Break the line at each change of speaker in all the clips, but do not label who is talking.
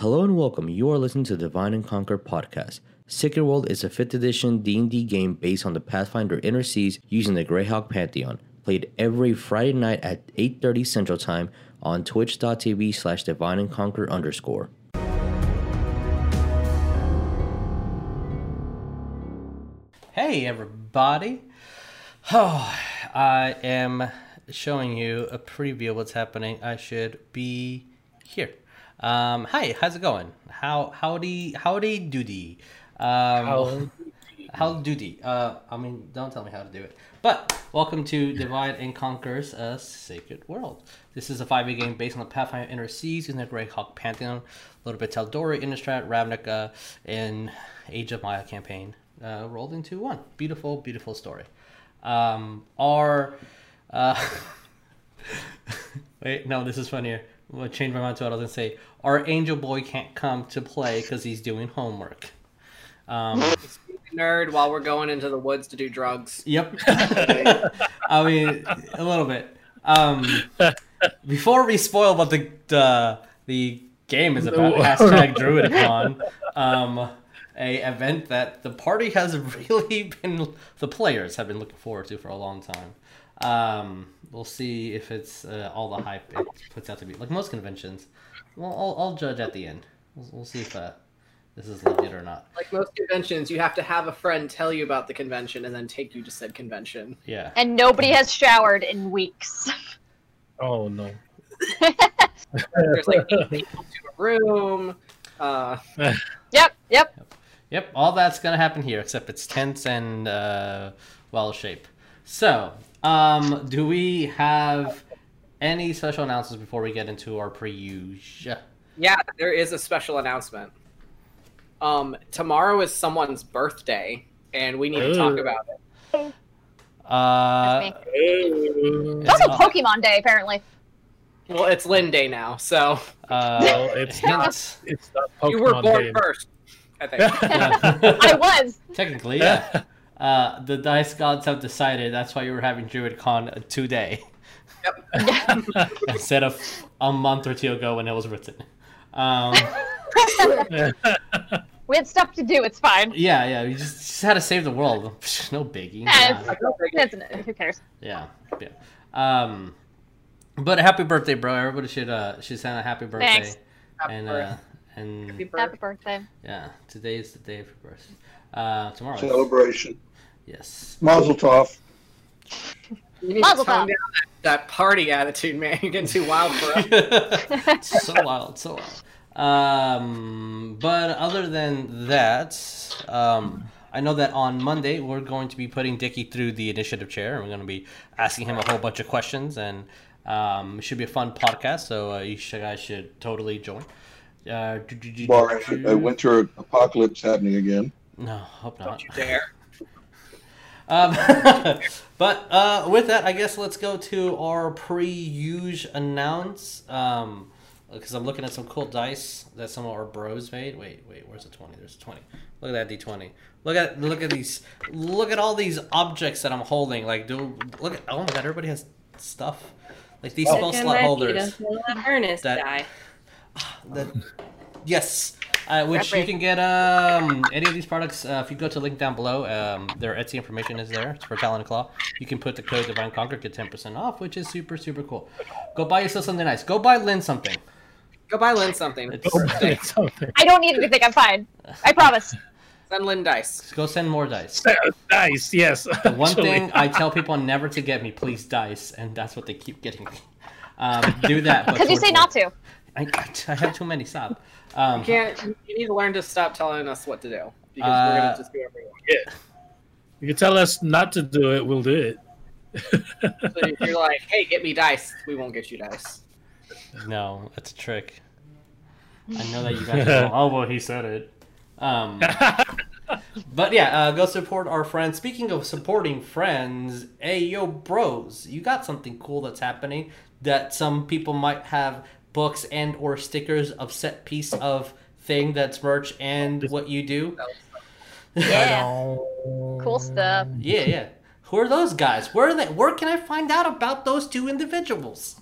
Hello and welcome. You are listening to Divine and Conquer podcast. Sacred World is a 5th edition D&D game based on the Pathfinder Inner Seas using the Greyhawk Pantheon. Played every Friday night at 8.30 Central Time on twitch.tv slash divine and conquer underscore.
Hey everybody! Oh, I am showing you a preview of what's happening. I should be here. Um, hi, how's it going? How howdy howdy doody? Um,
How-
how doody? Uh, I mean, don't tell me how to do it. But welcome to Divine and Conquer's a Sacred World. This is a 5e game based on the Pathfinder Inner Seas using the Greyhawk Pantheon, a little bit Taldori, Innistrad, Ravnica, and Age of Maya campaign uh, rolled into one. Beautiful, beautiful story. Um, our uh, wait, no, this is funnier. I'm gonna change my mind to what I was gonna say. Our angel boy can't come to play because he's doing homework. Um,
nerd while we're going into the woods to do drugs.
Yep. I mean, a little bit. Um, before we spoil what the the, the game is about,
No.
hashtag Druidicon, um, a event that the party has really been, the players have been looking forward to for a long time. Um, we'll see if it's uh, all the hype it puts out to be. Like most conventions, well, I'll, I'll judge at the end. We'll, we'll see if uh, this is legit or not.
Like most conventions, you have to have a friend tell you about the convention and then take you to said convention.
Yeah.
and nobody has showered in weeks.
Oh no.
There's like eight people to a room. Uh,
Yep, yep.
Yep, all that's gonna happen here, except it's tense and uh, well shaped. So, um, do we have any special announcements before we get into our pre-use?
yeah, there is a special announcement. Um, tomorrow is someone's birthday, and we need to talk about it.
Uh,
That's me.
it's,
It's also
uh,
Pokemon Day, apparently.
Well, it's Lyn Day now, so
uh,
No, it's not.
hints.
It's not Pokemon
you were born
Day.
first. I think.
Yeah.
I was.
Technically, yeah. Uh, the dice gods have decided that's why you were having Druid Con today instead of a month or two ago when it was written. Um,
We had stuff to do. It's fine.
yeah, yeah, you just, just had to save the world. No biggie.
Yeah,
Yeah.
it's- it's- who cares?
Yeah, yeah. Um, but happy birthday, bro! Everybody should uh should send a happy birthday.
Thanks.
Happy
And
birthday.
uh and
Happy
Happy
birthday.
birthday.
yeah, today is the day of your birth. Uh, tomorrow. is-
celebration.
Yes.
Mazel tov.
You need
Mazel
to tone
tov.
down that, that party attitude, man. You're getting too wild for us.
so wild, so wild. Um, but other than that, um, I know that on Monday we're going to be putting Dickie through the initiative chair, and we're going to be asking him a whole bunch of questions, and um, it should be a fun podcast. So uh, you guys should totally join. Uh, do- do- do-
Barring
do-
a winter apocalypse happening again.
No, hope not.
Don't you dare.
Um, but uh, with that, I guess let's go to our pre-use announce. Um, because I'm looking at some cool dice that some of our bros made. Wait, wait, where's the twenty? There's a twenty. Look at that d20. Look at look at these. Look at all these objects that I'm holding. Like, do look at. Oh my god, everybody has stuff. Like these spell slot holders.
Ernest
That-
die.
That, yes, uh, which you can get um, any of these products uh, if you go to the link down below. Um, their Etsy information is there. It's for Talon and Claw. You can put the code Divine Conquer get ten percent off, which is super super cool. Go buy yourself something nice. Go buy Lyn something.
Go buy Lyn something.
It's-
Oh, it's something.
I don't need anything. I'm fine. I promise.
Send Lyn dice.
Go send more dice.
Dice, yes.
The one
actually.
thing I tell people never to get me, please dice, and that's what they keep getting me. Um, do that but
Because you say
more.
not to.
I, I have too many. Stop. Um,
You can't. You need to learn to stop telling us what to do because we're
Uh,
gonna just do whatever we want.
You can tell us not to do it, we'll do it.
So if you're like, "Hey, get me dice," we won't get you dice.
No, that's a trick. I know that you guys know. Oh, well, he said it. Um, but yeah, uh, go support our friends. Speaking of supporting friends, hey, yo, bros, you got something cool that's happening that some people might have books and or stickers of set piece of thing that's merch and what you do.
Yeah. Cool stuff.
Yeah, yeah. Who are those guys? Where are they? Where can I find out about those two individuals?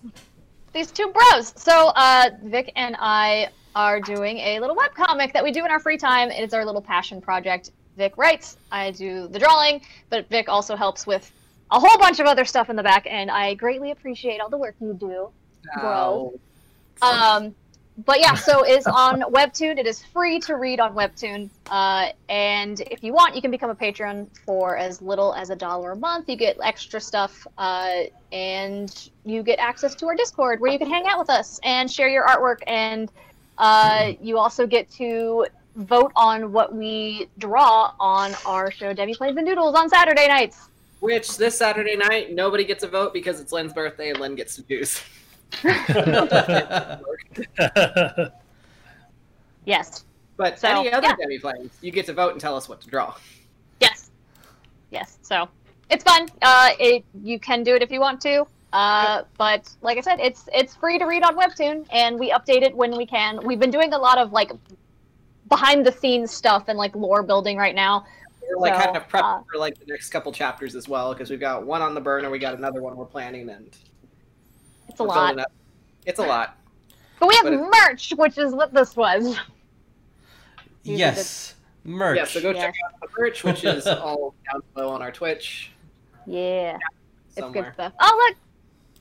These two bros. So uh, Vic and I are doing a little web comic that we do in our free time. It is our little passion project. Vic writes, I do the drawing, but Vic also helps with a whole bunch of other stuff in the back, and I greatly appreciate all the work you do. Bro. Um, but yeah, so it's on Webtoon. It is free to read on Webtoon. Uh, and if you want, you can become a patron for as little as a dollar a month. You get extra stuff, uh, and you get access to our Discord where you can hang out with us and share your artwork. And uh, you also get to vote on what we draw on our show, Debbie Plays the Noodles, on Saturday nights.
Which this Saturday night, nobody gets a vote because it's Lyn's birthday and Lyn gets to choose.
Yes.
But
So,
any other
yeah.
Debbie plays, you get to vote and tell us what to draw.
Yes. Yes. So it's fun. Uh, it you can do it if you want to. Uh, but like I said, it's it's free to read on Webtoon, and we update it when we can. We've been doing a lot of like behind the scenes stuff and like lore building right now.
We're like
So,
kind of prepping
uh,
for like the next couple chapters as well because we've got one on the burner, we got another one we're planning, and
It's a
we're
lot.
It's a lot.
But we have
but it-
merch, which is what this was.
yes, merch.
Yeah, so go
Yeah.
check out the merch, which is all down below on our Twitch
Yeah, it's good stuff. Oh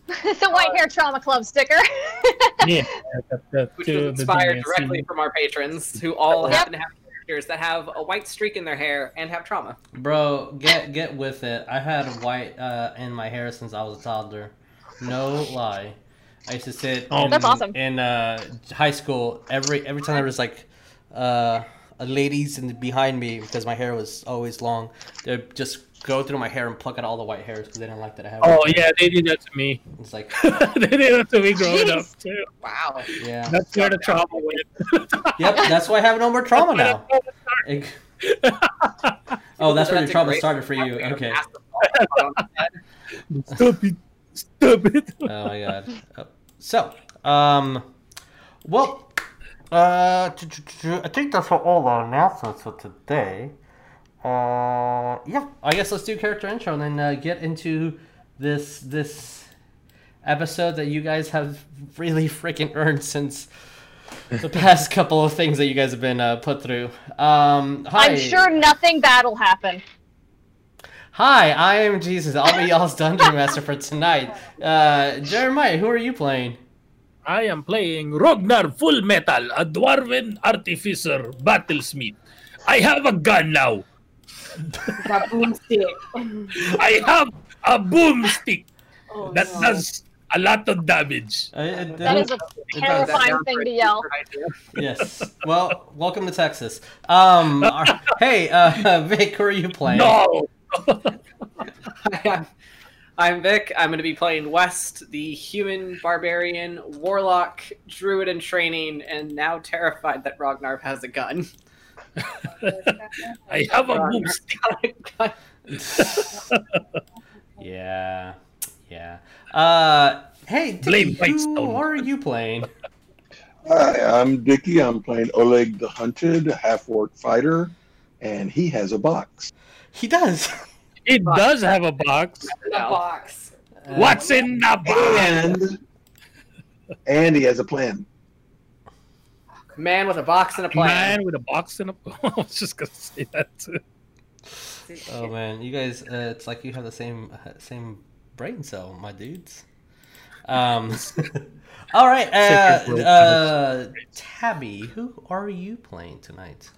look, it's a white hair trauma club sticker.
yeah, that, that,
Which
too,
was inspired directly from our patrons, who all
Yep.
happen to have characters that have a white streak in their hair and have trauma.
Bro, get get with it. I had white uh, in my hair since I was a toddler. No lie. I used to sit
Oh.
in,
That's awesome.
in uh, high school. Every every time there was like uh, a ladies in behind me because my hair was always long. They'd just go through my hair and pluck out all the white hairs because they didn't like that I had.
Oh
white hair.
yeah, they did that to me.
It's like
they did that to me growing up too.
Wow.
yeah.
That's where the trauma went.
Yep. That's why I have no more trauma now. It- oh, that's where your trauma started for you. Okay.
Massive ball on the head.
Stop it! Stop it!
Oh my god. Oh. So, um, well, uh, I think that's all our announcements for today. Uh, yeah, I guess let's do character intro and then uh, get into this this episode that you guys have really freaking earned since the past couple of things that you guys have been uh, put through. Um, hi.
I'm sure nothing bad will happen.
Hi, I am Jesus. I'll be y'all's dungeon master for tonight. Uh, Jeremiah, who are you playing?
I am playing Rognar Full Metal, a dwarven artificer battlesmith. I have a gun now.
That boomstick.
I have a boomstick
Oh,
that
no.
does a lot of damage.
It-
That is a
it does.
terrifying thing to yell.
Yes. Well, welcome to Texas. Um, our- hey, uh, Vic, who are you playing?
No!
I'm, I'm Vic. I'm going to be playing West, the human barbarian, warlock, druid in training, and now terrified that Ragnar has a gun.
I have a boomstick.
Yeah. Yeah. Uh, hey,
Blame
Dickie, who
Whitestone.
are you playing?
Hi, I'm Dickie. I'm playing Oleg the Hunted, half orc fighter, and he has a box.
He does.
It does have a box.
The box.
What's in the box?
And and he has a plan.
Man with a box and a plan.
Man with a box and a. I was just gonna say that too.
Oh man, you guys, uh, it's like you have the same uh, same brain cell, my dudes. Um, all right, uh, uh, Tabby, who are you playing tonight?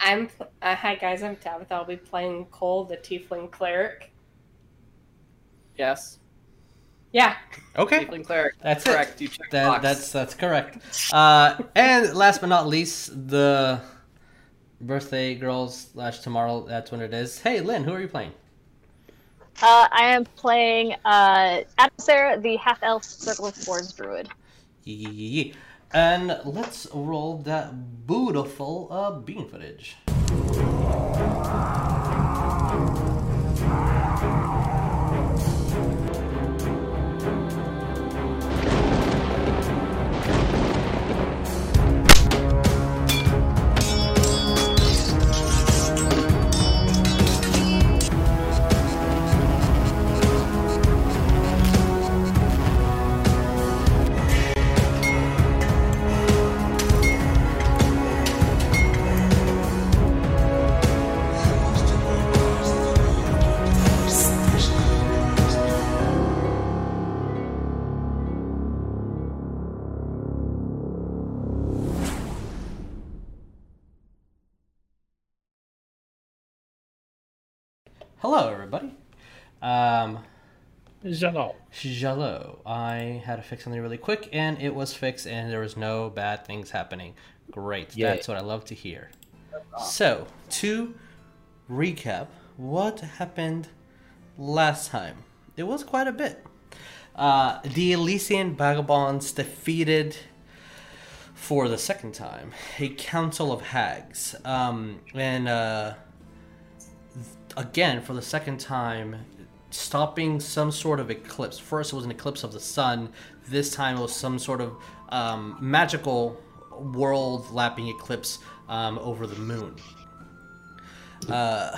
I'm. Uh, hi guys, I'm Tabatha. I'll be playing Coal, the Tiefling cleric.
Yes.
Yeah.
Okay,
Tiefling cleric.
That's it.
correct. You checked
that,
box.
that's that's correct. Uh, and last but not least, the birthday girls slash tomorrow. That's when it is. Hey, Lyn, who are you playing?
Uh, I am playing uh, Adversar, the half elf Circle of Swords druid.
Yee. And let's roll that beautiful uh, bean footage. Hello, everybody. Um,
Jalo.
Jalo. I had to fix something really quick, and it was fixed, and there was no bad things happening. Great.
Yay.
That's what I love to hear. So, to recap, what happened last time? It was quite a bit. Uh, the Elysian Vagabonds defeated, for the second time, a council of hags. Um, and uh, again, for the second time, stopping some sort of eclipse. First, it was an eclipse of the sun. This time, it was some sort of um, magical world lapping eclipse um, over the moon. Uh,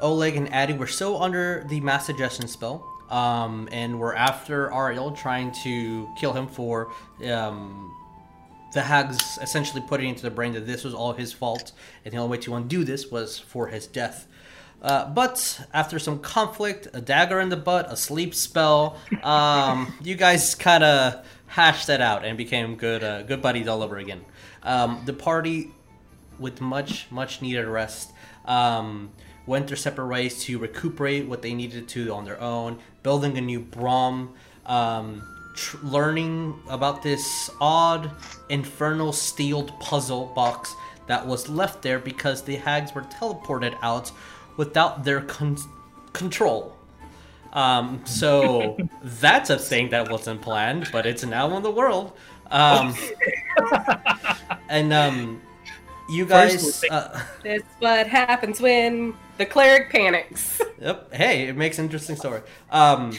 Oleg and Addy were still under the mass suggestion spell, um, and were after Ariell, trying to kill him for um, the hags essentially put it into the brain that this was all his fault, and the only way to undo this was for his death. Uh, but after some conflict, a dagger in the butt, a sleep spell, um, you guys kind of hashed that out and became good, uh, good buddies all over again. Um, the party, with much, much needed rest, um, went their separate ways to recuperate what they needed to on their own, building a new Brom, um, learning about this odd infernal steeled puzzle box that was left there because the hags were teleported out without their con- control. Um, so that's a thing that wasn't planned, but it's now in the world. Um, and um, you guys, uh,
That's what happens when the cleric panics.
Yep. Hey, it makes an interesting story. Um,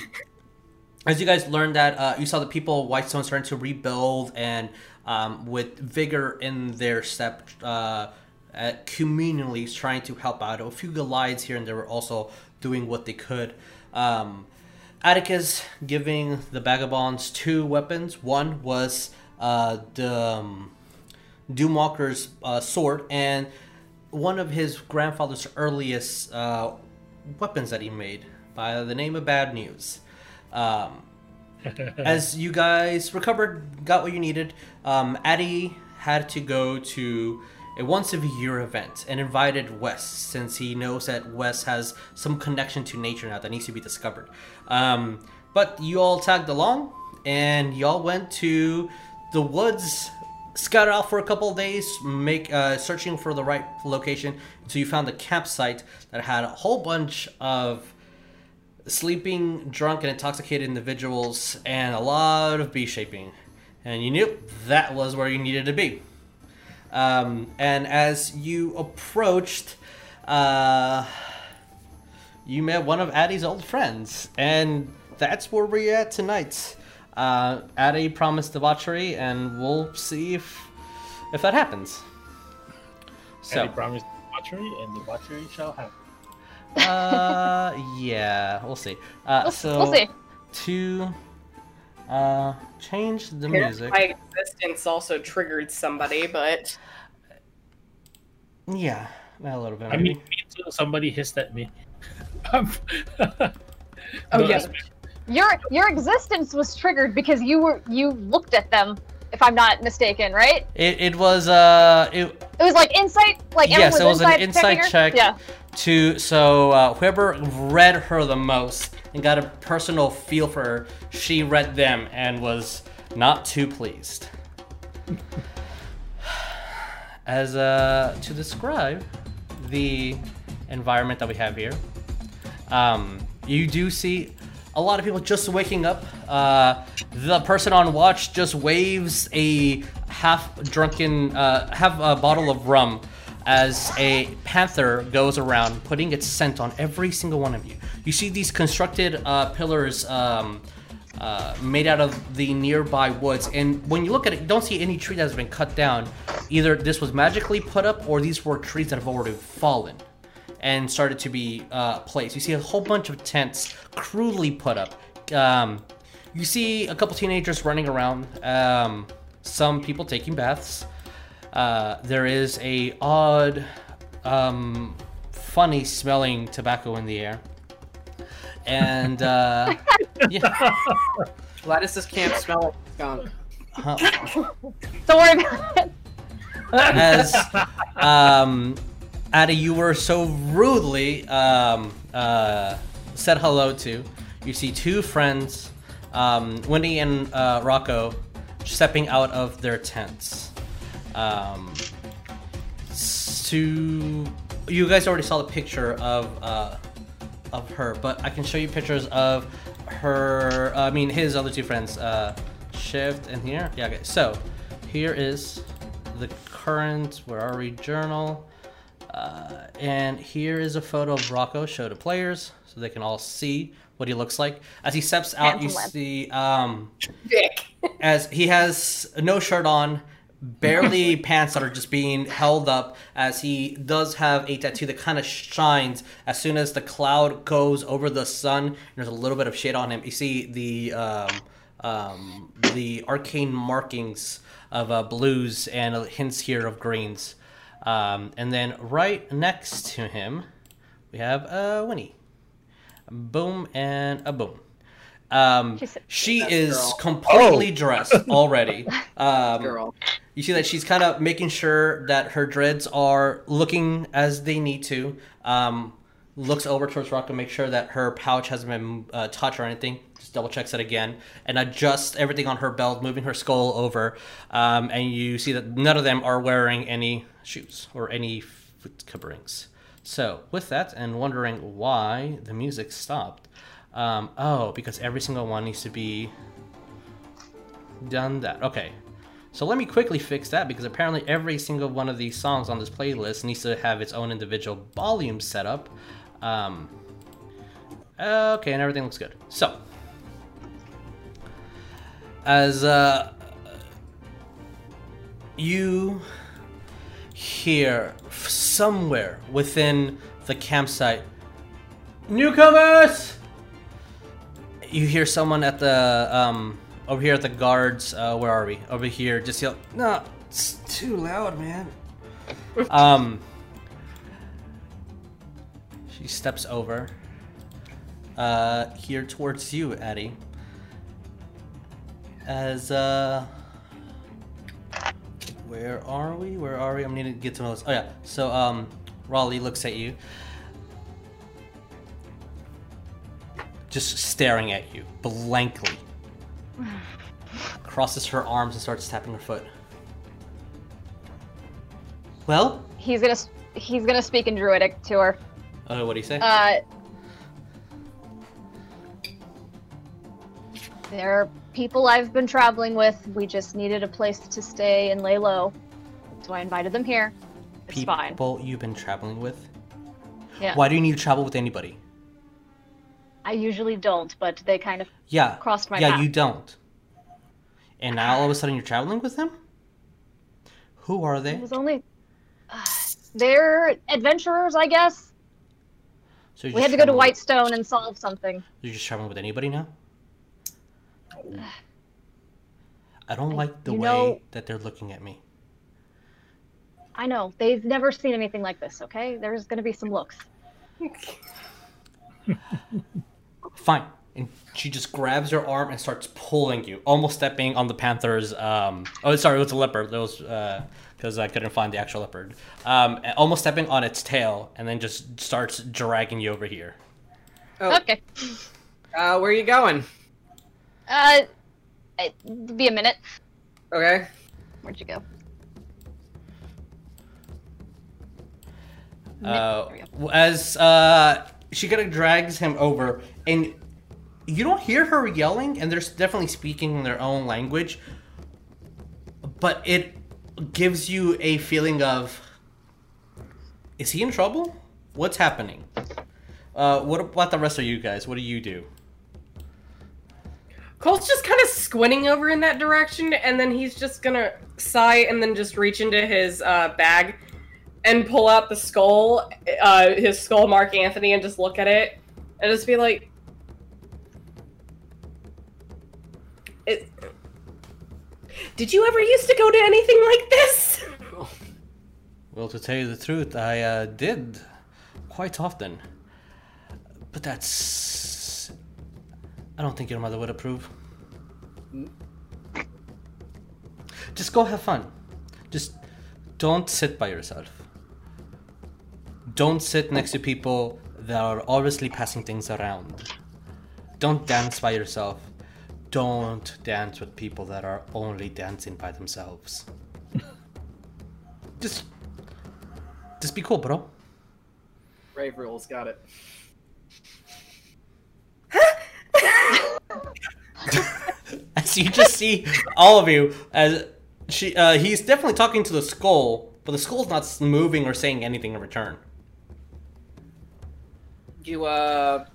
as you guys learned that, uh, you saw the people Whitestone starting to rebuild and um, with vigor in their step, uh, communally trying to help out. A few Goliaths here and there were also doing what they could. Um, Atticus giving the Vagabonds two weapons. One was uh, the um, Doomwalker's uh, sword and one of his grandfather's earliest uh, weapons that he made by the name of Bad News. Um, as you guys recovered, got what you needed, um, Addy had to go to a once a year event and invited Wes since he knows that Wes has some connection to nature now that needs to be discovered. Um, but you all tagged along and y'all went to the woods scout out for a couple of days, make uh, searching for the right location. So you found a campsite that had a whole bunch of sleeping, drunk, and intoxicated individuals, and a lot of bee shaping. And you knew that was where you needed to be. Um, and as you approached, uh, you met one of Addie's old friends, and that's where we're at tonight. Uh, Addie promised debauchery, and we'll see if if that happens.
So. I promised debauchery, and debauchery shall happen.
Uh, yeah, we'll see. Uh,
We'll,
so
we'll see.
to uh, change the music.
My existence also triggered somebody, but
Yeah, a little bit.
I mean, me. Somebody hissed at me.
Oh,
yes.
yeah.
Your your existence was triggered because you were you looked at them, if I'm not mistaken, right?
It, it was uh it,
It was like insight, like
yes, it was an
inside
insight
checking
check
Yeah.
To so uh, whoever read her the most and got a personal feel for her, she read them and was not too pleased. As uh to describe the environment that we have here, um, you do see a lot of people just waking up. Uh, the person on watch just waves a half drunken, uh, half a bottle of rum as a panther goes around putting its scent on every single one of you. You see these constructed uh, pillars um, uh, made out of the nearby woods, and when you look at it, you don't see any tree that has been cut down. Either this was magically put up, or these were trees that have already fallen and started to be uh, placed. You see a whole bunch of tents crudely put up. Um, you see a couple teenagers running around. Um, some people taking baths. Uh, there is a odd, um, funny smelling tobacco in the air. And uh, yeah,
why does this camp smell like skunk?
huh.
Don't worry about it.
as um, Addie, you were so rudely um, uh, said hello to. You see two friends, um, Wendy and uh, Rocco, stepping out of their tents. Um, to you guys already saw the picture of uh, of her, but I can show you pictures of her. I mean, his other two friends, uh, Shift and here. Yeah. Okay. So here is the current. Where are we? Journal. Uh, and here is a photo of Rocco. Show to players so they can all see what he looks like. As he steps out, you see um, as he has no shirt on, barely pants that are just being held up. As he does have a tattoo that kind of shines as soon as the cloud goes over the sun. There's a little bit of shade on him. You see the um, um, the arcane markings of uh, blues and hints here of greens. Um, and then right next to him, we have uh, Winnie. Boom and a boom. Um, she is
girl.
completely dressed already. Um,
Girl.
you see that she's kind of making sure that her dreads are looking as they need to. Um, looks over towards Rocco, make sure that her pouch hasn't been uh, touched or anything. Just double checks it again and adjusts everything on her belt, moving her skull over. Um, and you see that none of them are wearing any shoes or any foot coverings. So, with that, and wondering why the music stopped. Um, oh, because every single one needs to be done that. Okay. So let me quickly fix that because apparently every single one of these songs on this playlist needs to have its own individual volume setup. Um, okay, and everything looks good. So, as uh, you hear somewhere within the campsite, newcomers! You hear someone at the um over here at the guards uh where are we? Over here just yell no it's too loud man. Um she steps over uh here towards you addie as uh where are we? Where are we? I'm needing to get to those oh yeah. So um raleigh looks at you just staring at you blankly. Crosses her arms and starts tapping her foot. Well,
He's gonna he's gonna speak in Druidic to her.
uh, what do you say?
Uh, there are people I've been traveling with. We just needed a place to stay and lay low, so I invited them here. It's fine.
People you've been traveling with.
Yeah.
Why do you need to travel with anybody?
I usually don't, but they kind of
Yeah.
Crossed my
yeah,
path.
you don't. And now all of a sudden you're traveling with them? Who are they?
it was only. Uh, they're adventurers, I guess.
So
We had to go to
traveling-
Whitestone and solve something.
You're just traveling with anybody now? I don't like the way
know-
that they're looking at me.
I know they've never seen anything like this. Okay, there's gonna be some looks.
Fine. And she just grabs your arm and starts pulling you, almost stepping on the panther's. Um, oh, sorry, it was a leopard. That was because I couldn't find the actual leopard. Um, and almost stepping on its tail, and then just starts dragging you over here.
Oh,
Okay.
uh, where are you going?
Uh, it'd be a minute.
Okay.
Where'd you go?
Uh,
There we go.
as uh, she kind of drags him over, and you don't hear her yelling, and they're definitely speaking in their own language, but it gives you a feeling of is he in trouble? What's happening? Uh, what about the rest of you guys? What do you do?
Coal's just kind of squinting over in that direction, and then he's just gonna sigh and then just reach into his uh, bag and pull out the skull, uh, his skull mark Anthony, and just look at it and just be like, "Did you ever used to go to anything like this?"
Well, to tell you the truth, I uh, did quite often. But that's. I don't think your mother would approve. Just go have fun. Just don't sit by yourself. Don't sit next to people that are obviously passing things around. Don't dance by yourself. Don't dance with people that are only dancing by themselves. just, just be cool, bro.
Rave rules, got it.
As you just see all of you as she, uh, he's definitely talking to the skull, but the skull's not moving or saying anything in return.
You, uh.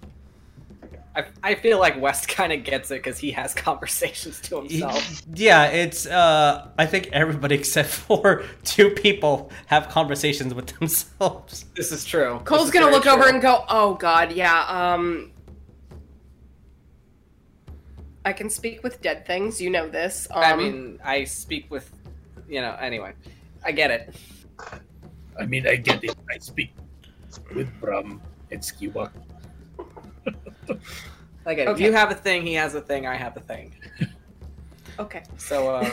I, I feel like West kind of gets it because he has conversations to himself.
Yeah, it's. Uh, I think everybody except for two people have conversations with themselves.
This is true. Coal's is
gonna
very
look over and go, "Oh God, yeah. Um, I can speak with dead things. You know this. Um,
I mean, I speak with, you know. Anyway, I get it.
I mean, I get it. I speak with Bram and Skiwa.
I get it.
Okay.
You have a thing. He has a thing. I have a thing.
okay.
So, uh,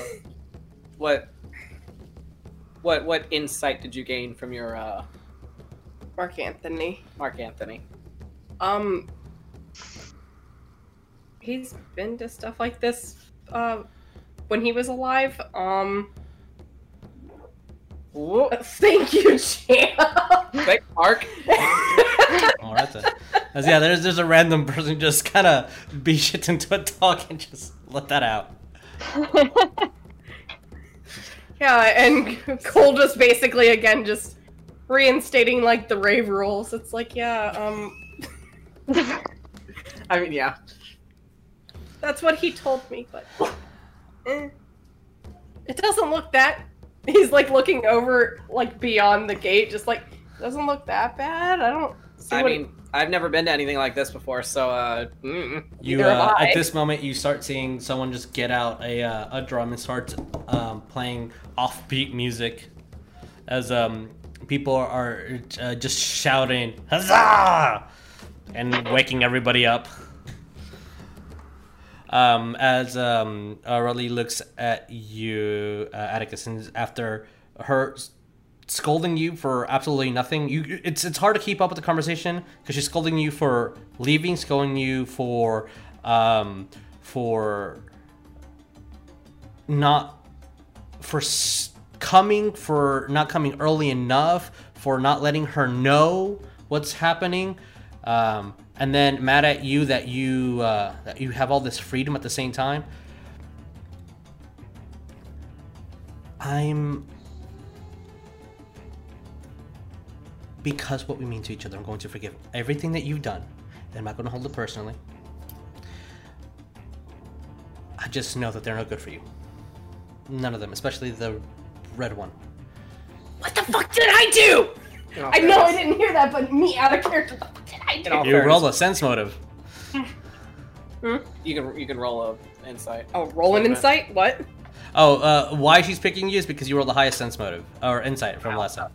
what, what, what insight did you gain from your uh,
Mark Anthony.
Mark Anthony?
Um, he's been to stuff like this uh, when he was alive. Um, thank you, champ.
Thank Mark.
All right then. As, yeah, there's there's a random person just kind of be shit into a dog and just let that out.
Yeah, and Coal just basically again just reinstating like the rave rules. It's like, yeah, um,
I mean, yeah.
that's what he told me, but eh. it doesn't look that. He's like looking over like beyond the gate, just like doesn't look that bad. I don't. See
I
what-
mean, I've never been to anything like this before, so uh, mm,
You uh, at this moment you start seeing someone just get out a uh, a drum and start um, playing offbeat music, as um, people are uh, just shouting huzzah! and waking everybody up. Um, as um, uh, Raleigh looks at you, uh, Atticus, and after her s- scolding you for absolutely nothing, you it's it's hard to keep up with the conversation because she's scolding you for leaving, scolding you for um, for not for coming, for not coming early enough, for not letting her know what's happening, um, and then mad at you that you uh, that you have all this freedom at the same time. I'm because what we mean to each other. I'm going to forgive everything that you've done. And I'm not going to hold it personally. I just know that they're not good for you. None of them, especially the red one.
what the fuck did I do? I know I didn't hear that, but me out of character. What the fuck did I
In
do?
all
You
fairness,
roll a sense motive.
You can you can roll a insight.
Oh, roll an insight. What?
Oh, uh, why she's picking you is because you rolled the highest sense motive or insight from last time.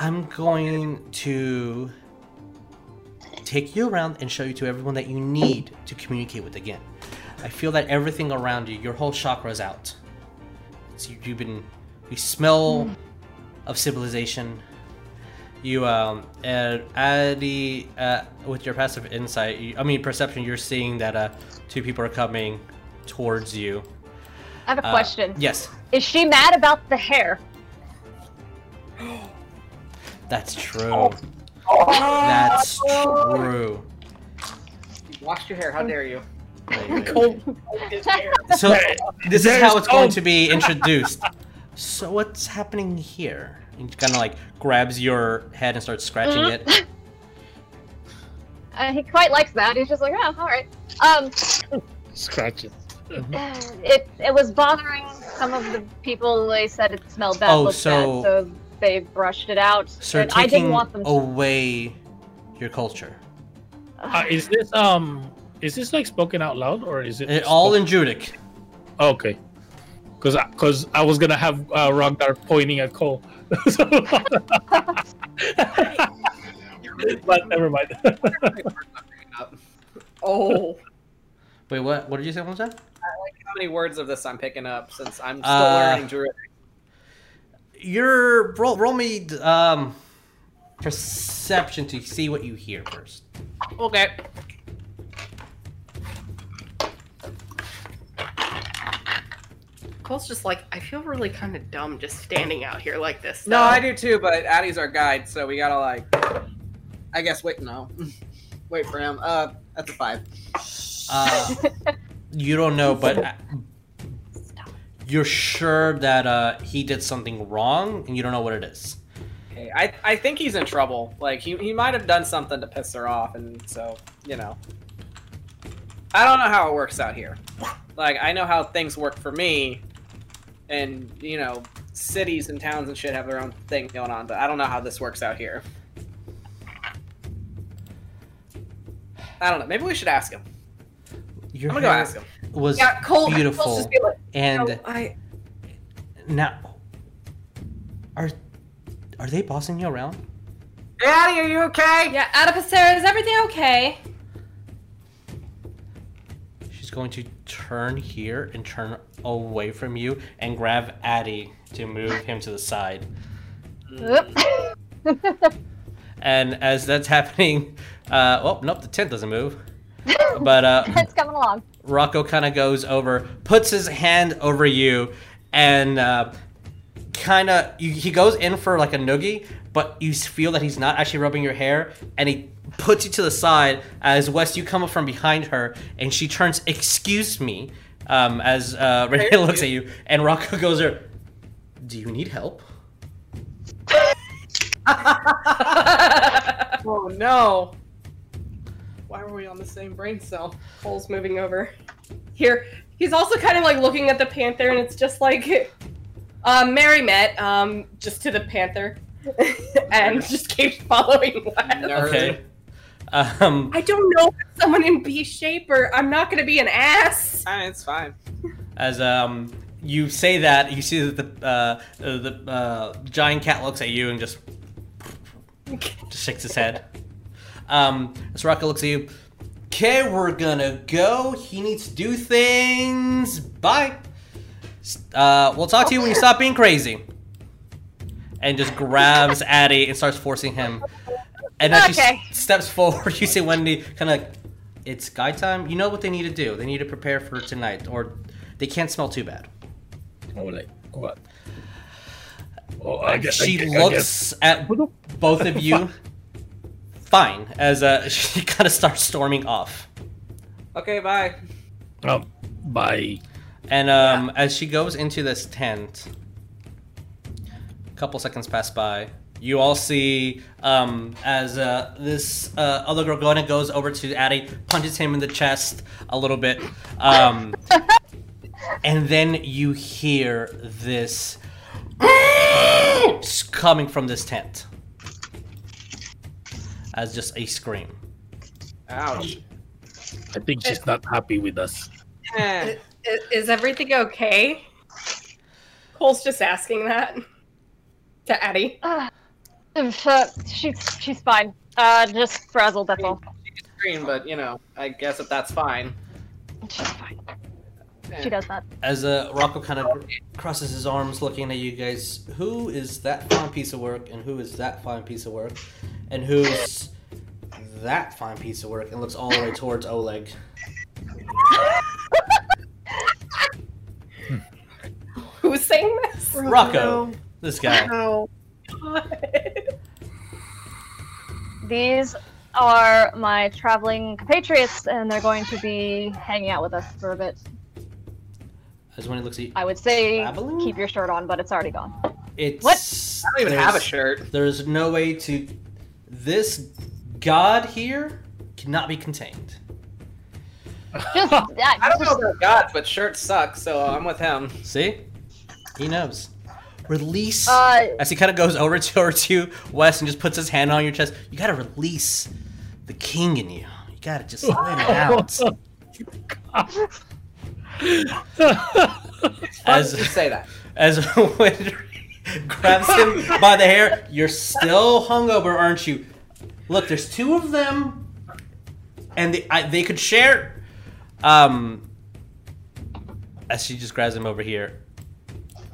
I'm going to take you around and show you to everyone that you need to communicate with again. I feel that everything around you, your whole chakra is out. So you, you've been, you smell of civilization. You um, and Addy, uh, with your passive insight, you, I mean perception, you're seeing that uh, two people are coming towards you.
I have a
Uh,
question.
Yes,
Is she mad about the hair?
That's true. That's true.
You washed your hair. How dare you?
Coal.
So this is how it's going to be introduced. So what's happening here? And kind of like grabs your head and starts scratching it.
Uh, he quite likes that. He's just like, oh, all right. Um,
Scratch it.
it it was bothering some of the people. They said it smelled bad,
Oh,
looked
so-
bad, so they brushed it out.
So
and I didn't want them. To.
away your culture.
Uh, is this um? Is this like spoken out loud or is it
It, all in Druidic.
Okay. Because because I, was gonna have uh, Ragnar pointing at Coal. But never mind.
Oh.
Wait, what? What did you say one more time?
How many words of this I'm picking up since I'm still
Uh,
learning Druid?
Your roll, roll me um, perception to see what you hear first.
Okay.
Coal's just like, I feel really kind of dumb just standing out here like this.
No. I do too, but Addie's our guide, so we gotta like. I guess wait, no, wait for him. Uh, that's a five.
Uh, you don't know, but you're sure that uh, he did something wrong, and you don't know what it is.
Okay, I I think he's in trouble. Like he he might have done something to piss her off, and so you know. I don't know how it works out here. Like I know how things work for me, and you know, cities and towns and shit have their own thing going on, but I don't know how this works out here. I don't know. Maybe we should ask him.
Your
I'm gonna go ask him.
Was
Yeah, Coal.
Beautiful,
just
and
"No, I,
now are are they bossing you around?
Addie, are you okay?
yeah, Adipocere, is everything okay?
She's going to turn here and turn away from you and grab Addie to move him to the side. And as that's happening, uh, oh nope, the tent doesn't move. But uh,
it's coming along.
Rocco kind of goes over, puts his hand over you, and uh, kind of he goes in for like a noogie, but you feel that he's not actually rubbing your hair, and he puts you to the side as Wes you come up from behind her, and she turns, "Excuse me," um, as uh, Renee looks at you, and Rocco goes there. Do you need help?
Oh no! Why were we on the same brain cell?
Coal's moving over. Here, he's also kind of like looking at the panther, and it's just like, um, Mary met, um, just to the panther, and just keeps following Wes.
Okay. Um,
I don't know if it's someone in B shape, or I'm not gonna be an ass.
Ah, it's fine.
as um you say that you see that the uh, uh, the uh, giant cat looks at you and just just shakes his head um as Rocco looks at you. Okay we're gonna go. He needs to do things. Bye. Uh we'll talk to you when you stop being crazy. And just grabs Addie and starts forcing him. And as she
Okay.
s- steps forward. You see Wendy kind of like it's guy time. You know what they need to do? They need to prepare for tonight or they can't smell too bad.
Oh, like what? Oh, I guess, I
she
guess- I guess-
looks at both of you fine as uh, she kind of starts storming off
Okay, bye.
Um, bye.
and um, as she goes into this tent a couple seconds pass by you all see um, as uh, this uh, other girl going goes over to Addie, punches him in the chest a little bit, um, and then you hear this coming from this tent as just a scream.
Ouch.
I think she's not happy with us.
Is, is everything okay? Coal's just asking that to Addie.
Uh, she's she's fine. Uh, just frazzled. That's all.
Scream, but you know, I guess if that's fine.
She's fine. She does that.
As uh, Rocco kind of crosses his arms, looking at you guys, who is that fine piece of work, and who is that fine piece of work, and who's that fine piece of work, and looks all the way towards Oleg.
Who's saying this?
Rocco, this guy.
Oh.
These are my traveling compatriots, and they're going to be hanging out with us for a bit.
As when he looks at you,
I would say
Traveling?
keep your shirt on, but it's already gone.
it's
What?
I don't even have a shirt.
There's no way to. This god here cannot be contained.
Just, yeah,
I don't know about gods, but shirts suck, so I'm with him.
See, he knows. Release.
Uh,
As he kind of goes over to over to Wes and just puts his hand on your chest, you gotta release the king in you. You gotta just let it out. As
Just say that.
as Winry grabs him by the hair, you're still hungover, aren't you? Look, there's two of them, and they I, they could share. Um, as she just grabs him over here.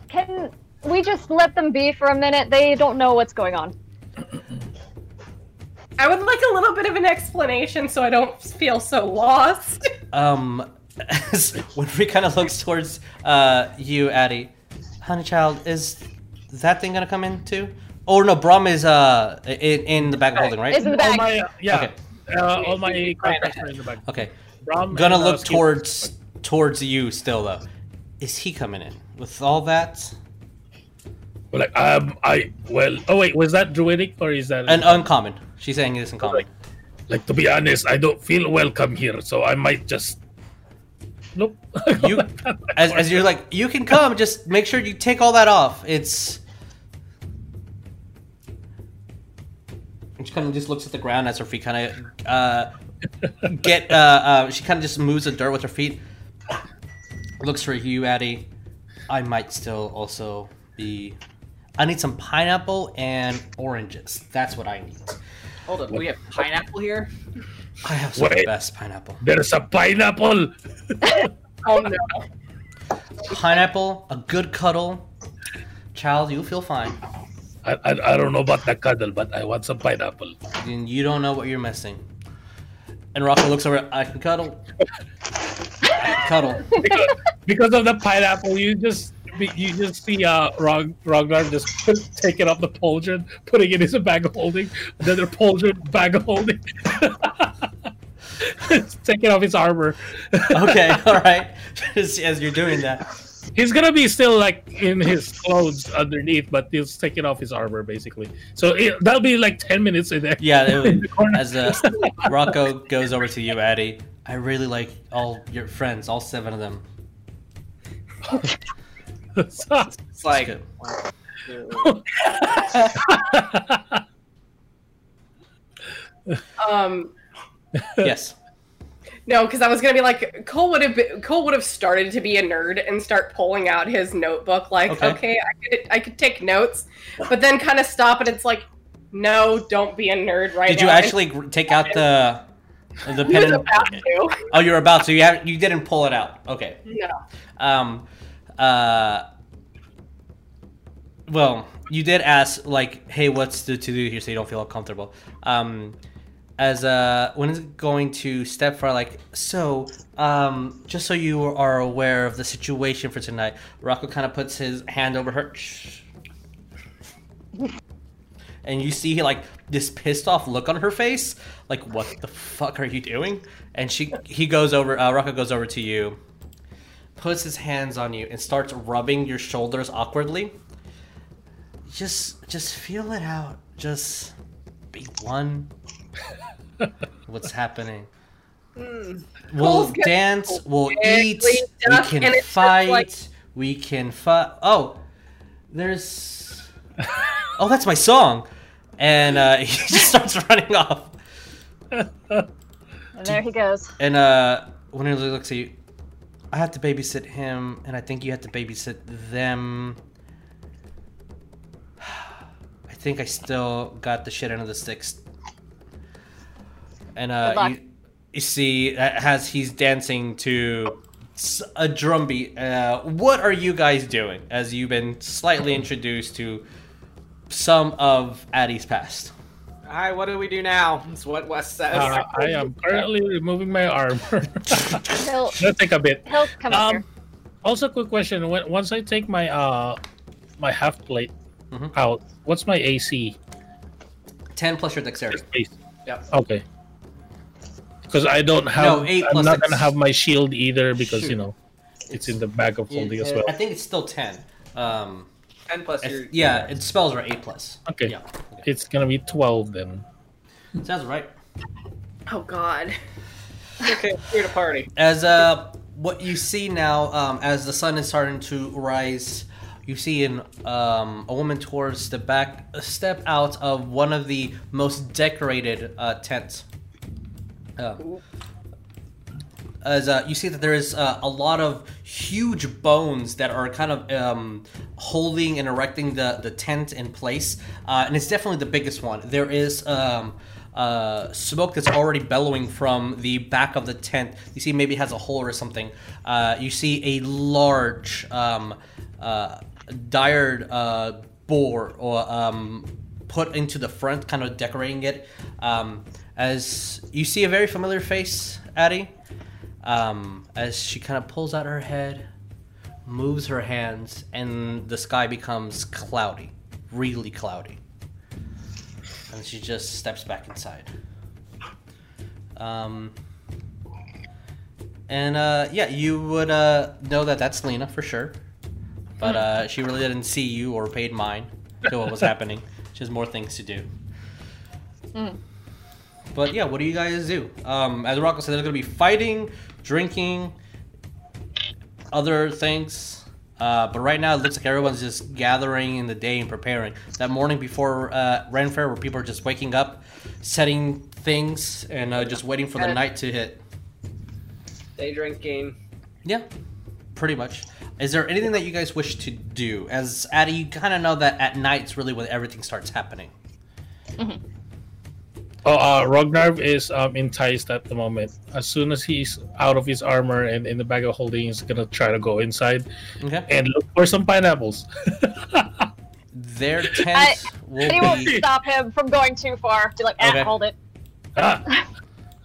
can we just let them be for a minute. They don't know what's going on.
I would like a little bit of an explanation so I don't feel so lost.
Um, when we kind of looks towards uh you, Addie, honey child, is that thing gonna come in too? Oh no, Brom is uh in, in the bag of holding, right?
It's in the
All
bag.
my yeah,
Okay.
uh, all my contracts are in the bag.
Okay,
Brom
gonna
and, uh,
look
Skip.
towards towards you still though. Is he coming in with all that?
Well, Like um, I well. Oh wait, was that druidic or is that
An uncommon. She's saying it's uncommon.
like to be honest, I don't feel welcome here, so I might just. Nope.
You, as, as you're like, you can come. Just make sure you take all that off. It's. And she kind of just looks at the ground as her feet kind of uh, get. Uh, uh, she kind of just moves the dirt with her feet. Looks for you, Addie. I might still also be. I need some pineapple and oranges. That's what I need.
Hold up, we have pineapple here.
I have some of the best pineapple.
There's a pineapple.
oh no.
Pineapple, a good cuddle. Child, you'll feel fine.
I, I, I don't know about the cuddle, but I want some pineapple.
and you don't know what you're missing. And Rocco looks over. I can cuddle. I can cuddle.
Because, because of the pineapple, you just you just see uh Rog, Ragnar just put, taking up the pauldron, putting it in his bag of holding, another pauldron bag of holding. taking off his armor.
Okay, all right. As, as you're doing that,
He's gonna be still like in his clothes underneath, but he's taking off his armor basically. So it, that'll be like ten minutes in there.
yeah.
in the
as uh, Rocco goes over to you, Addie, I really like all your friends, all seven of them.
So-
It's like
good.
one, two,
Um,
Yes.
no, because I was gonna be like Coal would have been, Coal would have started to be a nerd and start pulling out his notebook. Like,
Okay.
okay, I could I could take notes, but then kind of stop and it's like, no, don't be a nerd right
Did you actually take out the the pen? and-. Oh, you're about to. You have, you didn't pull it out. Okay.
No.
Um, uh, well, you did ask like, "Hey, what's the to do here?" So you don't feel uncomfortable. Um, as uh, when it's going to step for like, so um, just so you are aware of the situation for tonight, Rocco kind of puts his hand over her. And you see like this pissed off look on her face, like what the fuck are you doing? And she he goes over, uh, Rocco goes over to you, puts his hands on you and starts rubbing your shoulders awkwardly. Just just feel it out. Just be one. What's happening? We'll
Coal's
dance, we'll eat, we can
and it's just
fight,
like-
we can fight. Oh, there's. Oh, that's my song. And uh, he just starts running off.
And there he goes.
And uh, when he looks at you, I have to babysit him, and I think you have to babysit them. I think I still got the shit of the sticks. And uh, you, you see, uh, as he's dancing to a drum beat, uh, what are you guys doing as you've been slightly introduced to some of Addie's past?
All right, what do we do now? That's what West says.
Uh, I am currently removing my armor.
He'll
That'll take a bit.
he'll come
Um,
here.
also, quick question: when, Once I take my uh my half plate
Mhm.
out, what's my AC?
10 plus your dexterity.
Base.
Yep.
Okay. Because I don't have.
No, eight
I'm
plus
not
six.
gonna have my shield either because
Shoot.
you know it's in the bag of holding as well.
I think it's still 10. Um,
Ten plus your
yeah, its spells are eight plus.
Okay.
Yeah,
It's gonna be twelve then.
sounds right.
Oh God.
Okay, here to party.
As uh, what you see now, um, as the sun is starting to rise, you see an um, a woman towards the back step out of one of the most decorated uh, tents. Uh, as uh, you see that there is uh, a lot of huge bones that are kind of um, holding and erecting the, the tent in place, uh, and it's definitely the biggest one. There is um, uh, smoke that's already bellowing from the back of the tent. You see, maybe it has a hole or something. Uh, you see a large, um, dired uh, boar or um, put into the front, kind of decorating it. Um, as you see a very familiar face, Addie, um, as she kind of pulls out her head, moves her hands, and the sky becomes cloudy, really cloudy. And she just steps back inside. Um, and uh, yeah, you would uh, know that that's Lena for sure. But uh, she really didn't see you or paid mind to what was happening. She has more things to do. But yeah, what do you guys do? Um, as Rocco said, they're going to be fighting, drinking, other things. Uh, but right now, it looks like everyone's just gathering in the day and preparing. That morning before uh, Ren Fair, where people are just waking up, setting things, and uh, just waiting for the night to hit.
Day drinking.
Yeah, pretty much. Is there anything that you guys wish to do? As Addie, you kind of know that at night's really when everything starts happening.
Oh, uh, Ragnar is um, enticed at the moment. As soon as he's out of his armor and in the bag of holding, he's gonna try to go inside
Okay.
and look for some pineapples.
Their tent will
He won't
be.
stop him from going too far. To like, ah,
Okay.
hold it.
ah,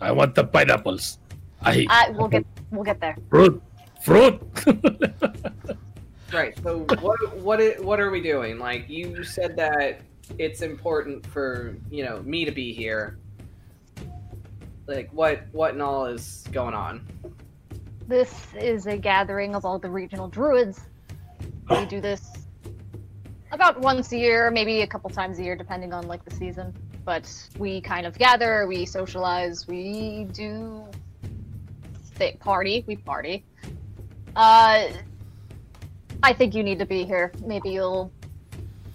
I want the pineapples. I
Uh, we'll get, we'll get there.
fruit, fruit.
Right. So what what what are we doing? Like you said that it's important for you know me to be here. Like what what and all is going on?
This is a gathering of all the regional druids. We do this about once a year, maybe a couple times a year, depending on like the season. But we kind of gather, we socialize, we do th- party, we party. Uh, I think you need to be here. Maybe you'll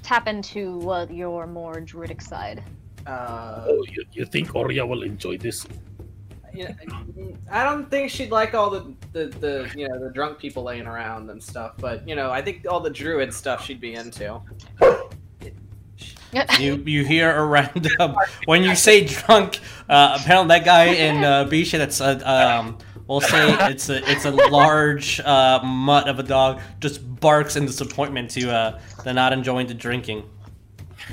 tap into uh, your more druidic side.
Uh,
oh, you, you think Oria will enjoy this?
you know, I don't think she'd like all the, the the you know the drunk people laying around and stuff. But you know, I think all the druid stuff she'd be into.
You you hear a random when you say drunk. Uh, apparently, that guy in uh, Bisha that's uh, um, we'll say it's a it's a large uh, mutt of a dog just barks in disappointment to uh, the not enjoying the drinking.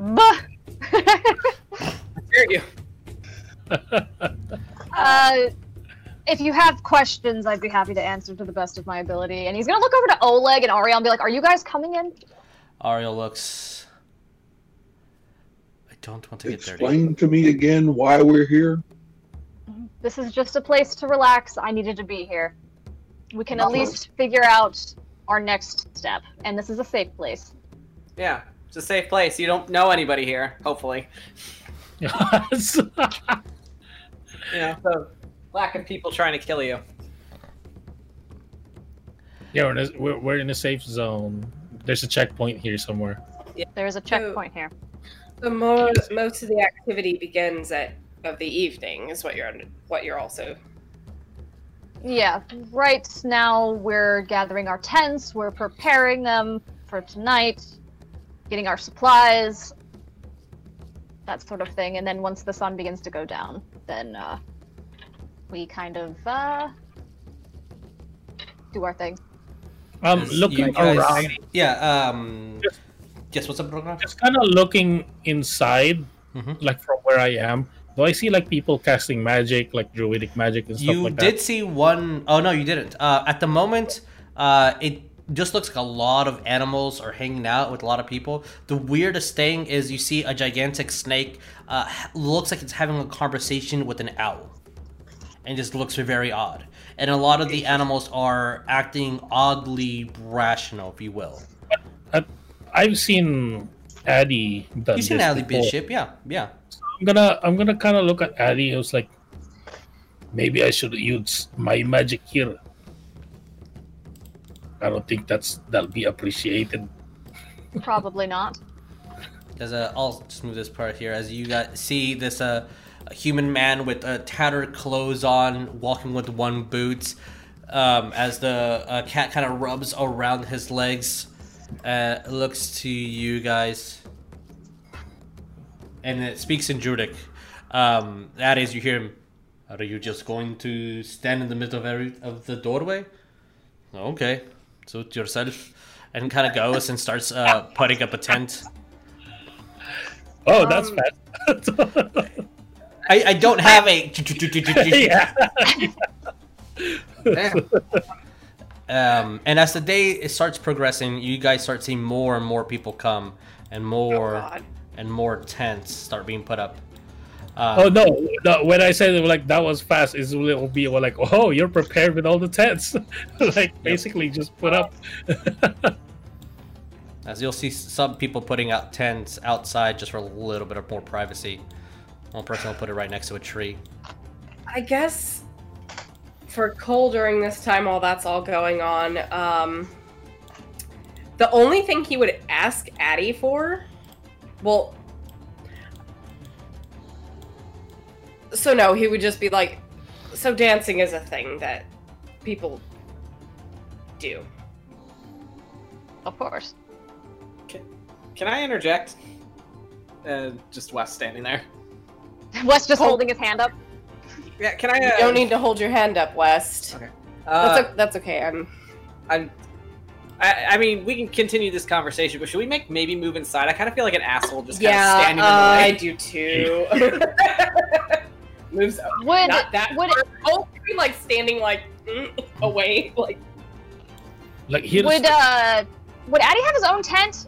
Bah!
Hear you.
Uh, if you have questions, I'd be happy to answer to the best of my ability. And he's gonna look over to Oleg and Ariell and be like, "Are you guys coming in?"
Ariell looks. I don't want to get dirty.
Explain to me again why we're here.
This is just a place to relax. I needed to be here. We can at
Uh-huh.
least figure out our next step, and this is a safe place.
Yeah, it's a safe place. You don't know anybody here. Hopefully,
Yes.
you know. So lack of people trying to kill you.
yeah, we're in, a, we're, we're in a safe zone. There's a checkpoint here somewhere. Yeah.
There's a checkpoint here.
So most most of the activity begins at of the evening is what you're under, what you're also
Yeah, right now we're gathering our tents, we're preparing them for tonight, getting our supplies, that sort of thing. And then once the sun begins to go down, then uh, we kind of uh, do our thing.
Um,
As
looking
guys-
around,
Yeah. Um.
Just-
Yes. What's up, Ragnar?
just kind of looking inside,
Mhm.
like from where I am. Do I see like people casting magic, like druidic magic and stuff
You
like that?
You did see one oh no, you didn't. Uh, at the moment, uh, it just looks like a lot of animals are hanging out with a lot of people. The weirdest thing is you see a gigantic snake. Uh, looks like it's having a conversation with an owl, and just looks very odd. And a lot of the animals are acting oddly rational, if you will.
I've seen Addy
You've seen
before.
Bishop, yeah, yeah.
I'm gonna I'm gonna kind of look at Addy. Who's like, maybe I should use my magic here. I don't think that's that'll be appreciated.
Probably not.
As a, I'll just move this part here. As you guys see this uh, a human man with uh, tattered clothes on, walking with one boot, um, as the uh, cat kind of rubs around his legs, uh, looks to you guys, and it speaks in Druidic. Um, that is, you hear him. Are you just going to stand in the middle of every of the doorway? Okay, suit yourself, and kind of goes and starts uh, putting up a tent.
Oh, that's
Um,
fast.
I, I don't have a.
yeah.
Um, and as the day starts progressing, you guys start seeing more and more people come, and
Oh,
more
God.
And more tents start being put up.
Oh
Uh,
no, no! When I said like that was fast, it will be like, oh, you're prepared with all the tents, like basically just put up.
as you'll see some people putting out tents outside just for a little bit of more privacy. One person will put it right next to a tree.
I guess for Coal during this time while that's all going on, um, the only thing he would ask Addie for, well, so no, he would just be like, so dancing is a thing that people do.
Of course.
Can I interject? Uh, just West standing there.
West just
Coal-
holding his hand up.
Yeah, can I?
You
Uh,
don't need to hold your hand up, West.
Okay.
That's,
Uh,
o- that's okay. I'm.
I'm. I, I mean, we can continue this conversation, but should we make maybe move inside? I kind of feel like an asshole just kind of
Yeah,
standing
uh, I
in the way.
I do too. Moves up.
Would
not that
would
far. Oh, like standing like mm, away, like
Like here's
would uh would Addy have his own tent,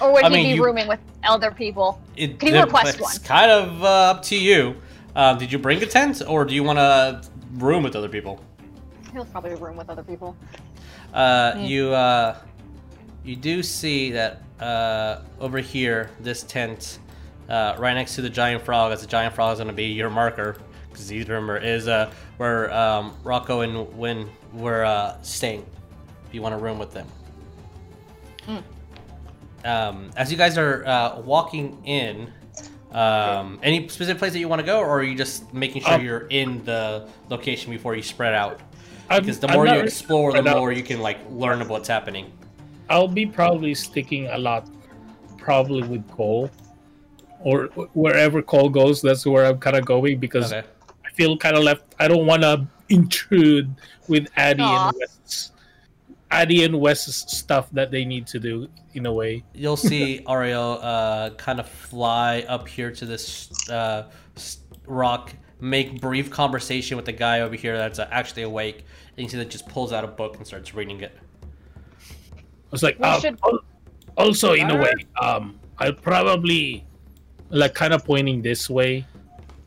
or would
I
he
mean,
be
you-
rooming with other people?
It,
Can you request
it's
one?
It's kind of uh, up to you. Uh, did you bring a tent, or do you want to room with other people?
He'll probably room with other people.
Uh,
Mm.
You uh, you do see that uh, over here, this tent, uh, right next to the giant frog, as the giant frog is going to be your marker, because you remember is uh, where um, Rocco and Win were uh, staying. If you want to room with them. Um, as you guys are uh, walking in, um, any specific place that you want to go, or are you just making sure
Um,
you're in the location before you spread out?
I'm-
Because the
I'm
more you explore, the
spread out.
more you can like learn about what's happening.
I'll be probably sticking a lot, probably with Coal, or wherever Coal goes. That's where I'm kind of going because
Okay.
I feel kind of left. I don't want to intrude with Addy
Aw.
and West's, Addy and West's stuff that they need to do in a way.
You'll see Ariell uh, kind of fly up here to this uh, rock, make brief conversation with the guy over here that's uh, actually awake, and you see that just pulls out a book and starts reading it.
I was like,
We
um,
should-
also in a way, um, I'll probably like kind of pointing this way,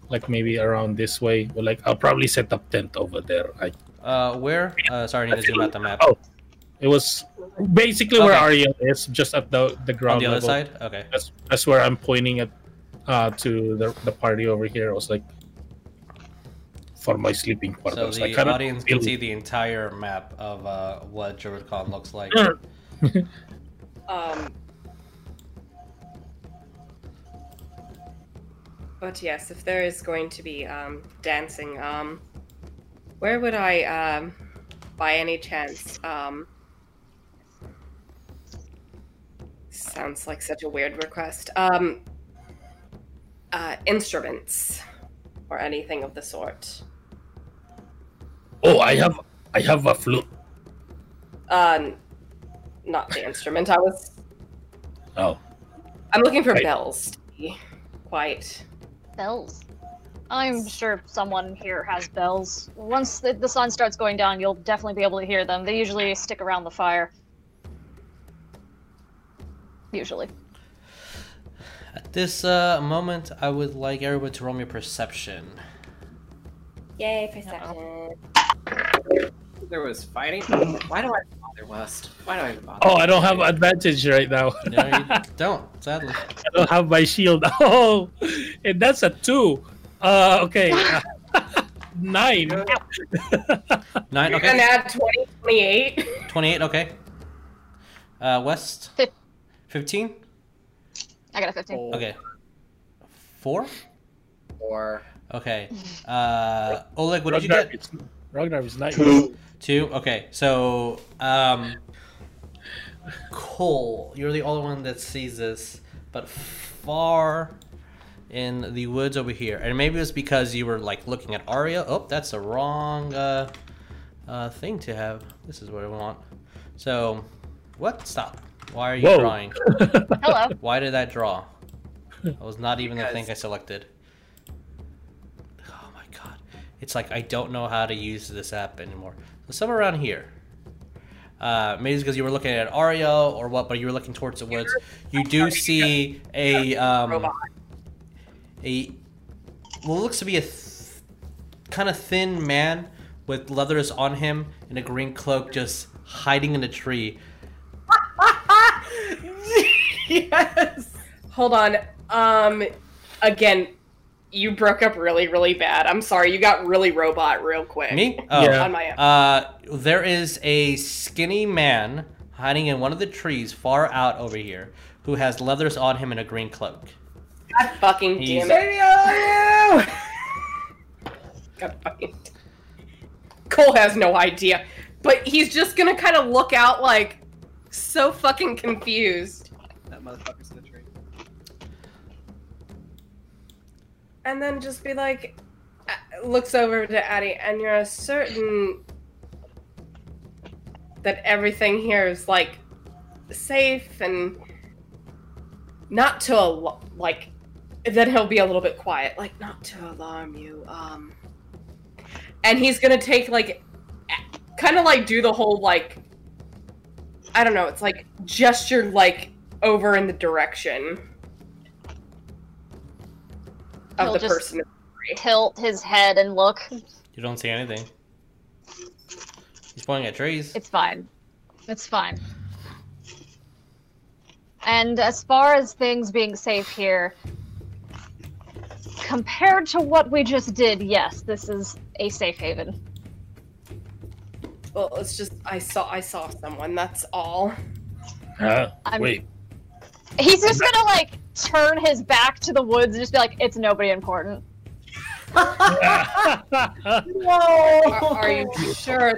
like maybe around this way. But like, I'll probably set up tent over there. I,
Uh, where? Uh, sorry, I need to zoom out the map.
Oh, it was basically where
Okay.
Ariell is, just at the the ground.
On
ground
the other
level.
side? Okay.
That's that's where I'm pointing at uh, to the the party over here. I was like, for my sleeping
So
quarters. I
the
kinda
audience can
feel-
see the entire map of uh, what DruidCon looks like.
um. But yes, if there is going to be um, dancing, um, where would I, um, by any chance, um, sounds like such a weird request. Um, uh, instruments or anything of the sort.
Oh, I have I have a flute.
Uh, not the instrument. I was.
Oh,
I'm looking for
Right.
bells. To be quite.
Bells. I'm sure someone here has bells. Once the, the sun starts going down, you'll definitely be able to hear them. They usually stick around the fire. Usually.
At this uh, moment, I would like everyone to roll me perception.
Yay, perception.
There was fighting. Why do I bother West? Why do I bother?
oh, I don't have advantage right now.
No, you don't, sadly.
I don't have my shield. Oh, and that's a two. Uh, okay, nine.
Nine,
You're
okay.
gonna add 20, 28.
28, okay. Uh, West? 15?
I got a 15.
Okay. Four?
Four.
Okay. Uh, Oleg, what did you get?
It's- Ragnar is nine.
Two.
Two? Okay, so, um, Coal, you're the only one that sees this, but far in the woods over here, and maybe it's because you were like looking at Aria. Oh, that's the wrong uh, uh, thing to have. This is what I want. So, what? Stop. Why are you
Whoa.
drawing?
Hello.
Why did that draw? That was not even the thing I selected. It's like I don't know how to use this app anymore. So somewhere around here. Uh, maybe because you were looking at Aria or what, but you were looking towards the woods. You do see a um, a well, looks to be a th- kind of thin man with leathers on him and a green cloak, just hiding in a tree.
yes.
Hold on. Um, again, you broke up really, really bad. I'm sorry. You got really robot real quick.
Me? Oh.
Yeah.
On my end.
Uh, there is a skinny man hiding in one of the trees far out over here who has leathers on him and a green cloak.
God fucking
He's-
damn it. God fucking. Coal has no idea, but he's just gonna kind of look out like so fucking confused,
That motherfucker's in the tree.
And then just be like, uh, looks over to Addie, and you're certain that everything here is like safe and not to al- like then he'll be a little bit quiet like not to alarm you um and he's gonna take like kind of like do the whole like i don't know it's like gesture like over in the direction of
He'll
the
just-
person
Tilt his head and look.
You don't see anything. He's pointing at trees.
It's fine. It's fine. And as far as things being safe here, compared to what we just did, yes, this is a safe haven.
well it's just i saw i saw someone that's all
Huh?
I'm-
Wait.
He's just gonna like turn his back to the woods and just be like, "It's nobody important."
are, are you sure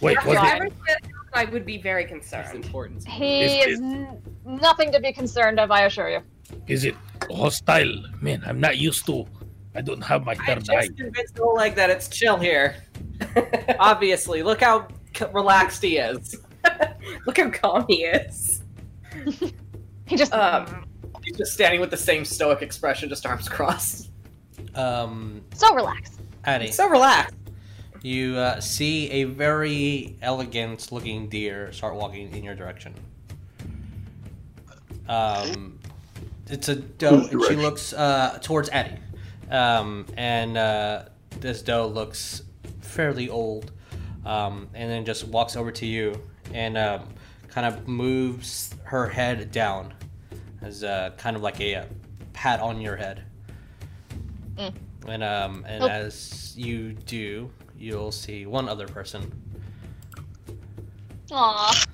Wait,
if
what's
Fine.
it?
i would be very concerned
important.
He
Is
is n- nothing to be concerned of, I assure you.
Is it hostile? Man, I'm not used to. I don't have my
I
third eye.
just convinced Oleg that it's chill here. Obviously, look how relaxed he is.
look how calm he is
He just
um
He's just standing with the same stoic expression, just arms crossed.
Um,
so relaxed.
Addie,
So relaxed.
you uh, see a very elegant looking deer start walking in your direction. Um, it's a doe, and she looks uh, towards Addie. Um, and uh, this doe looks fairly old, um, and then just walks over to you and um, kind of moves her head down as uh, kind of like a, uh pat on your head.
Mm.
And um, and
Oh.
as you do, you'll see one other person.
Aw.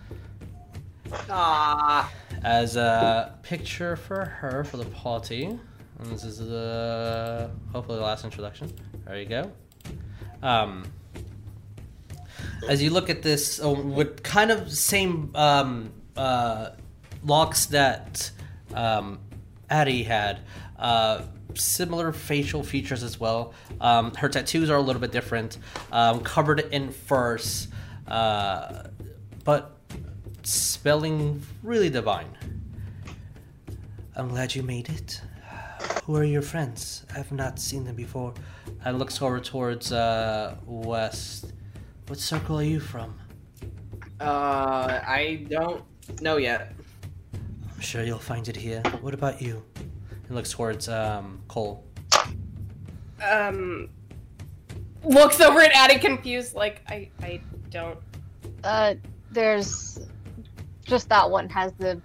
Ah,
as a picture for her for the party. And this is the hopefully the last introduction. There you go. Um, as you look at this, uh, with kind of same um, uh, locks that um, Addie had, uh, similar facial features as well. Um, her tattoos are a little bit different, um, covered in furs, uh, but spelling really divine. I'm glad you made it. Who are your friends? I've not seen them before. And looks over towards uh, west. What circle are you from?
uh, I don't know yet.
I'm sure you'll find it here. What about you? And looks towards um, Coal.
um looks over at Addie confused like I I don't
Uh, there's just that one has the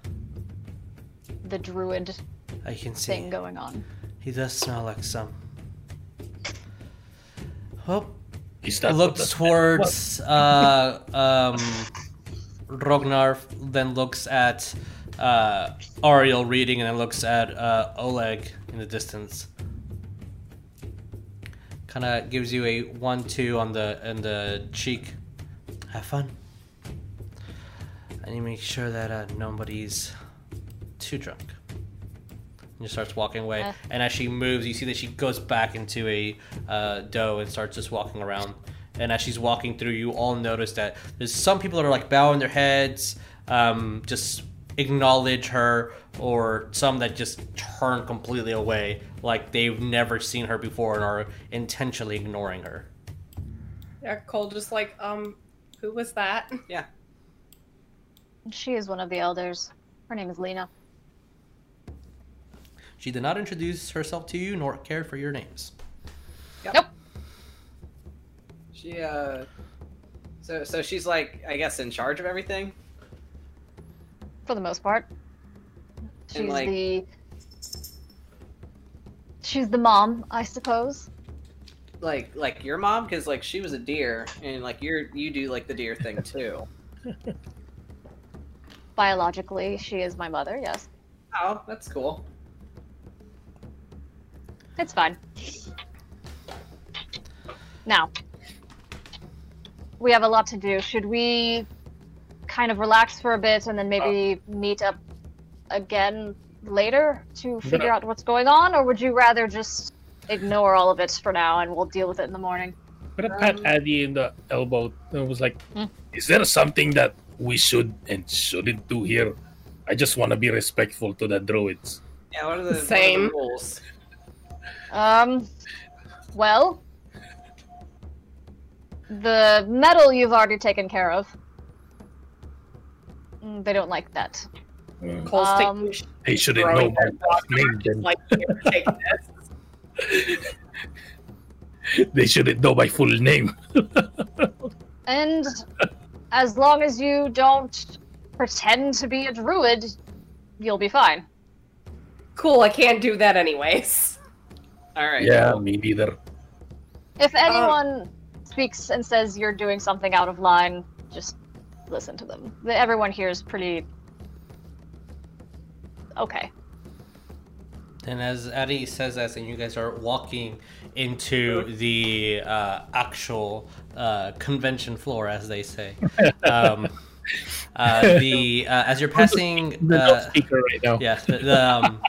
the druid
I can
thing
see.
going on.
He does smell like some. Well,
Is that what
looks towards uh, um, Rognar, then looks at uh, Ariell reading, and then looks at uh, Oleg in the distance. Kind of gives you a one-two on the in the cheek. Have fun. I need to make sure that uh, nobody's too drunk. and just starts walking away.
Uh.
And as she moves, you see that she goes back into a uh, doe and starts just walking around. And as she's walking through, you all notice that there's some people that are like bowing their heads, um, just acknowledge her, or some that just turn completely away, like they've never seen her before and are intentionally ignoring her.
Yeah, Coal just like, um, who was that?
Yeah.
She is one of the elders. Her name is Lena.
She did not introduce herself to you nor care for your names.
Nope.
She uh so so she's like I guess in charge of everything.
For the most part. She's
like-
the. She's the mom, I suppose.
Like like your mom cuz like she was a deer and like you're you do like the deer thing too.
Biologically, she is my mother, yes.
Oh, that's cool.
It's fine. Now, we have a lot to do. Should we kind of relax for a bit and then maybe meet up again later to figure out what's going on? Or would you rather just ignore all of it for now and we'll deal with it in the morning?
But I pat
Um,
Addy in the elbow and was like,
Hmm.
"Is there something that we should and shouldn't do here? I just want to be respectful to the druids."
Yeah, what are the, what are the
Same.
rules?
Um, well, the metal you've already taken care of. Mm, They don't like that.
Uh,
Coal's
Um,
taking sh-
they shouldn't know my last name. Then
like take this.
they shouldn't know my full name.
And as long as you don't pretend to be a druid, you'll be fine.
Cool, I can't do that anyways.
All right.
yeah, me neither.
If anyone speaks and says you're doing something out of line, just listen to them. Everyone here is pretty okay.
And as Addie says that, and you guys are walking into the uh, actual uh, convention floor, as they say. Um, uh, the uh, as you're passing,
The
uh,
speaker right now.
yeah, the, the, um,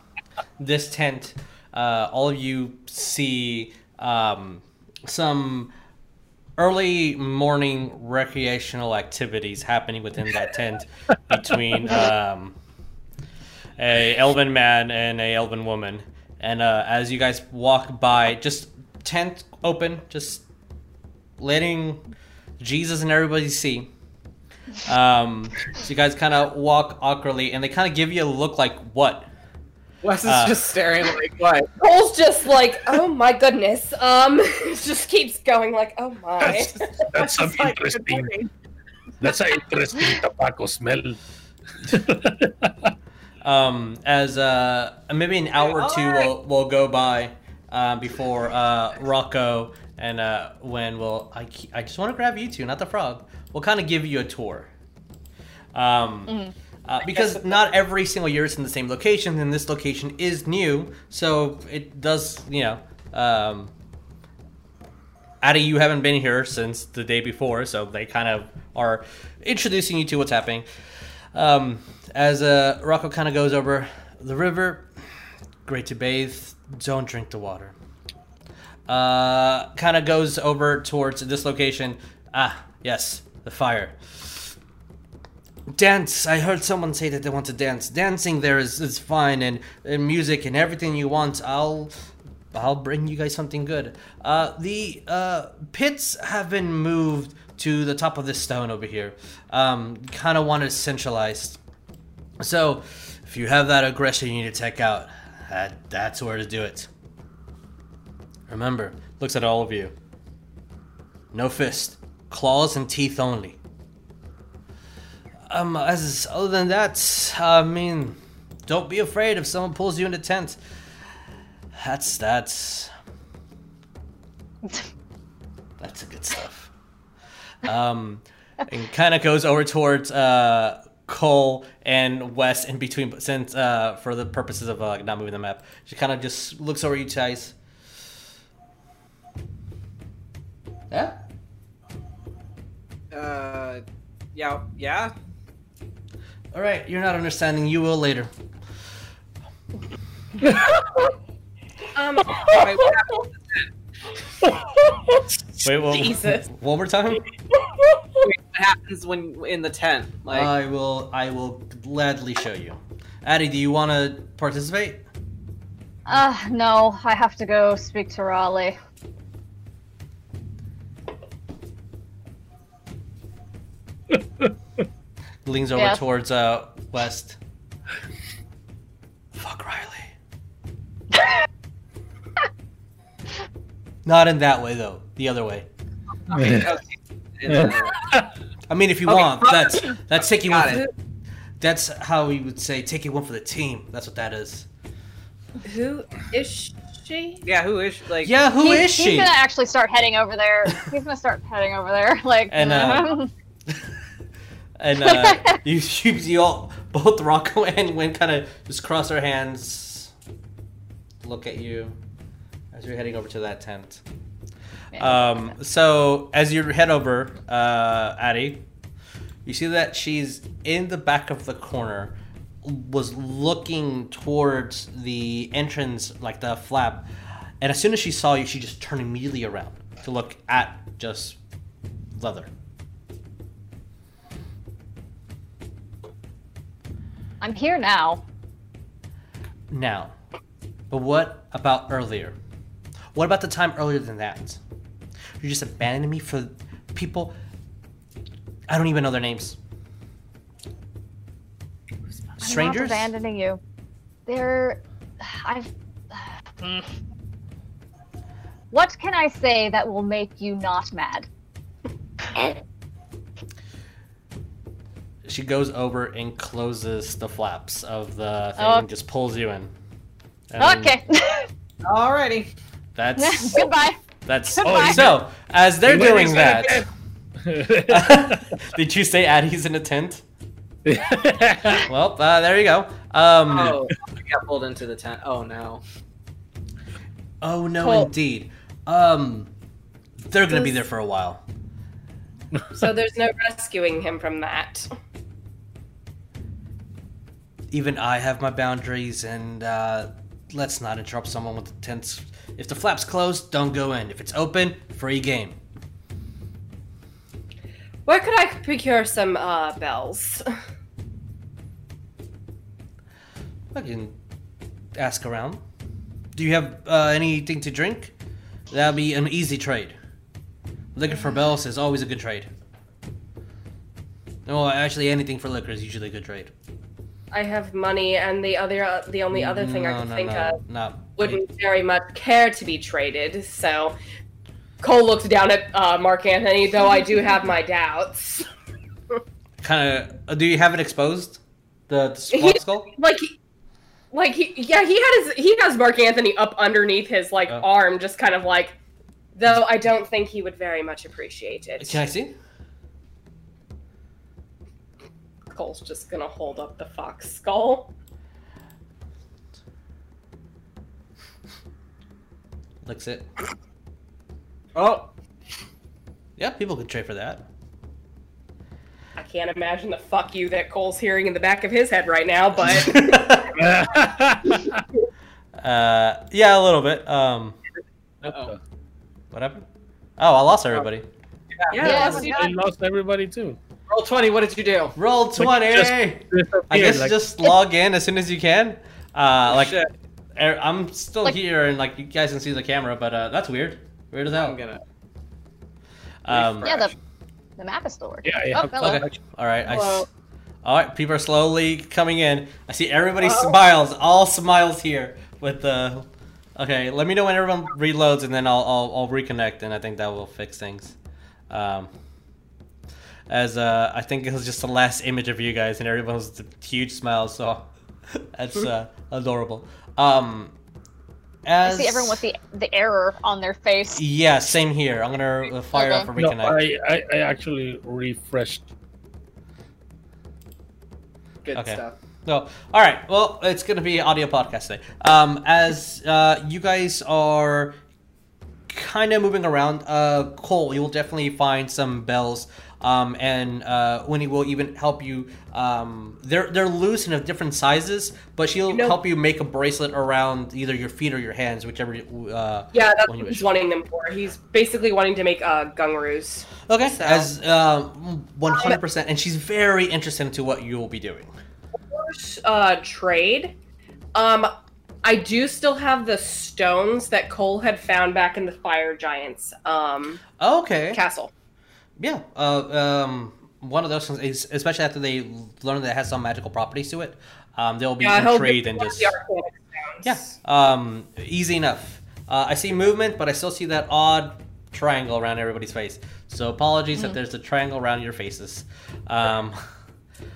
this tent, uh, all of you see um, some early morning recreational activities happening within that tent between um, a elven man and a elven woman. And uh, as you guys walk by, just tent open, just letting Jesus and everybody see. Um, so you guys kind of walk awkwardly, and they kind of give you a look like what?
West is
Uh,
just staring like what?
Coal's just like, oh my goodness. Um, just keeps going like, oh my.
That's, that's some
like,
interesting. That's an interesting tobacco smell.
Um, as uh, maybe an hour or two
Alright.
will, will go by uh, before uh, Rocco and uh, when will I, I just want to grab you two, not the frog. We'll kind of give you a tour. Um, uh, because not every single year it's in the same location, and this location is new, so it does, you know. Um, Addie, you haven't been here since the day before, so they kind of are introducing you to what's happening. Um, as uh, Rocco kind of goes over the river, great to bathe. Don't drink the water. Uh, kind of goes over towards this location. Ah, yes, the fire. Dance. I heard someone say that they want to dance. Dancing there is, is fine, and, and music and everything you want. I'll I'll bring you guys something good. Uh, the uh, pits have been moved to the top of this stone over here. Um, kind of want it centralized. So, if you have that aggression you need to take out, that, that's where to do it. Remember, looks at all of you. No fist, claws and teeth only. Um, as other than that, I mean, don't be afraid if someone pulls you in the tent. That's that's that's good stuff. Um, and kind of goes over towards uh, Coal and West in between, since uh, for the purposes of uh, not moving the map, she kind of just looks over you guys. Yeah.
Uh, yeah, yeah.
All right, you're not understanding. You will later.
Um,
Wait, what happened?
Wait, well,
Jesus.
one more time.
Wait, what happens when in the tent? Like,
I will. I will gladly show you. Addie, do you want to participate?
Uh, no, I have to go speak to Raleigh.
Leans over
Yeah.
towards uh West. Fuck Riley. Not in that way though. The other way.
okay, okay.
I mean, if you
Okay,
want, that's that's taking one. For,
it.
that's how we would say taking one for the team. That's what that is.
who is she?
yeah, who is like?
Yeah, who
he's,
is
He's
she?
gonna actually start heading over there. He's gonna start heading over there. Like,
And, uh, and uh, you, you, you all, both Rocco and Win, kind of just cross their hands, look at you as you're heading over to that tent. Um, so as you head over, uh, Addie, you see that she's in the back of the corner, was looking towards the entrance, like the flap, and as soon as she saw you, she just turned immediately around to look at just leather.
I'm here now.
Now, but what about earlier? What about the time earlier than that? You just abandoned me for people. I don't even know their names.
I'm not
Strangers?
abandoning you. They're. I've. What can I say that will make you not mad?
She goes over and closes the flaps of the thing
Oh.
and just pulls you in. And then
Okay.
Alrighty.
That's
Goodbye.
that's
Goodbye.
so. As they're
Wait,
doing that,
that
did you say Addie's in a tent? Well, uh, there you go. Um,
Oh, I got pulled into the tent. Oh no.
Oh no,
Cool.
indeed. Um, they're gonna be there for a while.
So there's no rescuing him from that.
Even I have my boundaries, and uh, let's not interrupt someone with the tents. If the flap's closed, don't go in. If it's open, free game.
Where could I procure some uh, bells?
I can ask around. Do you have uh, anything to drink? That'll be an easy trade. Liquor for bells is always a good trade. No, actually, anything for liquor is usually a good trade.
I have money, and the other, uh, the only other thing I
No,
could
no,
think
no,
of
Not
wouldn't very much care to be traded. So Coal looks down at uh, Mark Anthony, though I do have my doubts.
kind of. do you have it exposed? The, the
He-
skull?
Like, he, like he, yeah, he had his, he has Mark Anthony up underneath his like
Oh.
arm, just kind of like. Though I don't think he would very much appreciate it.
Can I see?
Coal's just gonna hold up the fox skull.
Licks it.
Oh,
Yeah, people could trade for that.
I can't imagine the fuck you that Coal's hearing in the back of his head right now, but
uh, yeah, a little bit. Um,
uh-oh.
what happened? Oh, I lost everybody.
yeah,
Yeah,
let's do
but
I lost everybody too.
Roll twenty. What did you do?
Roll twenty.
just-
I guess
like,
just log in as soon as you can. Uh, like
Shit.
er, I'm still
Like-
here and like you guys can see the camera, but uh, that's weird. Weird as hell.
I'm gonna.
Um,
Yeah, the the map is still working.
Yeah, yeah.
Oh, hello.
okay. All right. I s-
Hello.
all right. People are slowly coming in. I see everybody
Hello?
smiles. All smiles here with the. Okay, let me know when everyone reloads, and then I'll I'll, I'll reconnect, and I think that will fix things. Um, as uh, I think it was just the last image of you guys, and everyone was huge smiles. So that's uh, adorable. Um,
I see everyone with the the error on their face.
yeah, same here. I'm gonna uh, fire up for
No,
reconnect.
I, I, I actually refreshed.
Good
Okay.
stuff.
No. All right. Well, it's going to be audio podcast today. Um, as uh, you guys are kind of moving around, uh, Coal, you will definitely find some bells um, and uh, Winnie will even help you. Um, they're they're loose and of different sizes, but she'll
You know-
help you make a bracelet around either your feet or your hands, whichever. Uh,
Yeah, that's what he's wanting them for. He's basically wanting to make uh, gungaroos.
Okay,
So-
as one hundred percent, and she's very interested into what you will be doing.
uh, trade. Um, I do still have the stones that Coal had found back in the Fire Giants um,
Okay.
castle.
Yeah. Uh, um, one of those things, is, especially after they learn that it has some magical properties to it, um, they'll be
Yeah,
in
he'll
trade and just yeah, um, easy enough. Uh, I see movement, but I still see that odd triangle around everybody's face. So apologies if there's a triangle around your faces. Um,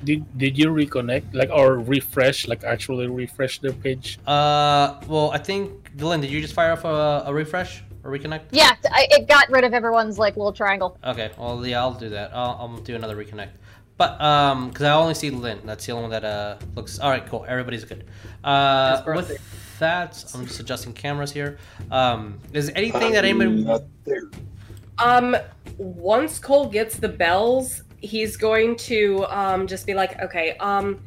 Did did you reconnect like or refresh like actually refresh the page?
uh, well, I think Dylan, did you just fire off a, a refresh or reconnect?
Yeah, I, it got rid of everyone's like little triangle.
Okay, well, yeah, I'll do that. I'll, I'll do another reconnect. But um, because I only see Lyn, that's the only one that uh looks. All right, cool. Everybody's good. Uh,
That's perfect.
with that, I'm just adjusting cameras here. Um, is anything that anybody?
I'm not there.
Um, once Cole gets the bells, he's going to um, just be like, okay, um,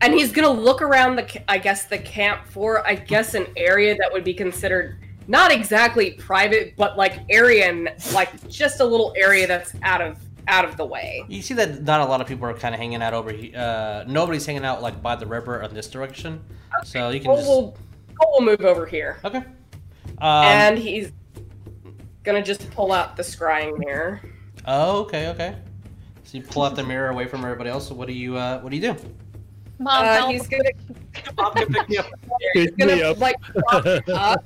and he's gonna look around the, I guess, the camp for, I guess, an area that would be considered not exactly private, but like area, and like just a little area that's out of out of the way.
You see that not a lot of people are kind of hanging out over here. Uh, nobody's hanging out like by the river in this direction, so you can
Cole
just
will, Cole will move over here,
okay. Um,
and he's gonna just pull out the scrying mirror.
oh, okay, okay. So you pull out the mirror away from everybody else. So what do you uh, what do you do?
Mom,
Uh,
help.
he's gonna
Mom can pick me up.
He's gonna
up.
like prop up.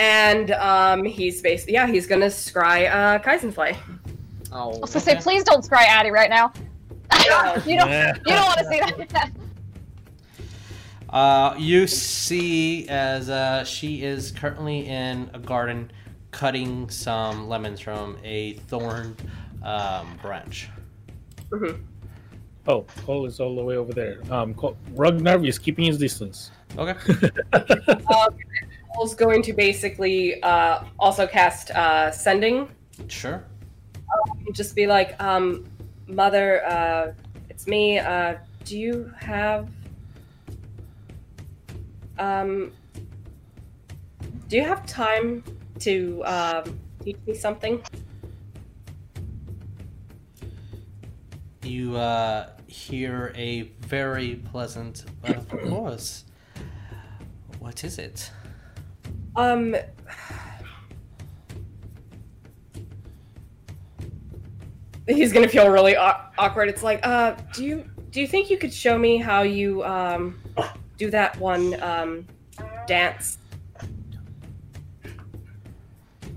And um, he's basically yeah, he's gonna scry uh Kaizenflay.
Oh,
I was gonna say, please don't scry Addy right now. you don't.
Yeah.
You don't want to see that.
Uh, you see as uh, she is currently in a garden cutting some lemons from a thorned um, branch.
Oh, Cole is all the way over there. Um, Cole, Ragnar is keeping his distance.
Okay.
Cole's going to basically uh, also cast uh, sending.
Sure.
Just be like, um, mother, uh, it's me. Uh, do you have um, do you have time to um, teach me something?
You uh, hear a very pleasant, but of course. What is it?
Um. He's gonna feel really awkward. It's like, uh, do you do you think you could show me how you um do that one um dance?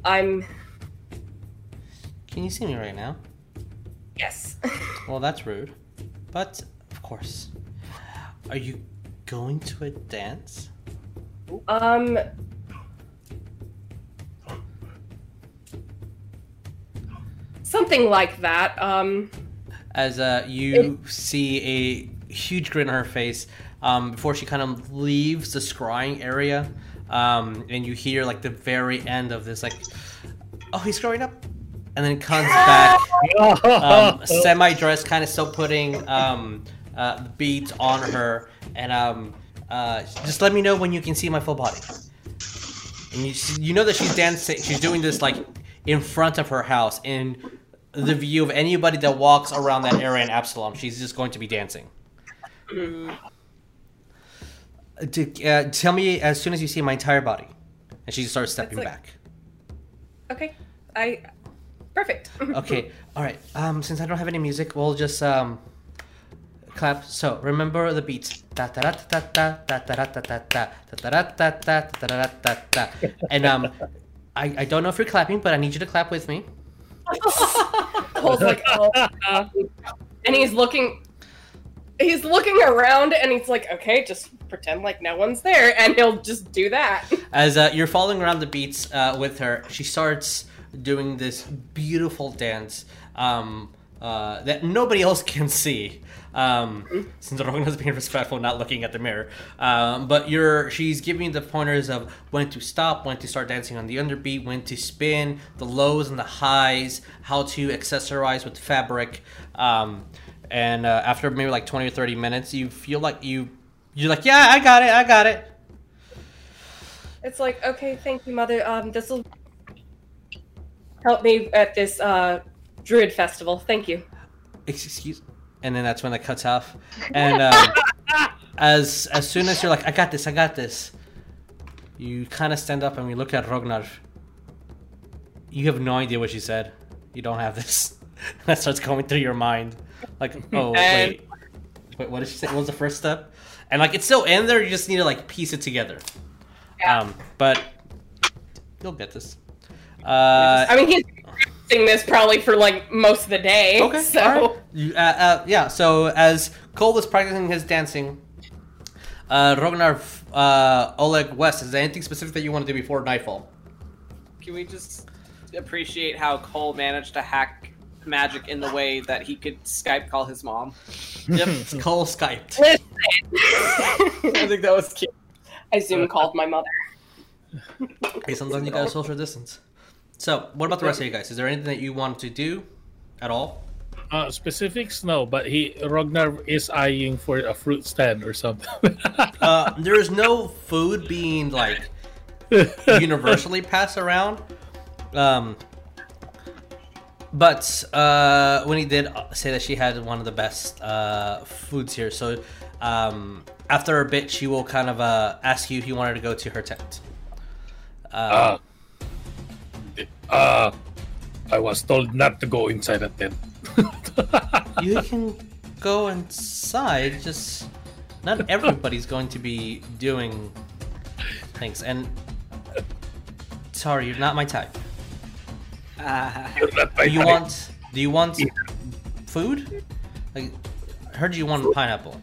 I'm
Can you see me right now?
yes.
Well, that's rude. But, of course. Are you going to a dance?
um. Something like that. Um.
as uh, you see a huge grin on her face um, before she kind of leaves the scrying area, um, and you hear like the very end of this, like, "Oh, he's growing up," and then comes back, um, semi-dressed, kind of still putting um, uh, beads on her, and um, uh, just let me know when you can see my full body. And you, you know that she's dancing. She's doing this like in front of her house in the view of anybody that walks around that area in Absalom. She's just going to be dancing. Uh, to- uh, tell me as soon as you see my entire body, and she starts stepping
like-
back.
Okay. I. Perfect.
Okay, all right. Um, since I don't have any music, we'll just um clap. So remember the beats. Da da da da da da da da da da da da da da da da da da da. And um, I I don't know if you're clapping, but I need you to clap with me.
Cole's like, oh, uh," and he's looking, he's looking around, and he's like, okay, just pretend like no one's there, and he'll just do that.
As uh, you're following around the beats uh, with her, she starts doing this beautiful dance um, uh, that nobody else can see. Um, since Rognar's being respectful, not looking at the mirror, um, but you're she's giving the pointers of when to stop, when to start dancing on the underbeat, when to spin, the lows and the highs, how to accessorize with fabric, um, and uh, after maybe like twenty or thirty minutes, you feel like you you're like, yeah, I got it, I got it.
It's like, okay, thank you, mother. Um, this will help me at this uh druid festival. Thank you.
excuse and then that's when it cuts off. And um, as as soon as you're like i got this i got this you kind of stand up and we look at rognar you have no idea what she said. You don't have this. That starts going through your mind. Like oh
And-
wait wait what did she say? What was the first step? And like it's still in there you just need to like piece it together.
Yeah.
um but you'll get this. Uh
I mean, he's practicing this probably for like most of the day.
Okay.
So
alright. You, uh, uh, yeah. So as Cole was practicing his dancing, uh, Ragnar, uh, Oleg West, is there anything specific that you want to do before nightfall?
Can we just appreciate how Cole managed to hack magic in the way that he could Skype call his mom?
Yep. Cole Skyped.
listen.
I think that was cute.
I Zoom called my mother.
Hey, sometimes you gotta social distance. So, what about the rest of you guys? Is there anything that you want to do at all?
Uh, specifics, no, but he Ragnar is eyeing for a fruit stand or something.
Uh, there is no food being like universally passed around. Um, but uh, when he did say that she had one of the best uh, foods here, so um, after a bit, she will kind of uh, ask you if you wanted to go to her tent. Uh,
uh, uh, I was told not to go inside a tent.
you can go inside. Just not everybody's going to be doing things, and sorry, you're not my type.
Uh,
not my
Do you
type.
want? Do you want food? Like, I heard you want pineapple.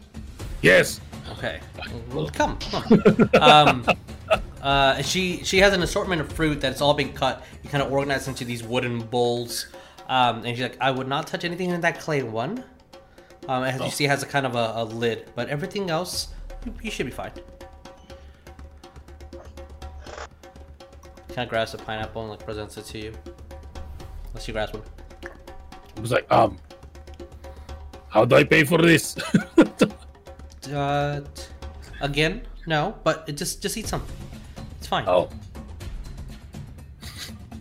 Yes.
Okay, well, come, come. um, uh, she she has an assortment of fruit that's all been cut. You kind of organize into these wooden bowls, um, and she's like, "I would not touch anything in that clay one." Um, as you see, it has a kind of a, a lid, but everything else, you, you should be fine. Kind of grabs the pineapple and like presents it to you. Unless you grasp one.
I was like, um, how do I pay for this?
Uh, again, no, but it just just eat some. It's fine.
oh.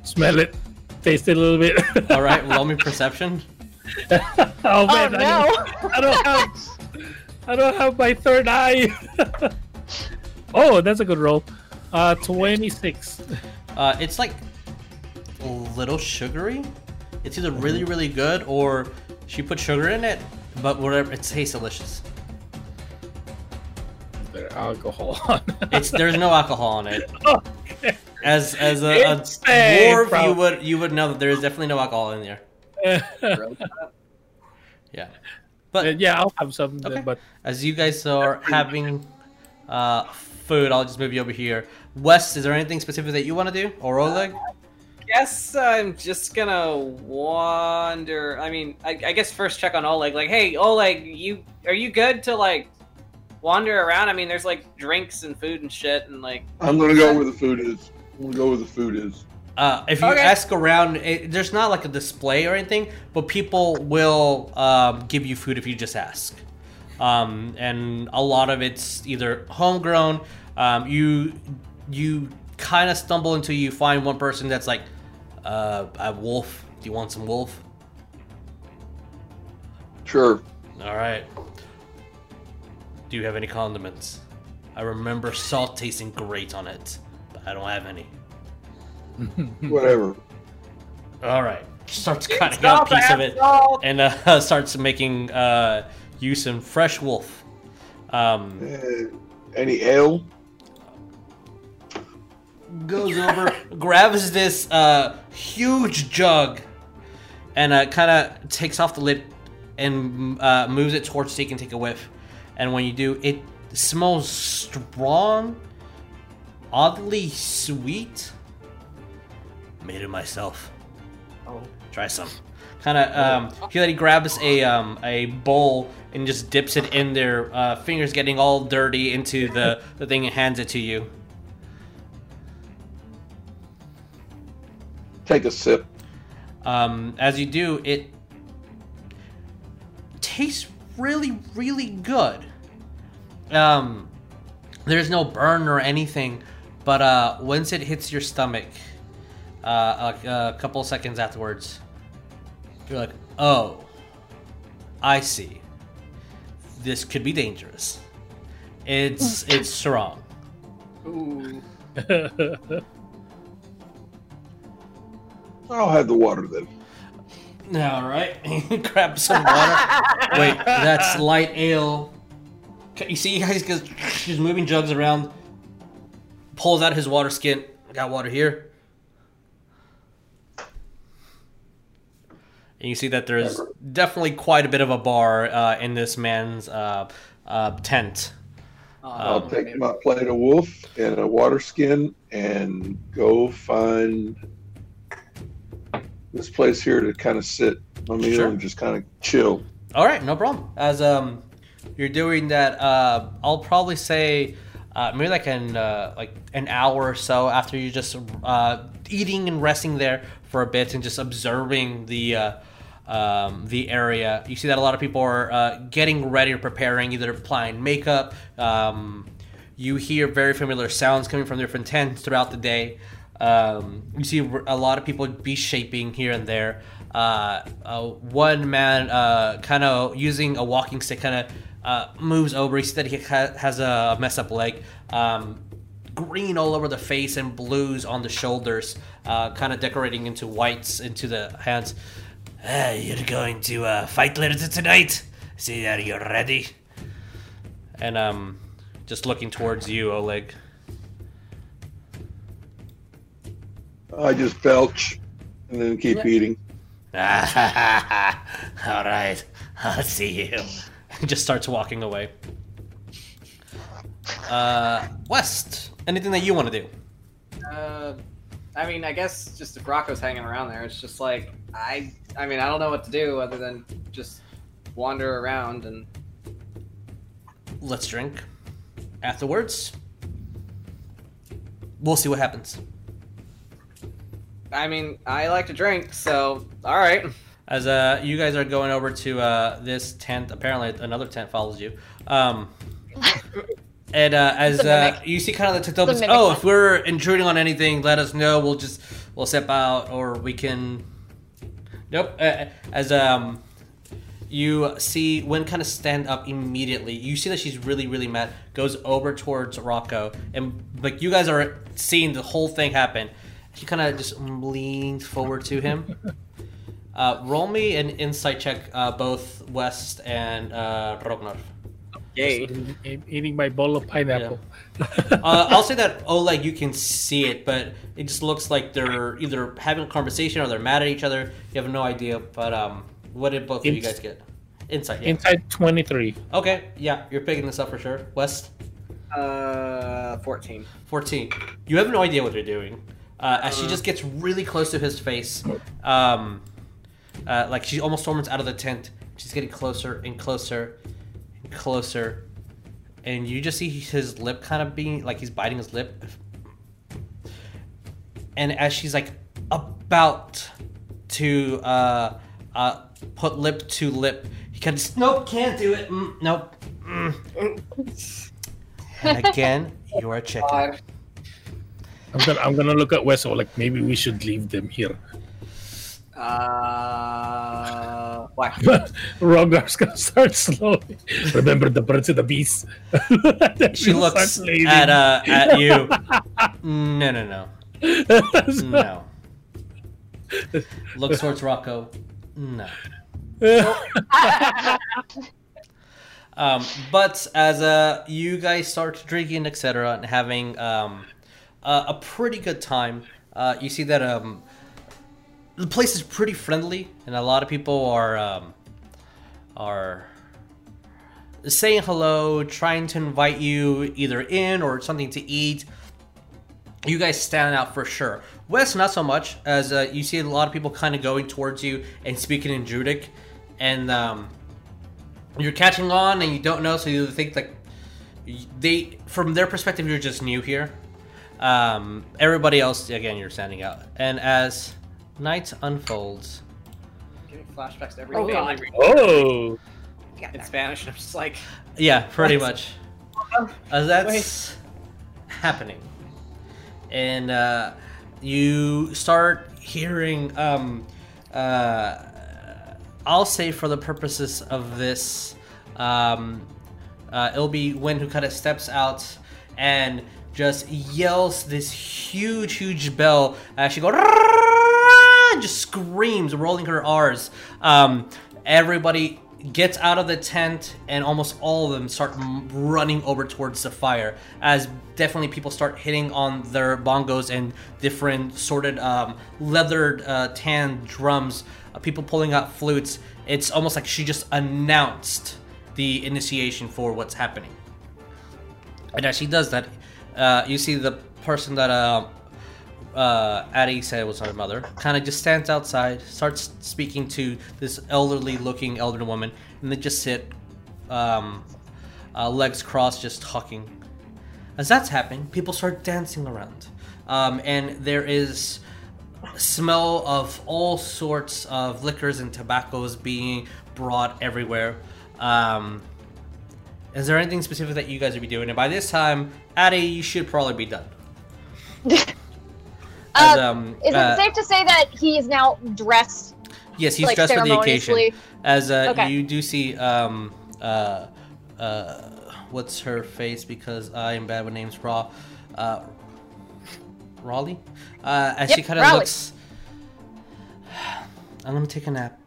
Smell it. Taste it a little bit.
All right, roll me perception.
oh
Oh
man, I,
no!
don't, I don't have I don't have my third eye. oh, that's a good roll. Uh, twenty-six.
Uh, it's like a little sugary. It's either really really good or she put sugar in it, but whatever, it tastes delicious.
There's alcohol on.
It's there's no alcohol in it.
okay.
As as a, a dwarf,
bro.
you would you would know that there is definitely no alcohol in there. Yeah, but
yeah, I'll have some.
Okay.
Then, but
as you guys are having uh, food, I'll just move you over here. Wes, is there anything specific that you want to do, or Oleg?
guess I'm just gonna wander. I mean, I, I guess first check on Oleg. Like, hey, Oleg, you are you good to like wander around? I mean, there's like drinks and food and shit, and like
I'm gonna go where the food is. I'm gonna go where the food is.
Uh, if you
Okay.
ask around, it, there's not like a display or anything, but people will um, give you food if you just ask. Um, and a lot of it's either homegrown. Um, you you kind of stumble until you find one person that's like, uh, "I have wolf. Do you want some wolf?"
Sure.
All right. Do you have any condiments? I remember salt tasting great on it, but I don't have any.
Whatever.
All right. Starts cutting out a piece of it and uh, starts making uh, you some fresh wolf. Um,
Uh, any ale?
goes over, grabs this uh, huge jug, and uh, kind of takes off the lid and uh, moves it towards so you can take a whiff. And when you do, it smells strong, oddly sweet. Made it myself.
oh,
Try some. kind of um, he, he grabs a um, a bowl and just dips it in there, uh, fingers getting all dirty into the the thing and hands it to you.
Take a sip.
Um, as you do, it tastes really, really good. Um, there's no burn or anything, but uh, once it hits your stomach, uh, a, a couple seconds afterwards, you're like, "Oh, I see. This could be dangerous. It's it's strong."
Ooh.
I'll have the water then.
All right, grab some water. Wait, that's light ale. You see, guys, because she's moving jugs around, pulls out his water skin. I got water here. And you see that there's definitely quite a bit of a bar uh, in this man's uh, uh, tent.
I'll
Um,
take my plate of wolf and a water skin and go find this place here to kind of sit my meal
Sure.
and just kind of chill.
All right, no problem. As um, you're doing that, uh, I'll probably say uh, maybe like an uh, like an hour or so after you just uh, eating and resting there for a bit and just observing the uh, um, the area. You see that a lot of people are uh, getting ready or preparing, either applying makeup. Um, you hear very familiar sounds coming from different tents throughout the day. Um, you see a lot of people be shaping here and there. Uh, uh, one man uh, kind of using a walking stick kind of uh, moves over. You see that he ha- has a mess up leg. Um, green all over the face and blues on the shoulders, uh, kind of decorating into whites into the hands. Ah, you're going to uh, fight later tonight. See that you're ready. And um, just looking towards you, Oleg.
I just belch and then keep eating.
all right, I'll see you. Just starts walking away. Uh, West, anything that you want to do?
Uh, I mean, I guess just if Rocco's hanging around there, it's just like I. I mean, I don't know what to do other than just wander around and.
Let's drink. Afterwards, we'll see what happens.
I mean, I like to drink, so all right.
As uh, you guys are going over to uh, this tent, apparently another tent follows you. Um, and uh, as uh, you see, kind of the tent
It's a
opens.
mimic
Oh,
one.
if we're intruding on anything, let us know. We'll just we'll step out, or we can. Nope. Uh, as um, you see, Win kind of stand up immediately. You see that she's really, really mad. Goes over towards Rocco, and like you guys are seeing the whole thing happen. She kind of just leans forward to him. Uh, roll me an insight check, uh, both West and uh, Rognar.
Yay.
Eating, eating my bowl of pineapple.
Uh, I'll say that Oleg, you can see it, but it just looks like they're either having a conversation or they're mad at each other. You have no idea. But um, what did both of you guys get? Insight. Yeah.
Inside 23.
Okay. Yeah, you're picking this up for sure. West.
Uh, fourteen.
14. You have no idea what they're doing. Uh, as she just gets really close to his face, um, uh, like she almost storms out of the tent. She's getting closer and closer and closer. And you just see his lip kind of being like he's biting his lip. And as she's like about to uh, uh, put lip to lip, he kind of nope, can't do it. Mm, nope. Mm. And again, you are checking.
Five.
I'm gonna I'm gonna look at Weso like maybe we should leave them here.
Uh, why?
Rogar's gonna start slowly. Remember the birds and the bees.
She looks at uh at you. No, no, no, no. Looks towards Rocco. No. Um, but as uh you guys start drinking, etc., and having um uh, a pretty good time, uh, you see that um the place is pretty friendly, and a lot of people are um are saying hello, trying to invite you either in or something to eat. you guys stand out for sure. West, not so much, as uh, you see a lot of people kind of going towards you and speaking in Druidic, and um, you're catching on and you don't know, so you think like they, from their perspective, you're just new here. Um, everybody else, again, you're standing out. And as night unfolds,
Getting flashbacks to every
Oh,
family
God.
reunion
Oh,
in Spanish. I'm just like,
Yeah, pretty
What?
much. As that's happening. And uh, you start hearing, um, uh, I'll say for the purposes of this, um, uh, it'll be when who kind of steps out and just yells this huge, huge bell as she goes, just screams, rolling her R's. Um, everybody gets out of the tent, and almost all of them start running over towards the fire. As definitely people start hitting on their bongos and different sorted um, leathered uh, tan drums. Uh, people pulling out flutes. It's almost like she just announced the initiation for what's happening. And as she does that, uh, you see the person that uh, Addie said was her mother kind of just stands outside, starts speaking to this elderly looking elderly woman, and they just sit, um, uh, legs crossed, just talking. As that's happening, people start dancing around. Um, and there is smell of all sorts of liquors and tobaccos being brought everywhere. Um, is there anything specific that you guys would be doing? And by this time, Addie, you should probably be done. As,
Uh,
um,
Is
uh,
it safe to say that he is now dressed?
Yes, he's
like,
dressed for the occasion. As uh,
Okay.
you do see, um, uh, uh, what's her face? Because I am bad with names. Raw, uh, Raleigh. Uh, as she kind of looks. I'm gonna take a nap.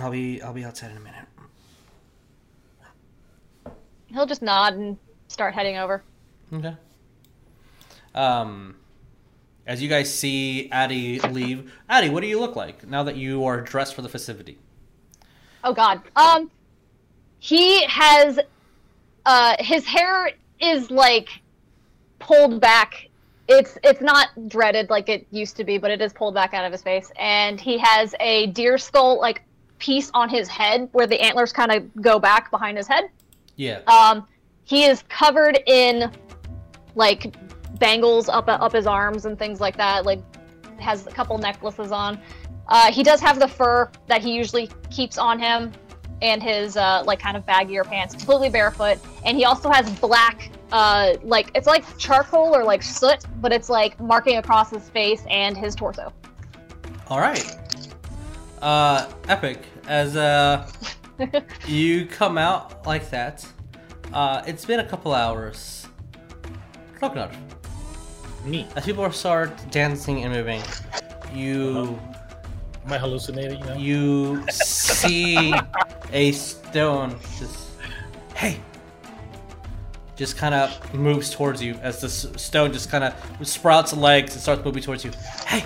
I'll be I'll be outside in a minute.
He'll just nod and start heading over.
Okay. Um, as you guys see Addie leave, Addie, what do you look like now that you are dressed for the festivity?
Oh God. Um, he has, uh, his hair is like pulled back. It's it's not dreaded like it used to be, but it is pulled back out of his face, and he has a deer skull like piece on his head where the antlers kind of go back behind his head.
Yeah.
Um, he is covered in like bangles up up his arms and things like that. Like has a couple necklaces on. Uh, he does have the fur that he usually keeps on him, and his uh, like kind of baggier pants, completely barefoot. And he also has black, uh, like it's like charcoal or like soot, but it's like marking across his face and his torso.
All right. Uh, epic. As uh, you come out like that, uh, it's been a couple hours. Ragnar,
me.
as people start dancing and moving, you
Am I hallucinating now?
you see a stone just hey just kind of moves towards you as the stone just kind of sprouts legs and starts moving towards you hey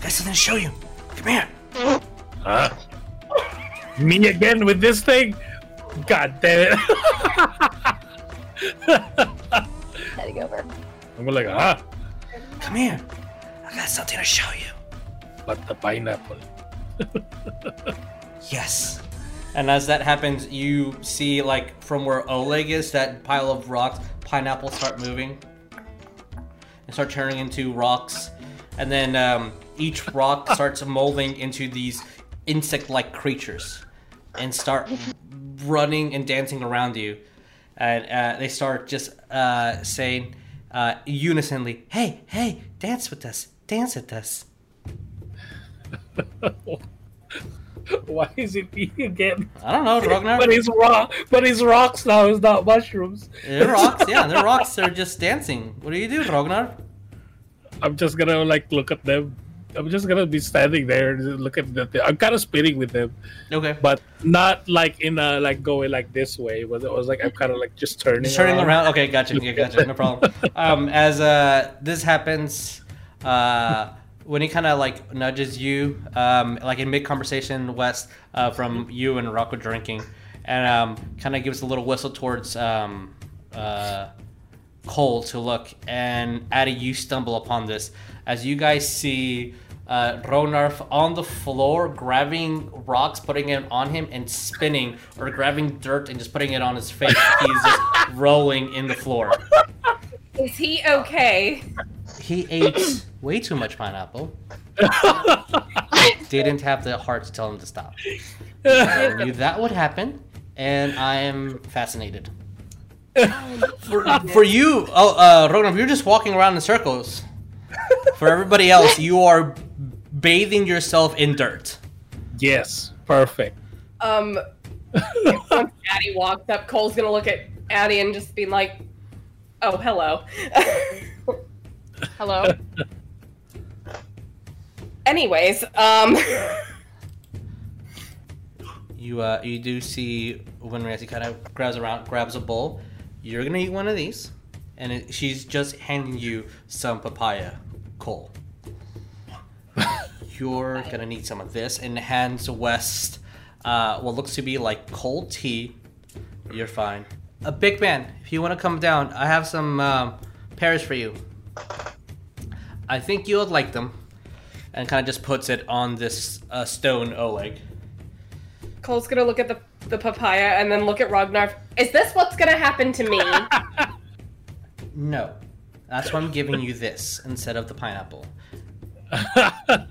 got something to show you come here
Huh? Me again with this thing? God damn it.
Heading over.
I'm like, ah,
come here. I got something to show you.
But the pineapple.
yes. And as that happens you see like from where oleg is that pile of rocks pineapples start moving and start turning into rocks. And then um, each rock starts molding into these insect-like creatures and start running and dancing around you. And uh, they start just uh, saying uh, unisonly hey hey dance with us dance with us
Why is it me again?
i don't know Ragnar.
But he's rock. But he's rocks now. It's not mushrooms.
They're rocks, yeah, they're rocks. They're just dancing. What do you do, Ragnar?
I'm just gonna like look at them. I'm just gonna be standing there and look at them. I'm kind of spinning with them,
Okay.
but not like in a like going like this way. But it was like I'm kind of like just turning.
Just turning around. Okay, gotcha. Yeah, gotcha. No problem. Um, as uh, this happens, uh, when he kind of like nudges you, um, like in mid conversation, West, uh, from you and Rocco drinking, and um, kind of gives a little whistle towards um, uh, Cole to look, and Addy, you stumble upon this as you guys see uh, Rognarv on the floor, grabbing rocks, putting it on him, and spinning, or grabbing dirt and just putting it on his face. He's just rolling in the floor.
Is he okay?
He ate way too much pineapple. Didn't have the heart to tell him to stop. I knew that would happen, and I am fascinated. For, for you, oh, uh, Ronan, you're just walking around in circles. For everybody else, you are bathing yourself in dirt.
Yes, perfect.
Um, once Addie walks up, Cole's gonna look at Addie and just be like, "Oh, hello."
Hello.
Anyways, um,
You uh, you do see when Rancy kind of grabs around, grabs a bowl. You're gonna eat one of these, and it, she's just handing you some papaya, Cole. You're gonna need some of this, and hands West uh, what looks to be like cold tea. You're fine. A big man, if you want to come down, I have some um, pears for you. I think you would like them. And kind of just puts it on this uh, stone Oleg.
Cole's gonna look at the the papaya and then look at Ragnar. Is this what's gonna happen to me?
No. That's why I'm giving you this instead of the pineapple.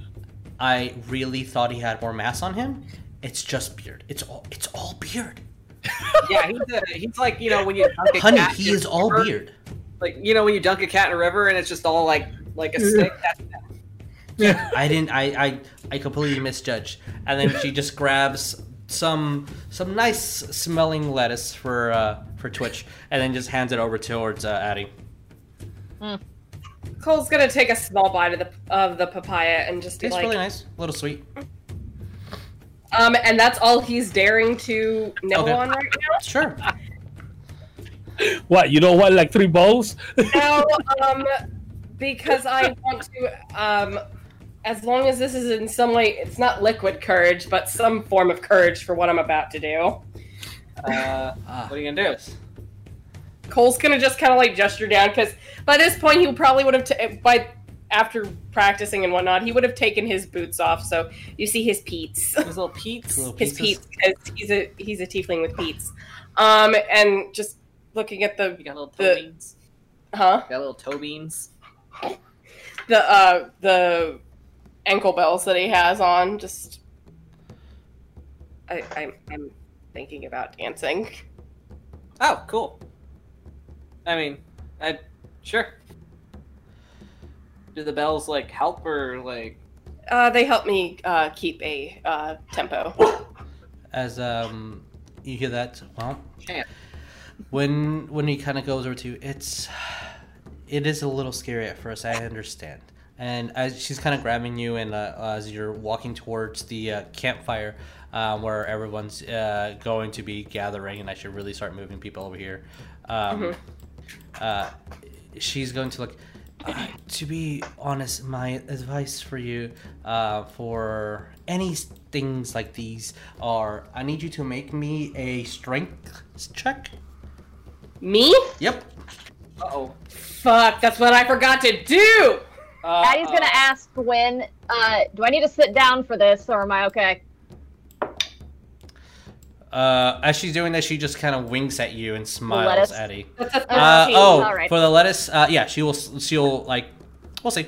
I really thought he had more mass on him. It's just beard. It's all it's all beard.
Yeah, he's, a, he's like you know when you dunk a
Honey,
cat
he
in
is
a
all
river,
beard.
Like you know when you dunk a cat in a river and it's just all like like a stick. That's
I didn't I, I I completely misjudged. And then she just grabs some some nice smelling lettuce for uh for Twitch and then just hands it over towards uh, Addie.
Cole's gonna take a small bite of the of the papaya and just be
It's
like,
really nice. A little sweet.
um, and that's all he's daring to nibble
Okay.
on right now.
Sure.
What you don't want like three bowls?
No, um, because I want to, um, as long as this is in some way, it's not liquid courage, but some form of courage for what I'm about to do.
uh, what are you gonna do?
Cole's gonna just kind of like gesture down because by this point he probably would have t- by after practicing and whatnot he would have taken his boots off. So you see his peats,
Those little
peats,
his peats because he's a he's a tiefling with peats. Um, and just looking at the
You got little
The-
toe beans.
huh
You got little toe beans.
the uh the ankle bells that he has on just I, I'm, I'm thinking about dancing
Oh, cool. I mean, I sure. Do the bells like help or like?
uh they help me uh keep a uh tempo
As um you hear that, well,
Chant.
when when he kind of goes over to it's it is a little scary at first i understand and as she's kind of grabbing you and uh, as you're walking towards the uh, campfire uh, where everyone's uh, going to be gathering and i should really start moving people over here um, uh, she's going to look uh, to be honest my advice for you uh, for any things like these are i need you to make me a strength check
me
Yep.
Uh oh.
fuck that's what i forgot to do
Uh,
Addie's gonna ask Gwen, uh, do I need to sit down for this or am I okay?
Uh, as she's doing this, she just kind of winks at you and smiles? Eddie. Uh, oh, for the lettuce, uh, yeah, she will. She'll like, we'll see.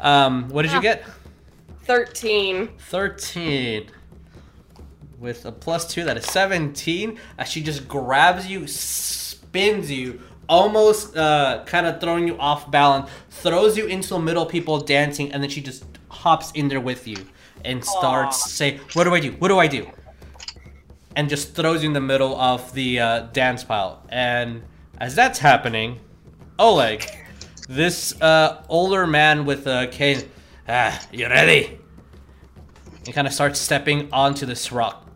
Um, what did you
Ah.
get?
13
Thirteen. With a plus two, that is seventeen. As she just grabs you, spins you, almost uh, kind of throwing you off balance, throws you into the middle of people dancing, and then she just hops in there with you and starts say, "What do I do? What do I do?" And just throws you in the middle of the uh, dance pile. And as that's happening, Oleg, this uh, older man with a cane, ah, you ready? He kind of starts stepping onto this rock.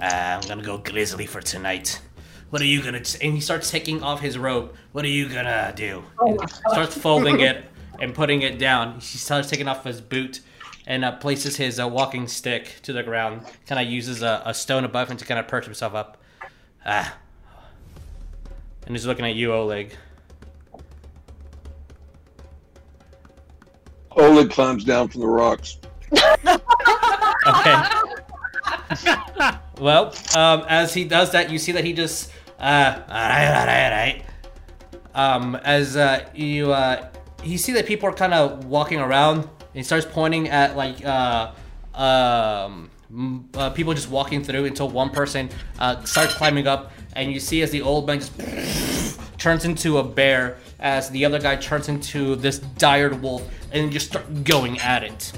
Ah, I'm gonna go grizzly for tonight. What are you gonna? T-? And he starts taking off his robe. What are you gonna do? And starts folding it and putting it down. He starts taking off his boot and uh, places his uh, walking stick to the ground. Kind of uses a, a stone above him to kind of perch himself up. Ah, and he's looking at you, Oleg.
Oleg climbs down from the rocks.
Okay. well, um, as he does that, you see that he just uh, alright, alright, alright. Um, as uh, you uh, you see that people are kind of walking around, he starts pointing at like uh, um, uh, people just walking through until one person uh, starts climbing up, and you see as the old man just turns into a bear, as the other guy turns into this dire wolf, and just start going at it.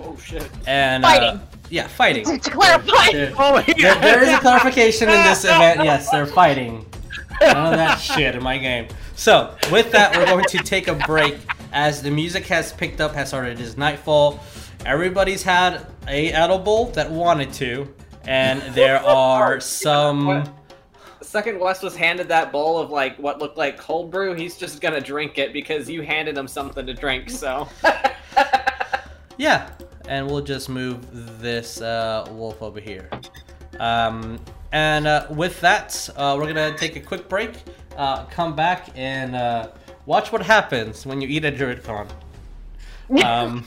Oh shit.
And
Fighting.
Uh, yeah, fighting.
To clarify.
There-
Oh my
there- there is a clarification in this event. Yes, they're fighting. None of that shit in my game. So, with that, we're going to take a break as the music has picked up, has started. It is nightfall. Everybody's had a edible that wanted to, and there are some.
Second West was handed that bowl of like what looked like cold brew, he's just gonna drink it because you handed him something to drink. So
Yeah, and we'll just move this uh, wolf over here. Um, and uh, with that, uh, we're gonna take a quick break, uh, come back, and uh, watch what happens when you eat a DruidCon. Um,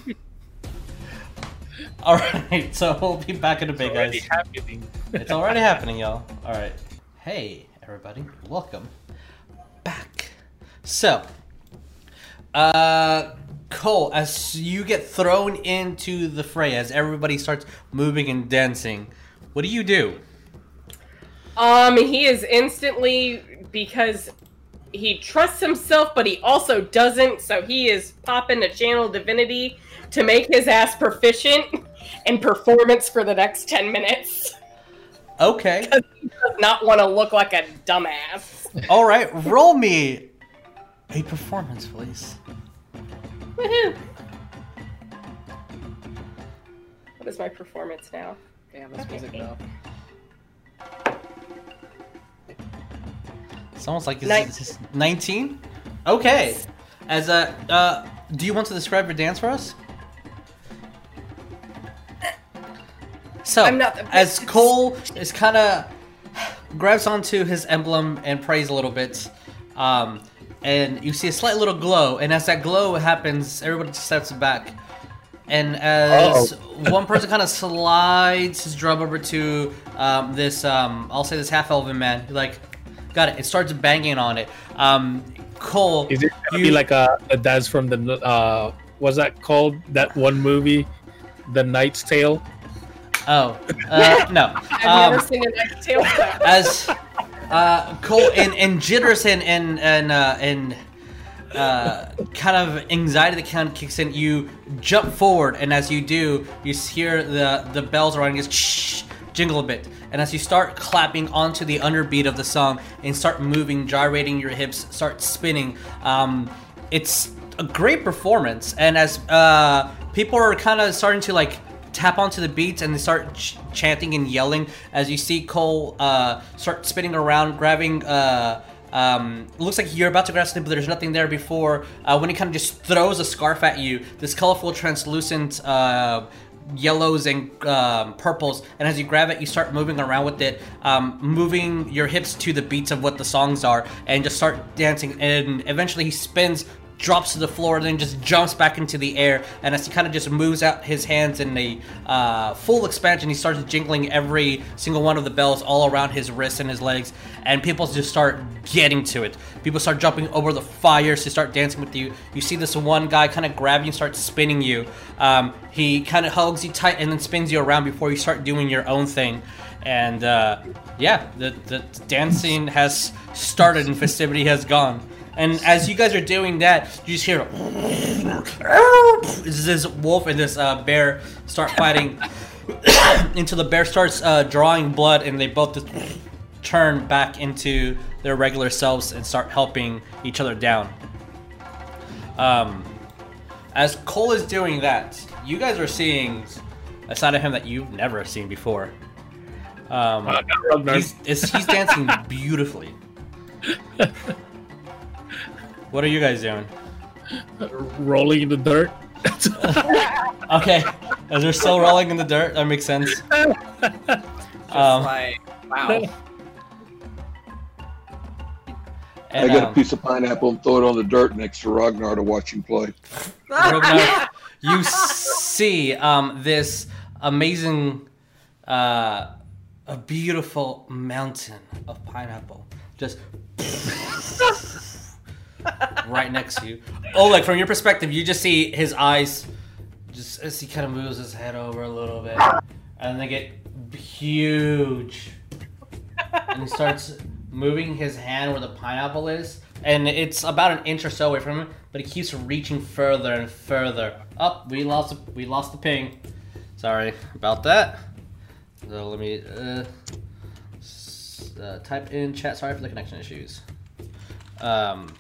all right, so we'll be back in a bit, guys.
happening.
It's already happening, y'all. All right. Hey, everybody. Welcome back. So, uh, Cole, as you get thrown into the fray, as everybody starts moving and dancing, what do you do?
Um, he is instantly because he trusts himself, but he also doesn't. So he is popping a channel divinity to make his ass proficient in performance for the next ten minutes.
Okay.
Does not want to look like a dumbass.
All right. Roll me a performance, please.
Woohoo! What is my performance now?
damn this music though.
It's almost like
Nin-
it's, it's 19. Okay. As a, uh, do you want to describe your dance for us? So,
I'm not the
as. Cole is kind of grabs onto his emblem and prays a little bit, um, and you see a slight little glow. And as that glow happens, everybody steps back. And as one person kind of slides his drum over to um, this, um, I'll say this half elven man, like, got it. It starts banging on it. Um, Cole,
Is it gonna
You-
be like a, a dance from the uh what's that called? That one movie, The Knight's Tale.
oh, uh, no.
I've
Um,
never seen a Knight's Tale.
as uh, Cole and, and jitters and and and uh, and uh, kind of anxiety that kind of kicks in, you jump forward, and as you do, you hear the the bells around you just shh, jingle a bit. And as you start clapping onto the underbeat of the song and start moving, gyrating your hips, start spinning, um, it's a great performance. And as uh, people are kind of starting to like tap onto the beats and they start ch- chanting and yelling as you see Cole uh, start spinning around, grabbing. Uh, um, looks like you're about to grab something, but there's nothing there before. Uh, when he kind of just throws a scarf at you, this colorful, translucent uh, yellows and um, purples, and as you grab it, you start moving around with it, um, moving your hips to the beats of what the songs are, and just start dancing. And eventually, he spins drops to the floor, then just jumps back into the air. And as he kind of just moves out his hands in a uh, full expansion, he starts jingling every single one of the bells all around his wrists and his legs. And people just start getting to it. People start jumping over the fires to start dancing with you. You see this one guy kind of grab you and start spinning you. Um, he kind of hugs you tight and then spins you around before you start doing your own thing. And uh, yeah, the, the dancing has started and festivity has gone. And as you guys are doing that, you just hear this wolf and this uh, bear start fighting until the bear starts uh, drawing blood, and they both just turn back into their regular selves and start helping each other down. Um, as Cole is doing that, you guys are seeing a side of him that you've never seen before. Um,
Uh,
he's, he's dancing beautifully. What are you guys doing?
rolling in the dirt.
Okay, as they're still rolling in the dirt, that makes sense.
Just
Um,
like wow.
I
got
get a
um,
piece of pineapple and throw it on the dirt next to Ragnar to watch him play.
Ragnar, you see um, this amazing, uh, a beautiful mountain of pineapple just right next to you. Oh, like from your perspective, you just see his eyes just as he kind of moves his head over a little bit, and they get huge, and he starts moving his hand where the pineapple is, and it's about an inch or so away from him, but he keeps reaching further and further. Up, we lost we lost the ping. Sorry about that. So let me uh, uh, type in chat. Sorry for the connection issues. Um.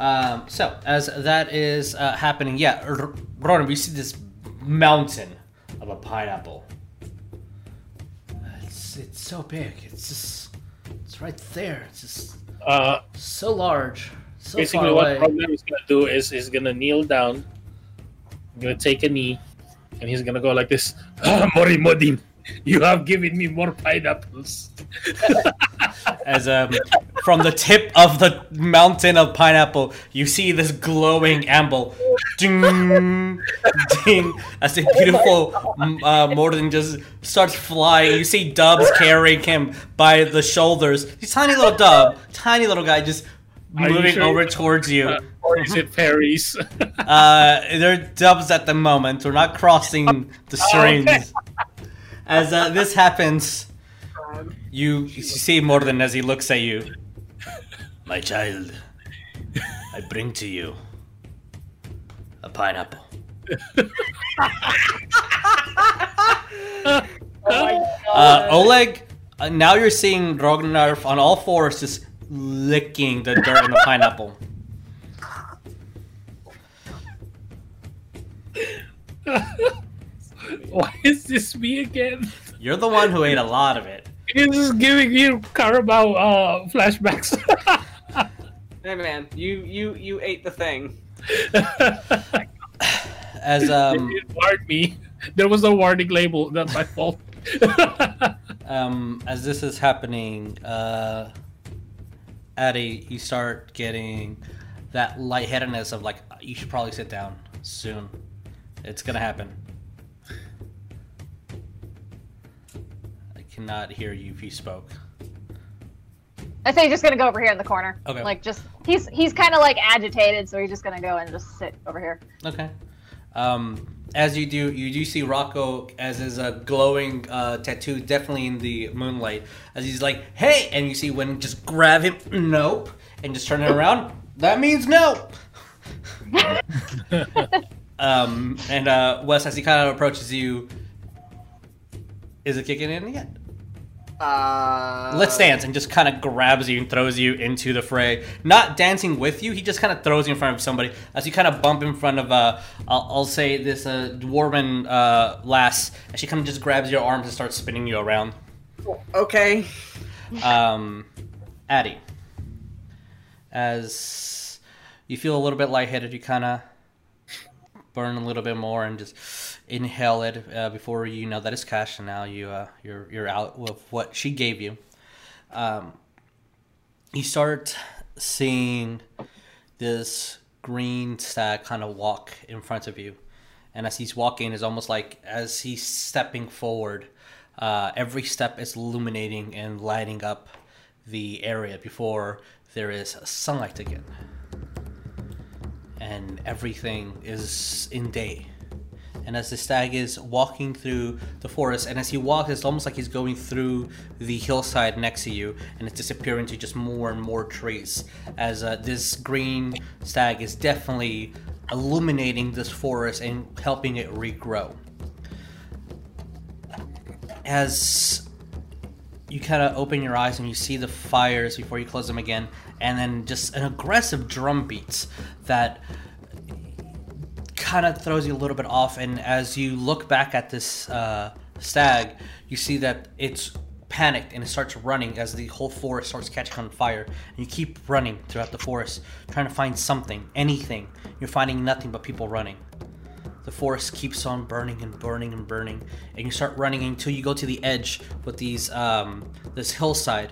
Um, so as that is uh, happening, yeah, R- Ronan, we see this mountain of a pineapple. It's it's so big. It's just it's right there. It's just
Uh,
so large, so
basically, what. Rognarv is gonna do is he's gonna kneel down, gonna take a knee, and he's gonna go like this. Mori you have given me more pineapples.
As um, from the tip of the mountain of pineapple, you see this glowing amble, ding, ding, as a beautiful uh, Morden just starts flying. You see Dubs carrying him by the shoulders. This tiny little Dub, tiny little guy, just
Are
moving
sure?
over towards you.
Uh, or is it fairies?
Uh, they're Dubs at the moment. We're not crossing the streams.
okay.
As uh, this happens, you see Morden as he looks at you. My child, I bring to you a pineapple. Uh, Oleg, uh, now you're seeing Rognarv on all fours just licking the dirt in the pineapple.
Why is this me again?
You're the one who ate a lot of it.
This is giving you Carabao uh, flashbacks.
Hey man, you you you ate the thing.
As um,
it warned me. There was a warning label. That's my fault.
um, as this is happening, uh, Addie, you start getting that lightheadedness of like you should probably sit down soon. It's gonna happen. Cannot hear you if you spoke.
I say he's just gonna go over here in the corner.
Okay.
Like just he's he's kind of like agitated, so he's just gonna go and just sit over here.
Okay. Um, as you do, you do see Rocco as his uh, glowing uh, tattoo, definitely in the moonlight. As he's like, "Hey!" and you see when just grab him, nope, and just turn it around. That means no. um, and uh, Wes, as he kind of approaches you, is it kicking in yet?
Uh,
Let's dance, and just kind of grabs you and throws you into the fray. Not dancing with you, he just kind of throws you in front of somebody as you kind of bump in front of, uh, I'll, I'll say this uh, dwarven uh, lass, and she kind of just grabs your arms and starts spinning you around.
Okay.
Um, Addie, as you feel a little bit lightheaded, you kind of burn a little bit more and just inhale it uh, before you know that it's cash, and now you uh, you're you're out with what she gave you. Um, you start seeing this green stag kind of walk in front of you, and as he's walking, it's almost like as he's stepping forward, uh, every step is illuminating and lighting up the area before there is sunlight again, and everything is in day. And as the stag is walking through the forest, and as he walks, it's almost like he's going through the hillside next to you, and it's disappearing to just more and more trees. As uh, this green stag is definitely illuminating this forest and helping it regrow. As you kind of open your eyes and you see the fires before you close them again, and then just an aggressive drum beats that kind of throws you a little bit off. And as you look back at this uh, stag, you see that it's panicked and it starts running as the whole forest starts catching on fire. And you keep running throughout the forest, trying to find something, anything. You're finding nothing but people running. The forest keeps on burning and burning and burning, and you start running until you go to the edge with these um, this hillside,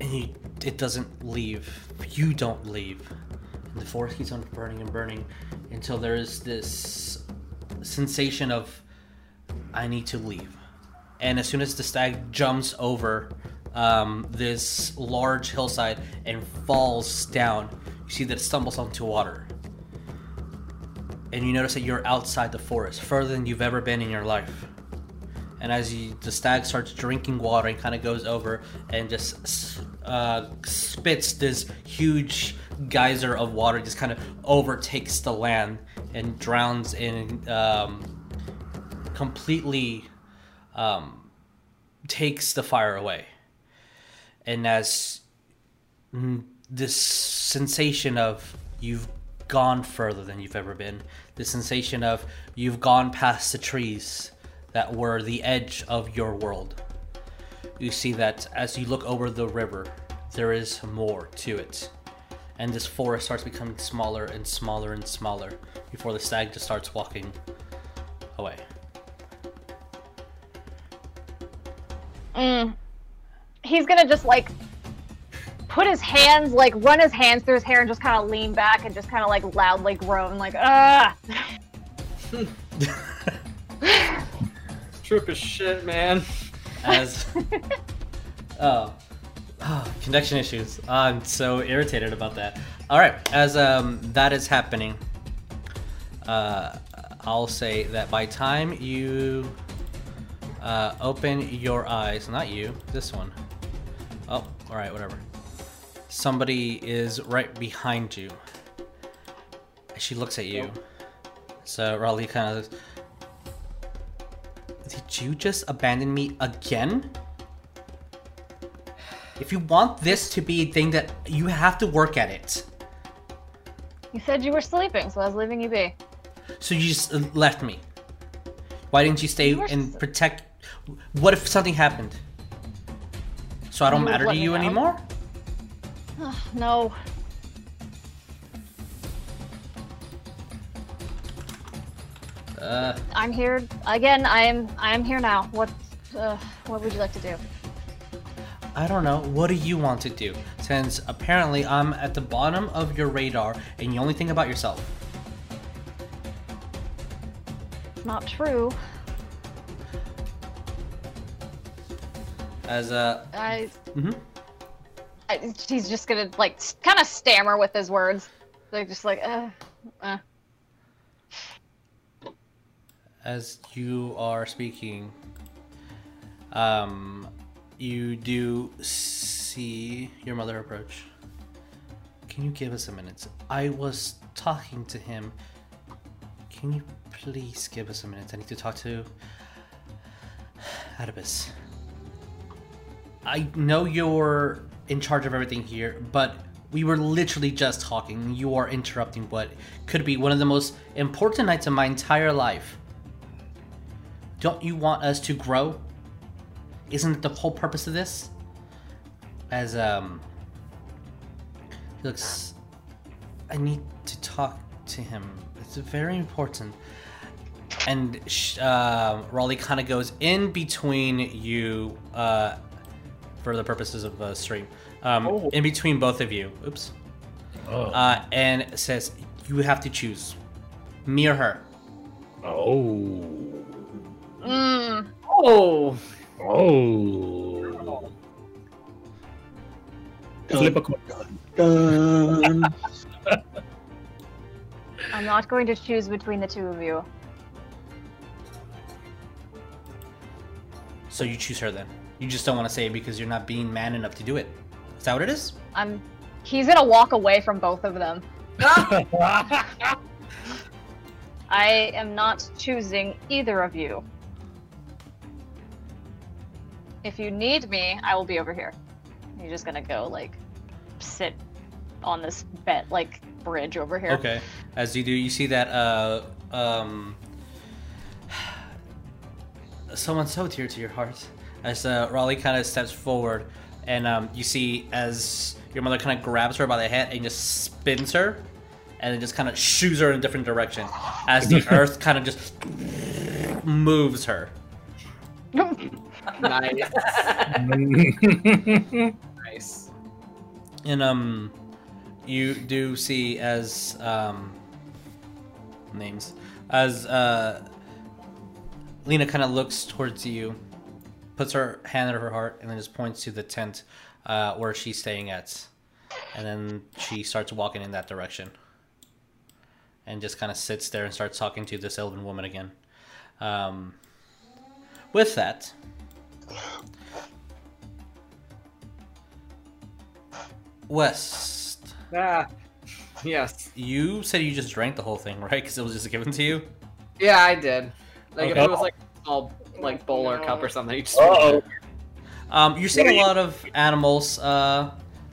and you, it doesn't leave. You don't leave. The forest keeps on burning and burning until there is this sensation of I need to leave. And as soon as the stag jumps over um, this large hillside and falls down, you see that it stumbles onto water. And you notice that you're outside the forest, further than you've ever been in your life. And as you, the stag starts drinking water and kind of goes over and just uh, spits this huge geyser of water, just kind of overtakes the land and drowns in um, completely um, takes the fire away. And as this sensation of you've gone further than you've ever been, the sensation of you've gone past the trees that were the edge of your world. You see that as you look over the river, there is more to it. And this forest starts becoming smaller and smaller and smaller before the stag just starts walking away.
Mm. He's gonna just like put his hands, like run his hands through his hair and just kind of lean back and just kind of like loudly groan, like ah.
Trip is shit, man.
As oh, oh, connection issues. I'm so irritated about that. All right, as um that is happening, uh, I'll say that by time you uh, open your eyes, not you, this one. Oh, all right, whatever. Somebody is right behind you. She looks at you. So Raleigh kind of. Did you just abandon me again? If you want this to be a thing that you have to work at it.
You said you were sleeping, so I was leaving you be.
So you just uh, left me. Why didn't you stay
You
and protect? What if something happened? So I don't matter to you anymore?
No.
Uh,
I'm here again. I am. I am here now. What? Uh, what would you like to do?
I don't know. What do you want to do? Since apparently I'm at the bottom of your radar and you only think about yourself.
Not true.
As uh,
I.
Mhm.
I he's just gonna like kind of stammer with his words. Like just like uh, uh.
as you are speaking, um, you do see your mother approach. Can you give us a minute? I was talking to him. Can you please give us a minute? I need to talk to Adibus. I know you're in charge of everything here, but we were literally just talking. You are interrupting what could be one of the most important nights of my entire life. Don't you want us to grow? Isn't it the whole purpose of this? As um, he looks. I need to talk to him. It's very important. And uh, Raleigh kind of goes in between you, uh, for the purposes of the stream. Um,
Oh.
In between both of you. Oops.
Oh.
Uh, and says you have to choose, me or her.
oh.
Mm.
Oh,
Oh. Flip a coin.
Dun.
I'm not going to choose between the two of you.
So you choose her then. You just don't want to say it because you're not being man enough to do it. Is that what it is?
I'm. He's gonna walk away from both of them. I am not choosing either of you. If you need me, I will be over here. You're just gonna go like sit on this bed like bridge over here.
Okay. As you do, you see that uh um someone so dear to your heart. As uh, Raleigh kind of steps forward, and um, you see as your mother kind of grabs her by the head and just spins her, and it just kind of shoots her in a different direction as the earth kind of just moves her.
Nice. nice.
And um, you do see as um, names as uh, Lena kind of looks towards you, puts her hand over her heart, and then just points to the tent uh, where she's staying at, and then she starts walking in that direction, and just kind of sits there and starts talking to this elven woman again. Um, with that. West,
Ah. Yes.
you said you just drank the whole thing, right? Because it was just given to you.
Yeah, I did. Like if it was like a small like bowl or cup or something, you just
Uh-oh.
Um, you're seeing a lot of animals uh,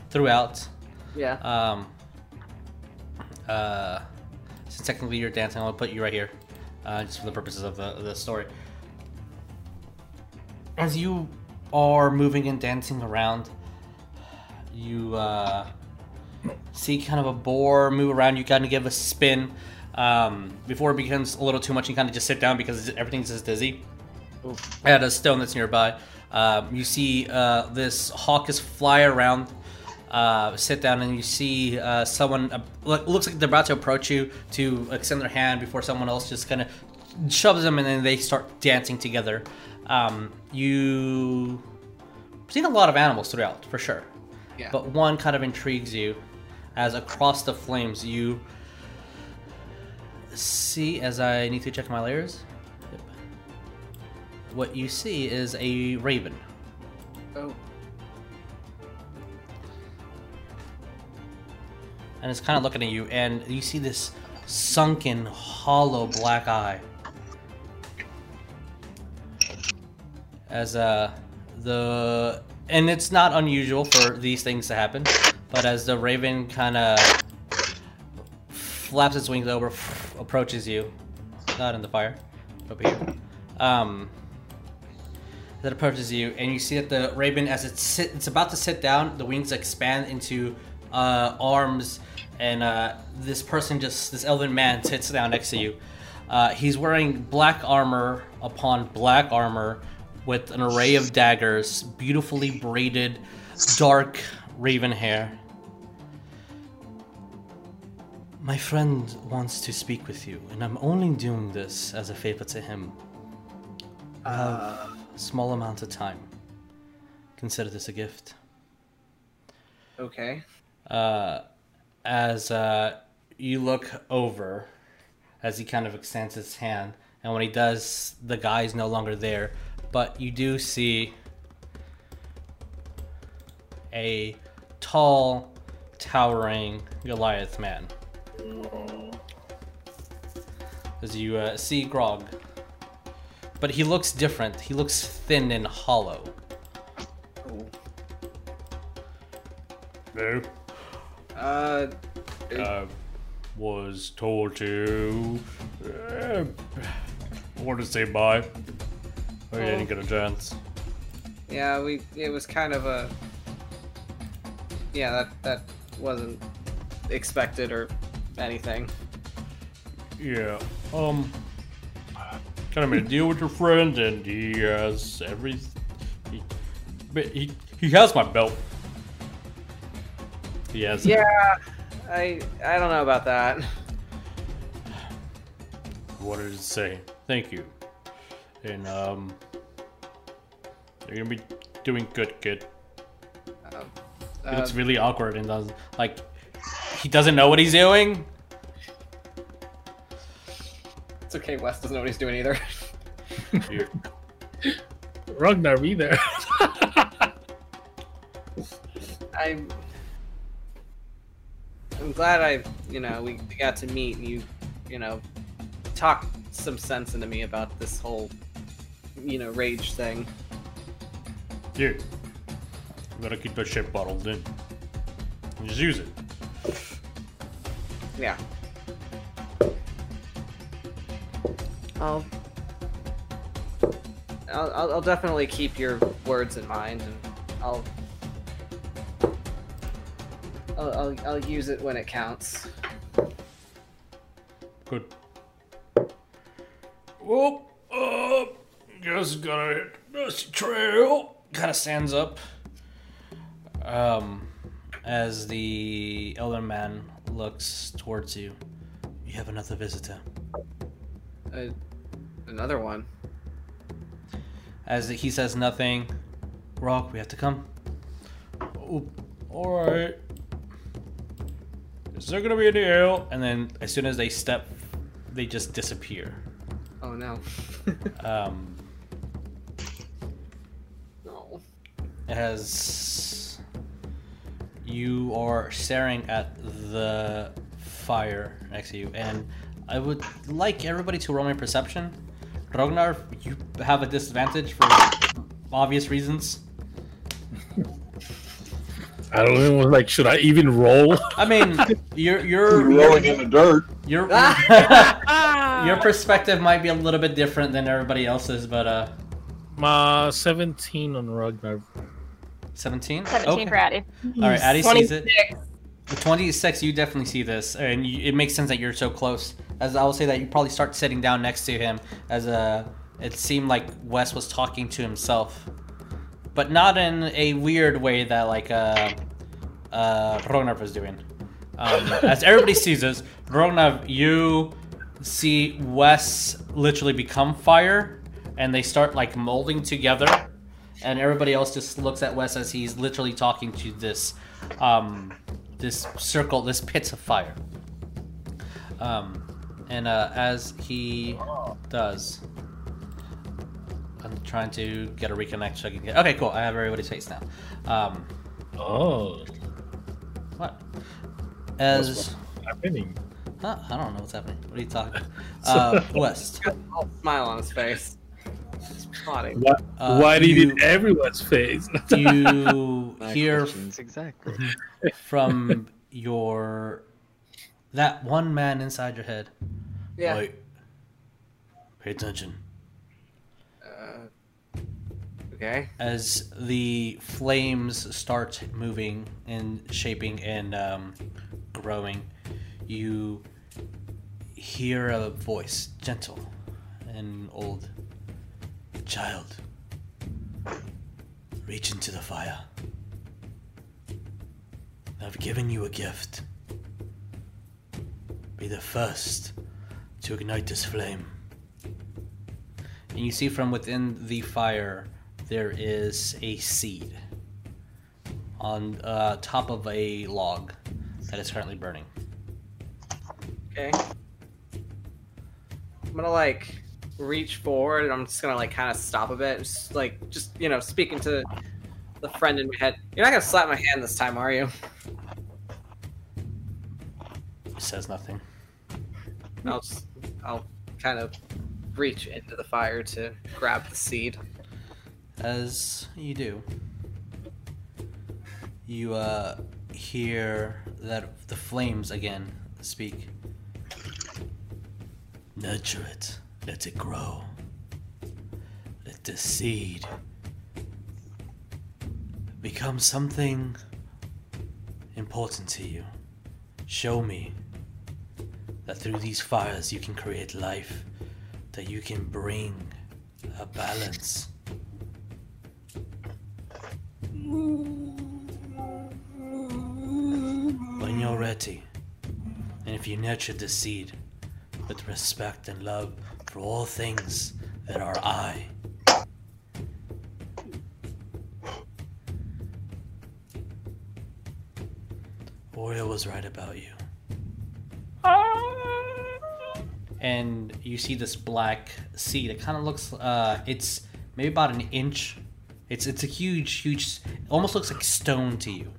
throughout.
Yeah.
Um, uh, since technically you're dancing, I'll put you right here, uh, just for the purposes of the, of the story. As you are moving and dancing around, you uh, see kind of a boar move around. You kind of give a spin um, before it becomes a little too much. You kind of just sit down because everything's just dizzy. At a stone that's nearby, um, you see uh, this hawk is fly around uh, sit down and you see uh, someone uh, look, looks like they're about to approach you to extend their hand before someone else just kind of shoves them and then they start dancing together. Um, you seen a lot of animals throughout for sure,
Yeah.
but one kind of intrigues you as across the flames you see as I need to check my layers. Yep. What you see is a raven.
Oh.
and it's kind of looking at you, and you see this sunken, hollow black eye. As uh, the and it's not unusual for these things to happen, but as the raven kind of flaps its wings over, approaches you, not in the fire, over here. Um, that approaches you, and you see that the raven, as it sit, it's about to sit down, the wings expand into uh, arms, and uh, this person just this elven man sits down next to you. Uh, he's wearing black armor upon black armor with an array of daggers, beautifully braided, dark raven hair. My friend wants to speak with you, and I'm only doing this as a favor to him. I have a small amount of time. Consider this a gift.
Okay.
uh, as uh, you look over, as he kind of extends his hand, and when he does, the guy is no longer there, but you do see a tall, towering Goliath man. As you uh, see Grog. But he looks different. He looks thin and hollow.
No.
Uh.
Uh, was told to. Uh, want to say bye. I didn't get a chance.
Yeah, we. It was kind of a. Yeah, that that wasn't expected or anything.
Yeah. Um. Kind of made a deal with your friend, and he has every. He, but he he has my belt. He has. it.
Yeah, I I don't know about that.
What did it say? Thank you. And um. You're gonna be doing good, kid.
Uh,
He looks really awkward and does like he doesn't know what he's doing.
it's okay. Wes doesn't know what he's doing either.
Here. Rognarv, be there.
I'm. I'm glad I, you know, we we got to meet and you, you know, talk some sense into me about this whole, you know, rage thing.
Here. I'm gonna keep that shit bottled in. Just use it.
Yeah. I'll, I'll, I'll I'll definitely keep your words in mind, and I'll, I'll, I'll, I'll use it when it counts.
Good. Whoop. Uh, just gotta hit this trail. Kind of stands up. Um, as the elder man looks towards you, you have another visitor.
Uh, another one.
As he says nothing, Rock, we have to come. Oh, all right. Is there gonna be any ale? And then as soon as they step, they just disappear.
Oh no.
Um, it has. You are staring at the fire next to you, and I would like everybody to roll my perception. Rognarv, you have a disadvantage for obvious reasons.
I don't know. Like, should I even roll?
I mean, you're
You're
you're
rolling in the dirt.
your your perspective might be a little bit different than everybody else's, but uh,
Uh, 17 on Rognarv.
17.
17 for Addie.
All right, Addie sees it.
26.
The 26, you definitely see this, and you, it makes sense that you're so close. As I will say that you probably start sitting down next to him, as a, it seemed like Wes was talking to himself, but not in a weird way that like uh, uh, Rognarv was doing. Um, as everybody sees this, Rognarv, you see Wes literally become fire, and they start like molding together, and everybody else just looks at Wes as he's literally talking to this, um, this circle, this pits of fire. Um, and uh, as he does, I'm trying to get a reconnect so I can get. Okay, cool. I have everybody's face now. Um,
Oh,
what? As What's
happening.
huh? I don't know what's happening. What are you talking? about? Uh, West.
Got a little smile on his face. He's plotting.
Why,
Uh,
why do you
you-
need everyone's face?
You hear
questions, exactly.
from your that one man inside your head.
Yeah.
Wait. Pay attention.
Uh, okay.
as the flames start moving and shaping and um, growing, you hear a voice, gentle and old. Child, reach into the fire. I've given you a gift. Be the first to ignite this flame. And you see from within the fire there is a seed on uh, top of a log that is currently burning.
Okay. I'm gonna like reach forward and I'm just gonna like kind of stop a bit, just like just you know speaking to the friend in my head. You're not gonna slap my hand this time, are you?
Says nothing.
I'll just I'll kind of reach into the fire to grab the seed.
As you do, you uh, hear that the flames again speak. Nurture it. Let it grow. Let the seed become something important to you. Show me that through these fires you can create life, that you can bring a balance. When you're ready, and if you nurture the seed with respect and love for all things that are I, Oreo was right about you. And you see this black seed. It kind of looks. Uh, it's maybe about an inch. It's it's a huge, huge. Almost looks like stone to you,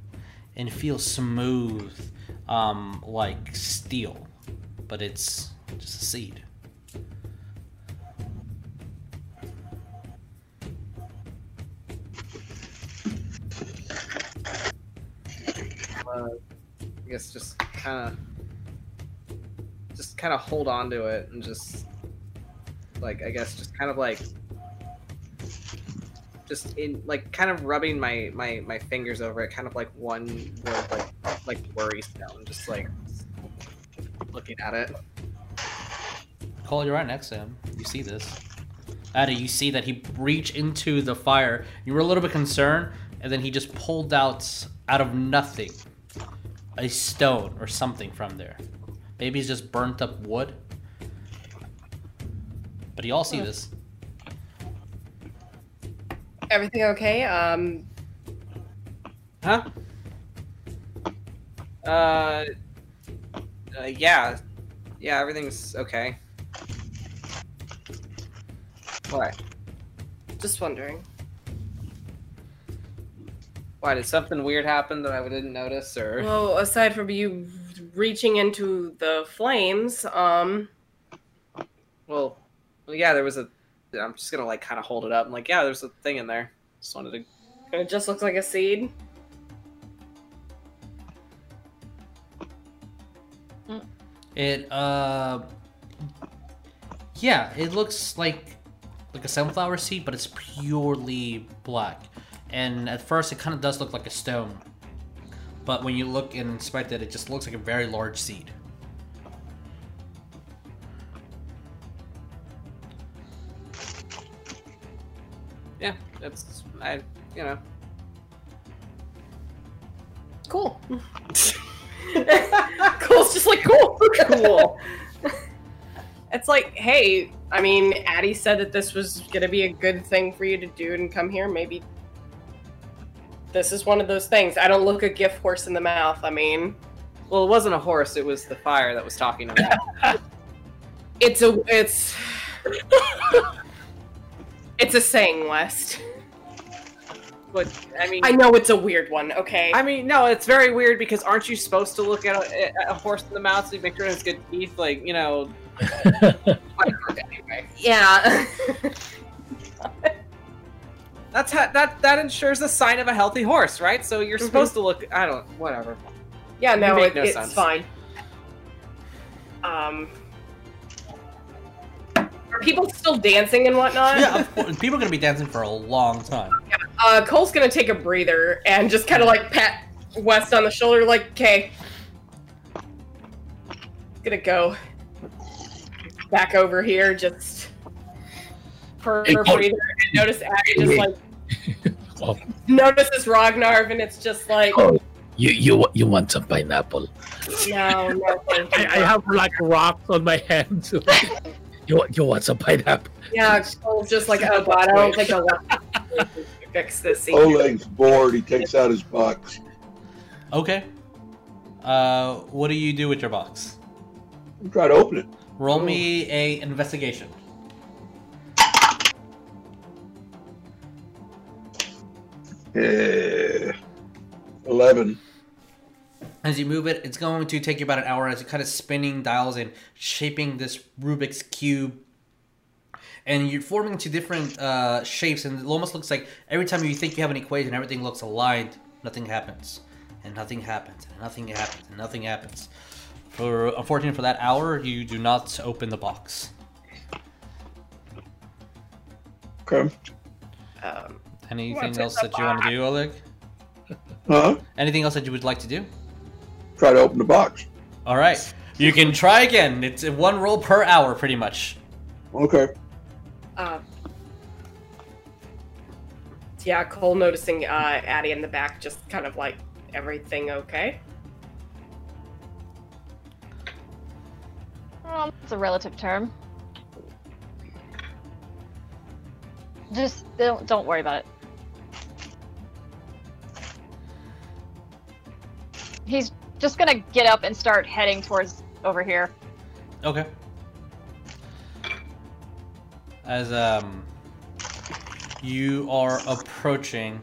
and feels smooth, um, like steel, but it's just a seed.
I guess just kind of just kind of hold on to it and just like I guess just kind of like just in like kind of rubbing my my my fingers over it kind of like one word like like worry stone just like looking at it
Coal, you're right next to him. You see this. Ada, you see that he reached into the fire. You were a little bit concerned, and then he just pulled out, out of nothing, a stone or something from there. Maybe it's just burnt up wood. But you all see this.
Everything okay? Um,
Huh? Uh, uh, yeah, yeah, everything's okay. What?
just wondering.
Why did something weird happen that I didn't notice, or?
Well, aside from you reaching into the flames, um,
Well, well, yeah, there was a. I'm just gonna like kind of hold it up. I'm like, yeah, there's a thing in there. Just wanted to.
it just looks like a seed.
It uh yeah, it looks like like a sunflower seed, but it's purely black. And at first it kind of does look like a stone. But when you look and inspect it, it just looks like a very large seed.
Yeah, that's I. You know.
Cool. Cool Cool's just like cool, cool. it's like, hey, I mean, Addie said that this was gonna be a good thing for you to do and come here. Maybe this is one of those things. I don't look a gift horse in the mouth. I mean,
Well, it wasn't a horse. It was the fire that was talking to me.
it's a it's it's a saying, West.
but I mean,
I know it's a weird one. Okay.
I mean, no, it's very weird because aren't you supposed to look at a, at a horse in the mouth so you make sure it has good teeth? Like, you know. anyway,
yeah.
That's how, that that ensures a sign of a healthy horse, right? So you're
Mhm.
supposed to look. I don't. Whatever.
Yeah, no, it,
no
it's
sense.
fine. Um, are people still dancing and whatnot?
Yeah, of course, people are gonna be dancing for a long time.
Uh, Coal's gonna take a breather and just kind of like pat West on the shoulder, like, "Okay, gonna go back over here, just for
Hey,
a
Coal.
breather." And notice Abby just like
Oh,
notices Rognarv, and it's just like,
Oh. you you you want some pineapple?
"No, no.
I, I have like rocks on my hands. you want- you want some pineapple?
Yeah, Coal's just like, "Oh God, I don't think I want fix this." scene."
Oleg's bored. He takes out his box.
Okay. Uh, what do you do with your box?
Try to open it.
Roll me a investigation.
Eh, Eleven.
As you move it, it's going to take you about an hour as you're kind of spinning dials and shaping this Rubik's cube. And you're forming into different uh, shapes, and it almost looks like every time you think you have an equation, everything looks aligned. Nothing happens, and nothing happens, and nothing happens, and nothing happens. For unfortunately for that hour, you do not open the box.
Okay.
Um,
Anything
What's
else
in the
that you want to do, Oleg?
Huh?
Anything else that you would like to do?
Try to open the box.
All right, you can try again. It's one roll per hour, pretty much.
Okay.
uh, yeah, Coal noticing uh, Addie in the back, just kind of like, everything okay?
Um, it's a relative term. Just don't don't worry about it. He's just gonna get up and start heading towards over here.
Okay. As um, you are approaching,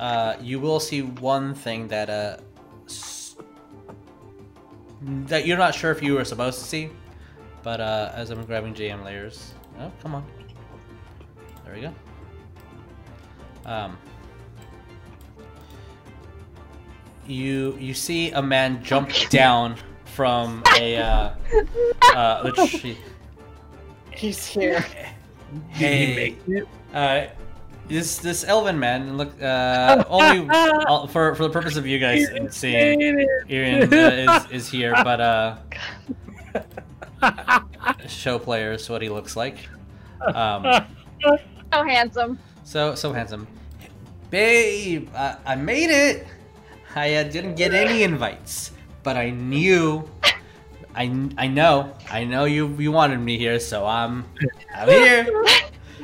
uh, you will see one thing that uh, s- that you're not sure if you were supposed to see, but uh, as I'm grabbing JM layers, oh come on, there we go. Um, you you see a man jump down from a uh, uh, the tree.
He's here.
Hey, uh, this this elven man look uh, only uh, for for the purpose of you guys seeing Ian uh, is is here, but uh, show players what he looks like. Um,
So handsome.
so so handsome, babe. I, I made it. I uh, didn't get any invites, but I knew. I, I know I know you you wanted me here, so I'm I'm here.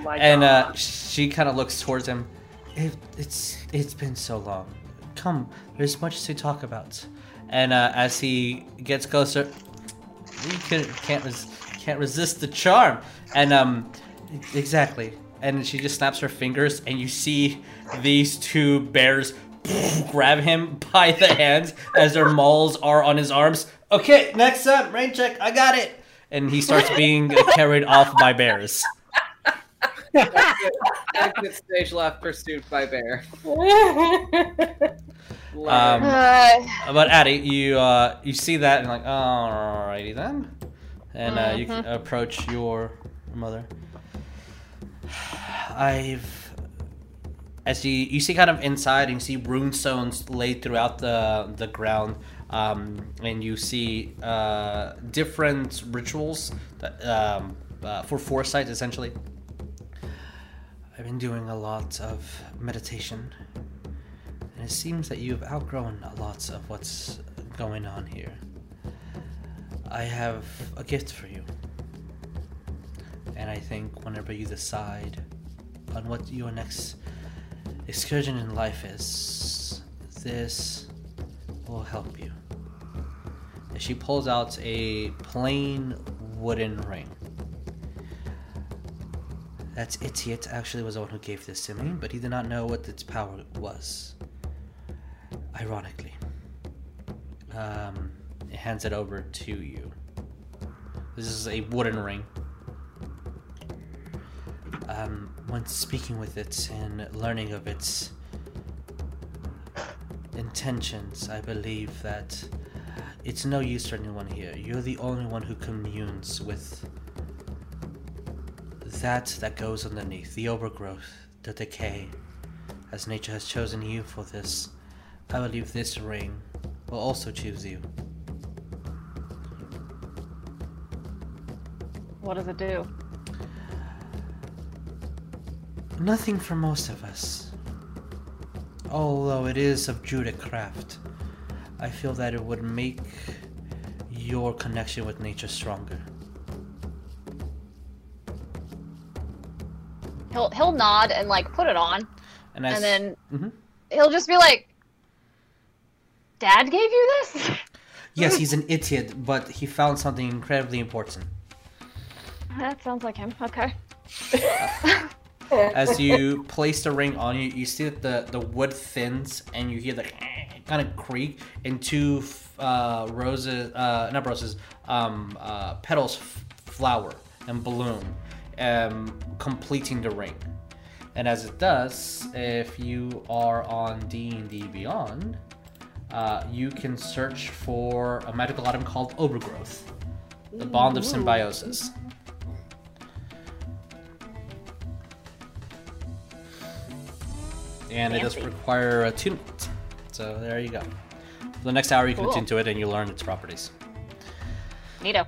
And uh, she kind of looks towards him. It, it's it's been so long. Come, there's much to talk about. And uh, as he gets closer, he can, can't res- can't resist the charm. And um, exactly. And she just snaps her fingers, and you see these two bears grab him by the hands as their mauls are on his arms. Okay, next up, rain check. I got it. And he starts being carried off by bears.
Exit stage left, pursued by bear.
Um.
Uh,
But Addie, you uh, you see that and like, alrighty then, and uh, you can approach your mother. I've, as you you see kind of inside, and you see rune stones laid throughout the the ground, um, and you see uh, different rituals that, um, uh, for foresight, essentially. I've been doing a lot of meditation and it seems that you've outgrown a lot of what's going on here. I have a gift for you. And I think whenever you decide on what your next excursion in life is, this will help you. And she pulls out a plain wooden ring. That idiot actually was the one who gave this to me, but he did not know what its power was ironically. Um, it hands it over to you. This is a wooden ring. Um, when speaking with it and learning of its intentions, I believe that it's no use for anyone here. You're the only one who communes with that that goes underneath the overgrowth, the decay. As nature has chosen you for this, I believe this ring will also choose you.
what does it do?
Nothing for most of us. Although it is of Druidic craft, I feel that it would make your connection with nature stronger.
He'll he'll nod and like put it on,
And,
and then
Mhm.
he'll just be like, "Dad gave you this."
yes, he's an idiot, but he found something incredibly important.
that sounds like him. Okay.
As you place the ring on you, you see that the, the wood thins and you hear the kind of creak and two uh, roses, uh, not roses, um, uh, petals f- flower and bloom, um, completing the ring. And as it does, if you are on D&D Beyond, uh, you can search for a magical item called Overgrowth, the Bond of Symbiosis. And it does
Fancy.
require attunement. So there you go. For the next hour, you can
Cool.
attune to it and you learn its properties.
Neato.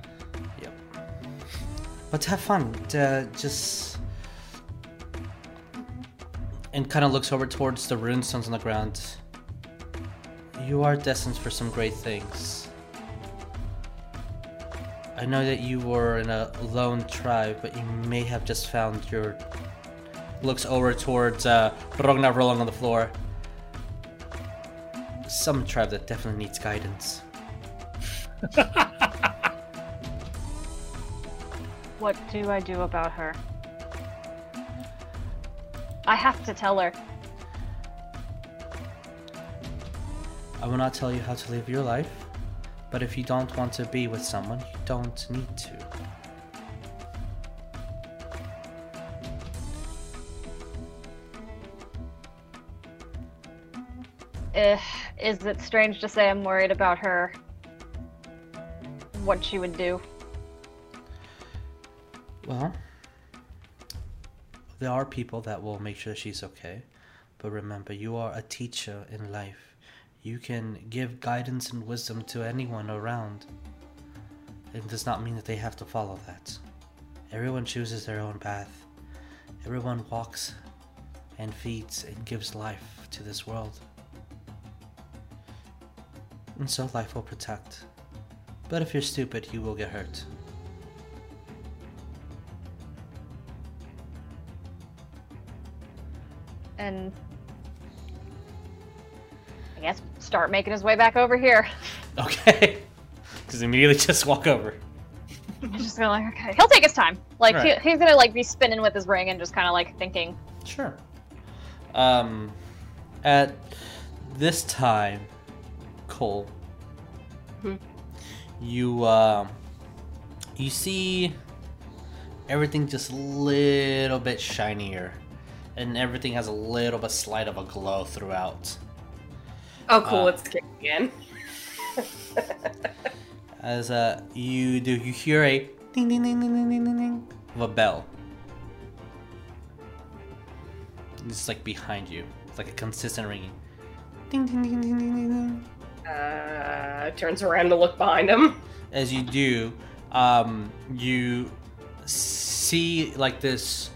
Yep. But have fun. Uh, just and kind of looks over towards the runestones on the ground. You are destined for some great things. I know that you were in a lone tribe, but you may have just found your. Looks over towards uh, Rognarv rolling on the floor. Some tribe that definitely needs guidance.
What do I do about her? I have to tell her.
I will not tell you how to live your life, but if you don't want to be with someone, you don't need to.
Eh, is it strange to say I'm worried about her? What she would do?
Well, there are people that will make sure she's okay, but remember, you are a teacher in life. You can give guidance and wisdom to anyone around. it does not mean that they have to follow that. Everyone chooses their own path. Everyone walks and feeds and gives life to this world. And so life will protect. But if you're stupid, you will get hurt.
And I guess start making his way back over here.
Okay. Because immediately just walk over.
I'm just gonna like, okay. He'll take his time. Like
Right.
he, he's gonna like be spinning with his ring and just kind of like thinking.
Sure. Um, at this time, hole,
mm-hmm.
you uh, you see everything just a little bit shinier, and everything has a little bit slight of a glow throughout.
Oh, cool!
Uh,
it's kicking in.
as uh, you do, you hear a ding, ding, ding, ding, ding, ding, ding, ding of a bell. It's like behind you. It's like a consistent ringing. Ding, ding, ding, ding, ding, ding, ding.
Uh, turns around to look behind him.
As you do, um, you see like this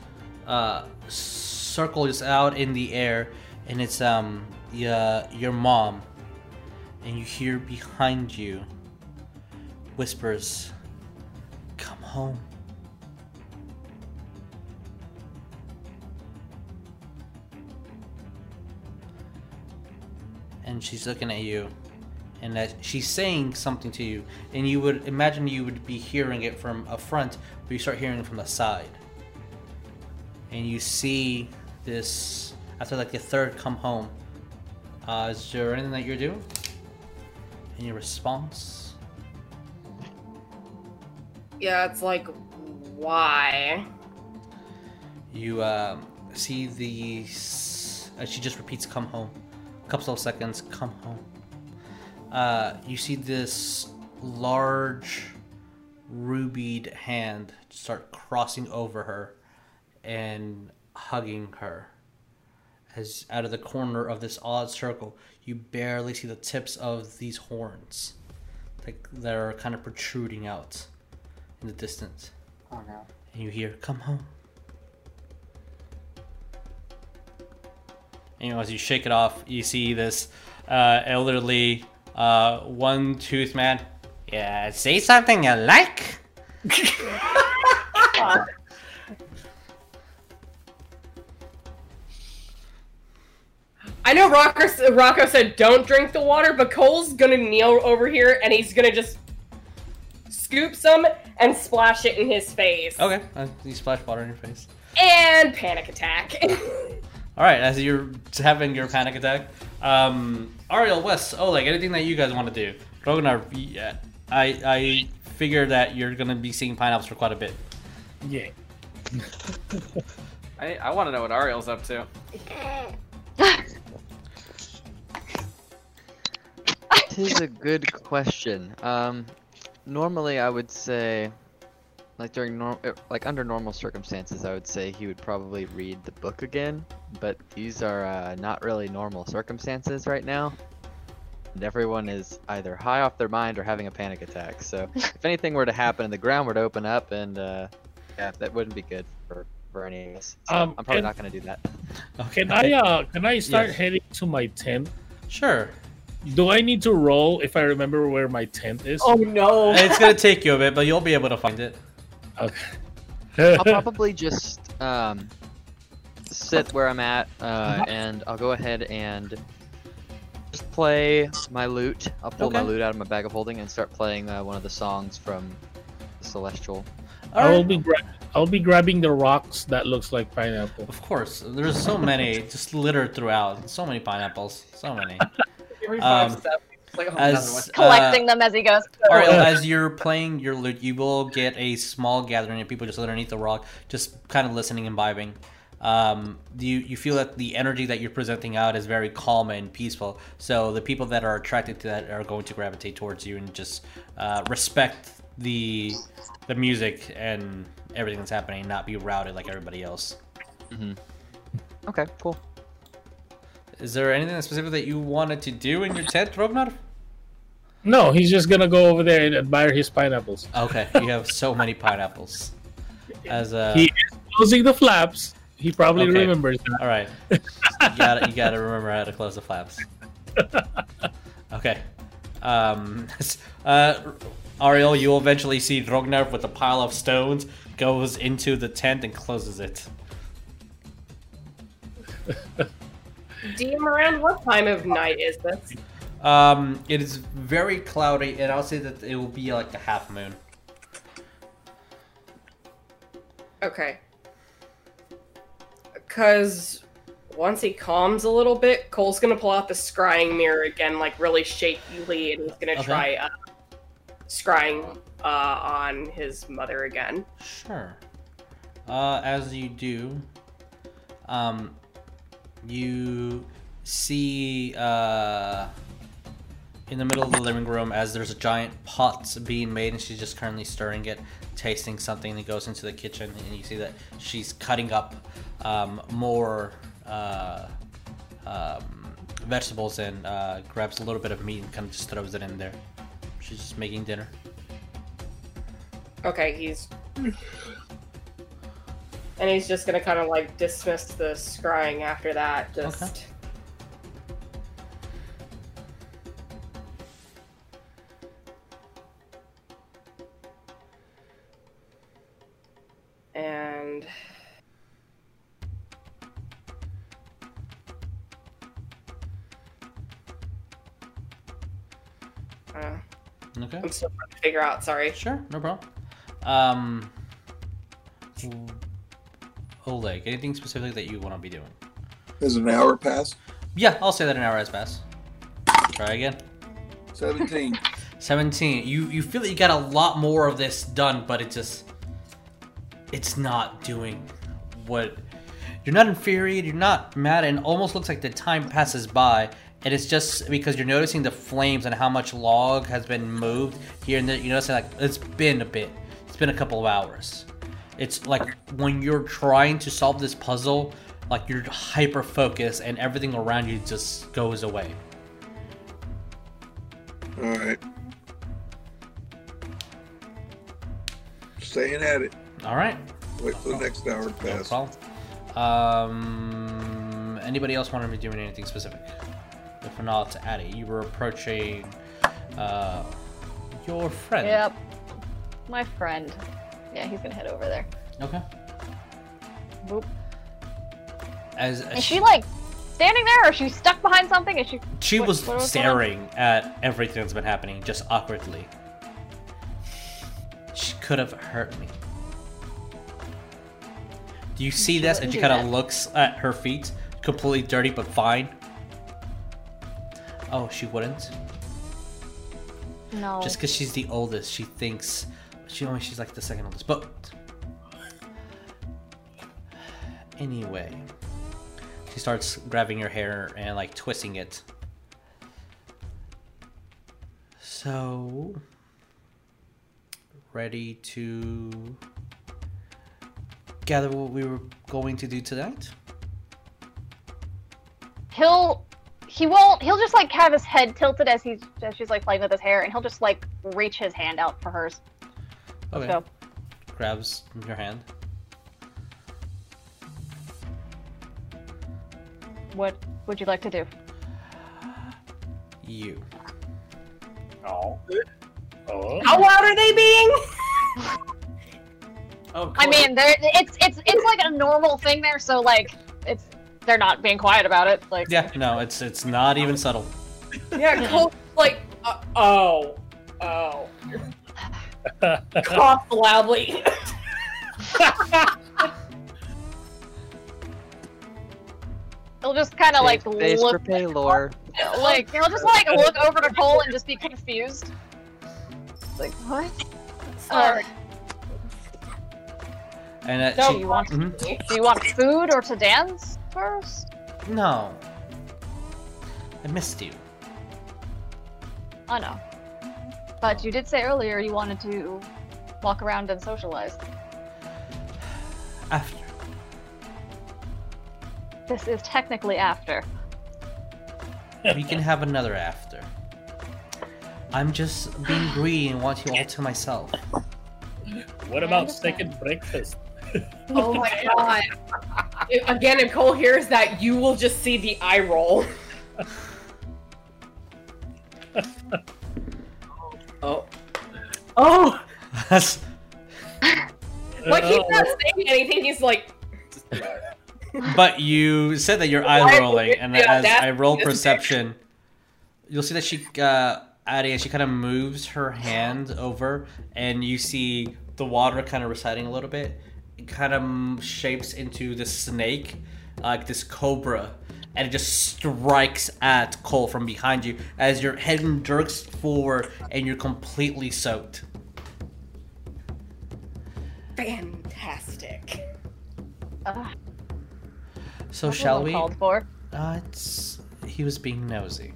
uh, circle just out in the air, and it's um your your mom, and you hear behind you whispers, "Come home." And she's looking at you, and that she's saying something to you, and you would imagine you would be hearing it from a front, but you start hearing it from the side. And you see this after like the third come home. Uh, is there anything that you're doing? Any response?
Yeah, it's like, why?
You um, see the. Uh, she just repeats, "Come home." A couple of seconds, "Come home." Uh, you see this large, rubied hand start crossing over her and hugging her. As out of the corner of this odd circle, you barely see the tips of these horns, like that are kind of protruding out in the distance.
Oh no.
And you hear, "Come home." And, you know, as you shake it off, you see this uh, elderly, uh, one-tooth man. Yeah, say something you like.
I know Rocco, Rocco said don't drink the water, but Coal's gonna kneel over here and he's gonna just scoop some and splash it in his face.
Okay, uh, you splash water in your face.
And panic attack.
All right, as you're having your panic attack, um, Ariell, West, Oleg, anything that you guys want to do? Rognarv, yeah, I I figure that you're gonna be seeing pineapples for quite a bit.
Yeah.
I, I want to know what Ariell's up to.
Tis a good question. Um, normally I would say, like during norm, uh, like under normal circumstances, I would say he would probably read the book again. But these are uh, not really normal circumstances right now, and everyone is either high off their mind or having a panic attack. So if anything were to happen and the ground were to open up, and uh, yeah, that wouldn't be good for for any of us. So
Um,
I'm probably
and-
not going to do that.
Can I uh can I start
Yes.
heading to my tent?
Sure,
Do I need to roll if I remember where my tent is?
oh no.
it's gonna take you a bit, but you'll be able to find it.
Okay.
I'll probably just um, sit where I'm at, uh, and I'll go ahead and just play my lute. I'll pull my
Okay.
lute out of my bag of holding and start playing uh, one of the songs from the Celestial.
All
I will be gra- I'll be grabbing the rocks that looks like pineapple.
Of course, there's so many just littered throughout. So many pineapples, so many.
Every five
Um,
steps, it's like, oh.
As
collecting them as he goes.
Ariell, as you're playing your lute, you will get a small gathering of people just underneath the rock, just kind of listening and vibing. Um, you you feel that the energy that you're presenting out is very calm and peaceful. So the people that are attracted to that are going to gravitate towards you and just uh, respect the the music and everything that's happening, not be routed like everybody else.
Okay, cool.
Is there anything specific that you wanted to do in your tent, Rognarv?
No, he's just gonna go over there and admire his pineapples.
Okay, you have so many pineapples. As a
He is closing the flaps. He probably
Okay.
remembers that.
all right, you gotta you gotta remember how to close the flaps. Okay, um, uh, Ariell, you'll eventually see Rognarv with a pile of stones goes into the tent and closes it.
DM around what time of night is this?
Um, it is very cloudy, and I'll say that it will be like a half moon.
Okay. Because once he calms a little bit, Coal's gonna pull out the scrying mirror again, like really shakily, and he's gonna
Okay.
try uh, scrying uh, on his mother again.
Sure. Uh, as you do, um, you see uh, in the middle of the living room as there's a giant pot being made, and she's just currently stirring it, tasting something that goes into the kitchen, and you see that she's cutting up um, more uh, um, vegetables and uh, grabs a little bit of meat and kind of just throws it in there. She's just making dinner.
Okay, he's. And he's just gonna kind of like dismiss the scrying after that. Just.
Okay.
And. Uh,
Okay.
I'm still trying to figure out. Sorry.
Sure, no problem. Um, Oleg, anything specific that you want to be doing?
Has an hour passed?
Yeah, I'll say that an hour has passed. Try again.
17.
17. You you feel that you got a lot more of this done, but it just it's not doing what you're not infuriated, you're not mad, and almost looks like the time passes by. And it's just because you're noticing the flames and how much log has been moved here and there. You notice like it's been a bit. It's been a couple of hours. It's like when you're trying to solve this puzzle, like you're hyper focused and everything around you just goes away.
All right. Staying at it.
All right.
Wait for the next hour to pass.
problem. Um, anybody else want to be doing anything specific? If not, Addie, you were approaching uh, your friend.
Yep. My friend. Yeah, he's gonna head over there.
Okay.
Boop.
As
Is she like standing there, or is she stuck behind something? Is she?
she
what-
was
what on?
staring at everything that's been happening, just awkwardly. She could have hurt me. Do you see this? And she kind of looks at her feet, completely dirty but fine. Oh, she wouldn't.
No.
Just because she's the oldest, she thinks she only she's like the second oldest. But anyway, she starts grabbing your hair and like twisting it. So ready to gather what we were going to do tonight?
he'll he won't he'll just like have his head tilted as he's as she's like playing with his hair and he'll just like reach his hand out for hers
Okay.
so
Grabs your hand.
what would you like to do
You.
Oh. Oh.
How loud are they being?
Oh,
i
cool.
mean there it's it's it's like a normal thing there so like it's they're not being quiet about it like
Yeah, no, it's it's not even subtle.
Yeah, Coal, like, uh, oh, oh. Cough loudly.
he'll just kind of like
Save space for
look
Paylor.
like he'll just like look over to cole and just be confused like what
Sorry.
And uh,
do
she,
you want
Mhm.
do you want food or to dance first
No. I missed you.
I know. But you did say earlier you wanted to walk around and socialize.
After.
This is technically after.
we can have another after. I'm just being greedy and want you all to myself.
What about second breakfast?
Oh my god. If- again, if Coal hears that, you will just see the eye roll.
Oh,
Oh,
That's
like he's not saying anything. He's like,
But you said that you're eye rolling, and
you do
as? I roll
This is
perception, you'll see that she, uh, Addie, she kind of moves her hand over, and you see the water kind of receding a little bit. It kind of shapes into this snake, like this cobra, and it just strikes at Coal from behind you as your head jerks forward, and you're completely soaked.
fantastic.
Ugh,
So shall we?
Called for.
Uh, it's he was being nosy.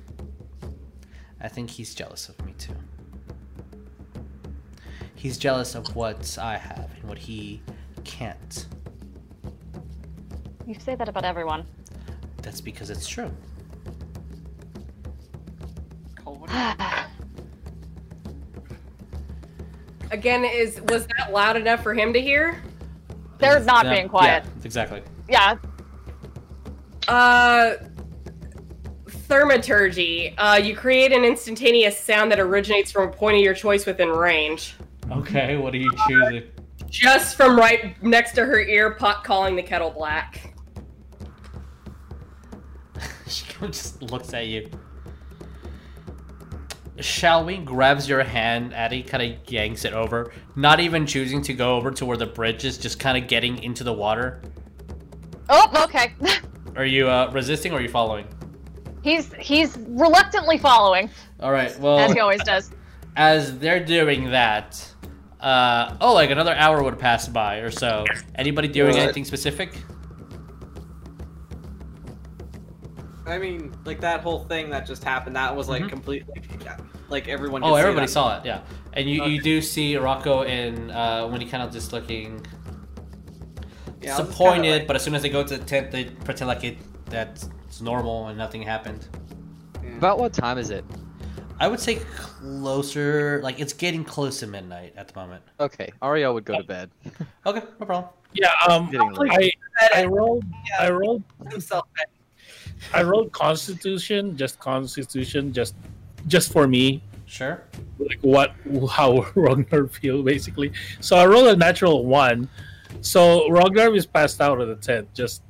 I think he's jealous of me too. He's jealous of what I have and what he can't.
You say that about everyone.
That's because it's true.
Again, is was that loud enough for him to hear?
They're not
Yeah,
being quiet.
Yeah, exactly.
Yeah.
Uh, thaumaturgy. Uh, you create an instantaneous sound that originates from a point of your choice within range.
Okay, what are you choosing?
Just from right next to her ear, pot calling the kettle black.
just looks at you. Shall we? Grabs your hand, Addie kind of yanks it over, not even choosing to go over to where the bridge is, just kind of getting into the water.
Oh, okay.
Are you uh, resisting or are you following?
he's he's reluctantly following,
All right. Well,
as he always does.
as they're doing that, uh, oh, like another hour would pass by or so. Anybody doing
What?
anything specific?
I mean, like that whole thing that just happened. That was like
Mhm.
completely, yeah, like everyone.
Oh, everybody saw it. Yeah, and you, you do see Rocco and uh, when he kind of just looking
Yeah, I was just
disappointed,
kinda like-
but as soon as they go to the tent, they pretend like it that's normal and nothing happened.
yeah.
About what time is it?
I would say closer, like it's getting close to midnight at the moment.
Okay, Ariell would go to bed.
Okay, no problem.
Yeah, um,
Getting.
I I rolled I rolled
himself.
I rolled Constitution, just Constitution, just just for me,
Sure.
like what how Rognarv feel basically. So I rolled a natural one. So Rognarv is passed out of the tent. Just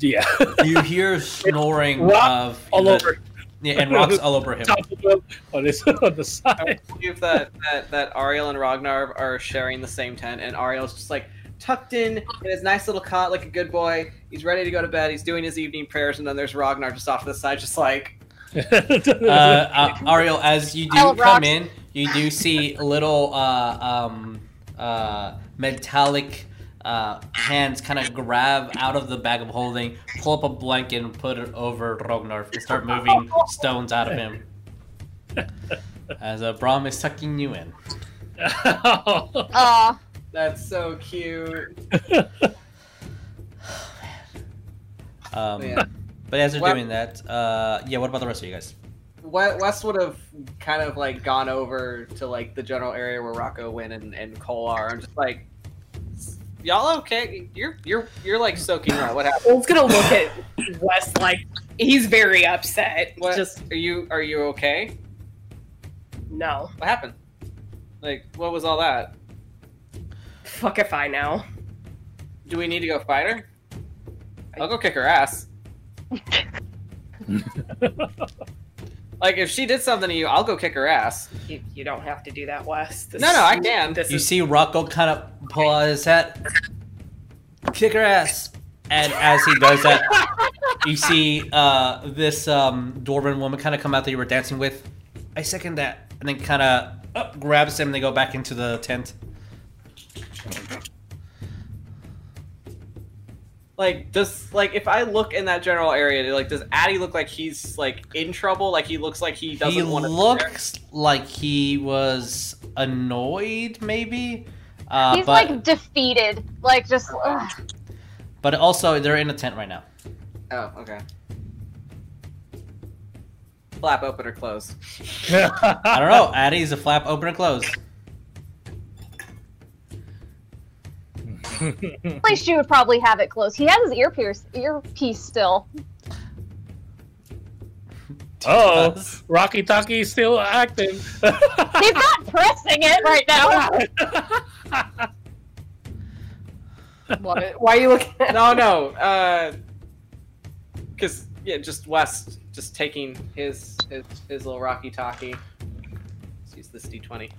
yeah,
You hear snoring of
all
the-
over
yeah, and rocks all over him.
top of on his on the
I believe that, that that Ariell and Rognarv are sharing the same tent, and Ariell's just like tucked in in his nice little cot like a good boy. He's ready to go to bed. He's doing his evening prayers, and then there's Rognarv just off to the side, just like
uh, uh, Ariell, as you do come
rocks.
in, you do see little uh, um, uh, metallic uh, hands kind of grab out of the bag of holding, pull up a blanket, and put it over Rognarv and start moving stones out of him. As uh, Brahm is tucking you in.
Aw.
That's so cute.
Um,
Yeah.
But as they're
What-
doing that, uh, yeah, what about the rest of you guys?
West would have kind of like gone over to like the general area where Rocco went and, and Coal are. I'm just like, y'all okay? You're you're you're like soaking wet. What happened?
Coal's gonna look at West like he's very upset.
What?
Just
are you are you okay?
no.
What happened? Like, what was all that?
Fuck if I know.
Do we need to go fight her? I'll go kick her ass. like, if she did something to you, I'll go kick her ass.
You, you don't have to do that, West. This
No, no, I can.
This
You
is
see Rocco kind of pull out his hat, kick her ass, and as he does that, you see uh, this um, dwarven woman kind of come out that you were dancing with. I second that, and then kind of uh, grabs him. and They go back into the tent.
Like, does like if I look in that general area, like, does Addie look like he's like in trouble? Like he looks like he doesn't
He
want to.
He looks like he was annoyed, maybe. Uh,
He's
but,
like defeated. Like just ugh.
but also they're in a tent right now.
Oh, okay. flap open or close?
I don't know. Addie's a flap open or close.
least you would probably have it close. He has his ear pierce earpiece still.
Oh, Rocky Talkie still active.
He's not pressing it right now.
What? Why are you looking at
No, no. Uh, because yeah, just West, just taking his his his little Rocky Talkie. Let's use this D20.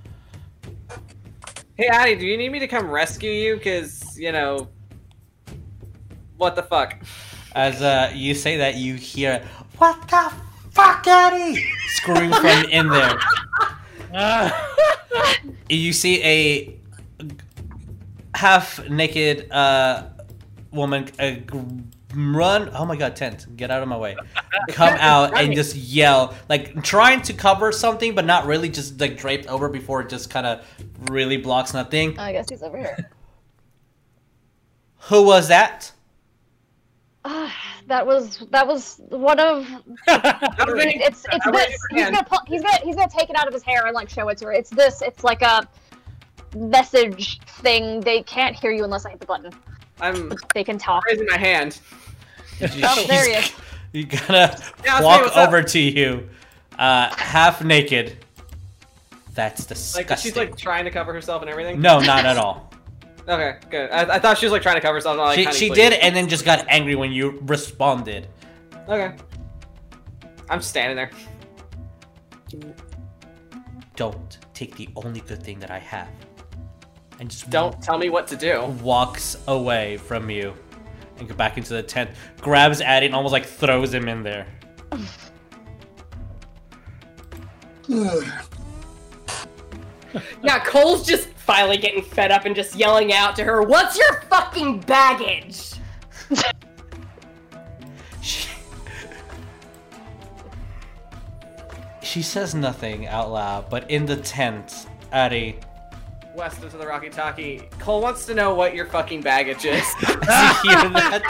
Hey, Addie, do you need me to come rescue you? Cause you know, what the fuck?
As uh, you say that, you hear, What the fuck, Addie? Screaming from in there.
Ah.
You see a half naked uh, woman uh, run. Oh my god, tent, get out of my way. Come out and just yell, like trying to cover something, but not really, just like draped over before it just kind of really blocks nothing.
I guess he's over here.
Who was that?
Ah, that was that was one of it's it's this. He's gonna pull, he's gonna he's gonna take it out of his hair and like show it to her. It's this. It's like a message thing. They can't hear you unless I hit the button.
I'm
They can talk.
raising my hand.
Oh, there he is.
You gotta
Yeah, it's me,
walk
what's up?
over to you, uh, half naked. That's disgusting.
Like she's like trying to cover herself and everything.
no, not at all.
Okay, good. I, I thought she was like trying to cover herself. Not, like,
she she did, and then just got angry when you responded.
Okay. I'm standing there.
Don't take the only good thing that I have, and just
Don't tell me what to do.
walks away from you, and go back into the tent. Grabs Addie and almost like throws him in there.
Yeah, Coal's just finally getting fed up and just yelling out to her, What's your fucking baggage?
She, she says nothing out loud, but in the tent, Addie,
West into the Rocky Talkie. Coal wants to know what your fucking baggage is.
as you hear that,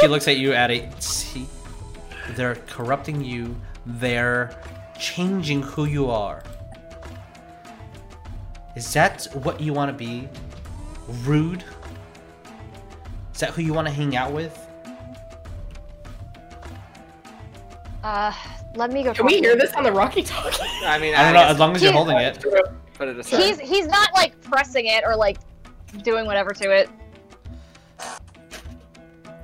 she looks at you, Addie. See, they're corrupting you. They're changing who you are. Is that what you want to be? Rude? Is that who you want to hang out with?
Uh, let me go.
Can we hear this on the Rocky Talkie?
I mean,
I don't know. As long as you're holding it.
put it aside.
He's he's not like pressing it or like doing whatever to it.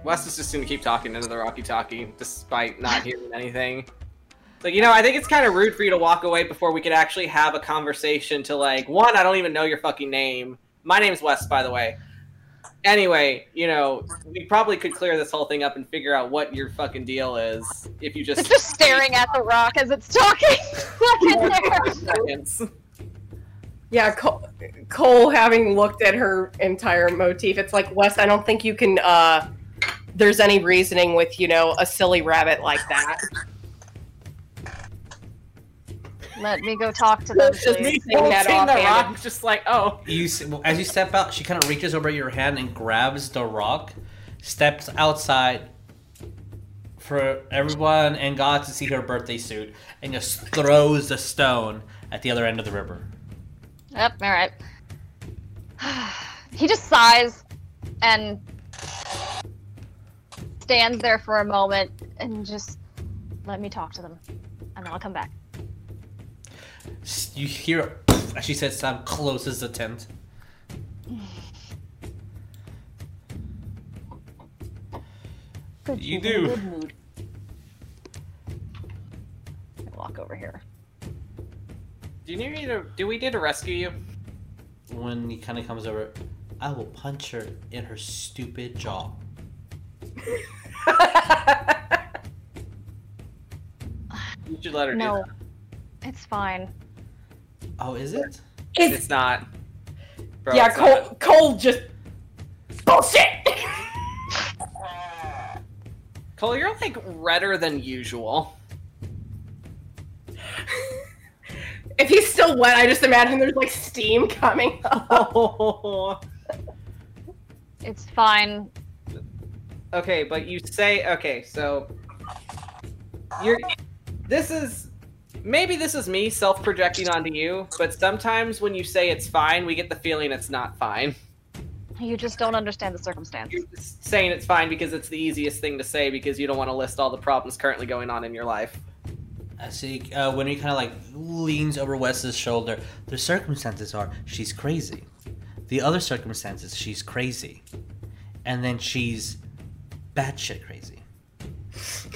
West is just gonna keep talking into the Rocky Talkie despite not hearing anything. It's like, you know, I think it's kind of rude for you to walk away before we could actually have a conversation to like, one, I don't even know your fucking name. My name's West, by the way. Anyway, you know, we probably could clear this whole thing up and figure out what your fucking deal is if you just
It's just staring at the rock as it's talking. Look in there.
seconds.
Yeah, Coal, Coal having looked at her entire motif, it's like, West, I don't think you can, uh, there's any reasoning with, you know, a silly rabbit like that.
Let me go talk to them.
Just
please.
saying that
the rock, just like, oh,
You s- well, as you step out, she kind of reaches over your hand and grabs the rock, steps outside for everyone and God to see her birthday suit, and just throws the stone at the other end of the river.
Yep. All right. he just sighs and stands there for a moment and just let me talk to them, and then I'll come back.
S- You hear, as she says, Sam closes the tent.
Good
You
she's in a
do.
good mood. I Walk over here.
do you need me to? Do we need to rescue you?
When he kind of comes over, I will punch her in her stupid jaw.
You should let her do
No,
that.
it's fine.
Oh, is it?
It's not. Bro,
yeah,
it's not.
Coal, Coal just bullshit.
Coal, you're like redder than usual.
if he's still wet, I just imagine there's like steam coming up.
It's fine.
Okay, but you say okay, so you're this is maybe this is me self-projecting onto you, but sometimes when you say it's fine, we get the feeling it's not fine.
You just don't understand the circumstance.
You're just saying it's fine because it's the easiest thing to say because you don't want to list all the problems currently going on in your life.
I see. Uh, when he kind of like leans over West's shoulder, the circumstances are she's crazy. The other circumstances, she's crazy, and then she's batshit crazy.
Is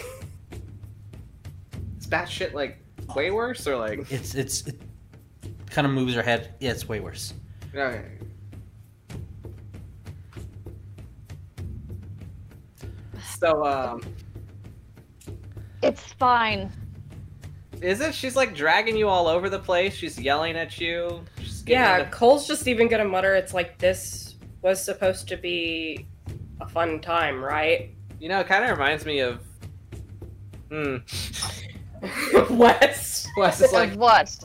batshit like way worse or like
It's it's it kind of moves her head. Yeah, it's way worse.
okay. So um
It's fine.
is it she's like dragging you all over the place, she's yelling at you. She's getting
Yeah,
into-
Coal's just even gonna mutter, it's like this was supposed to be a fun time, right?
You know, it kind of reminds me of Hmm.
West.
West is like
Of what?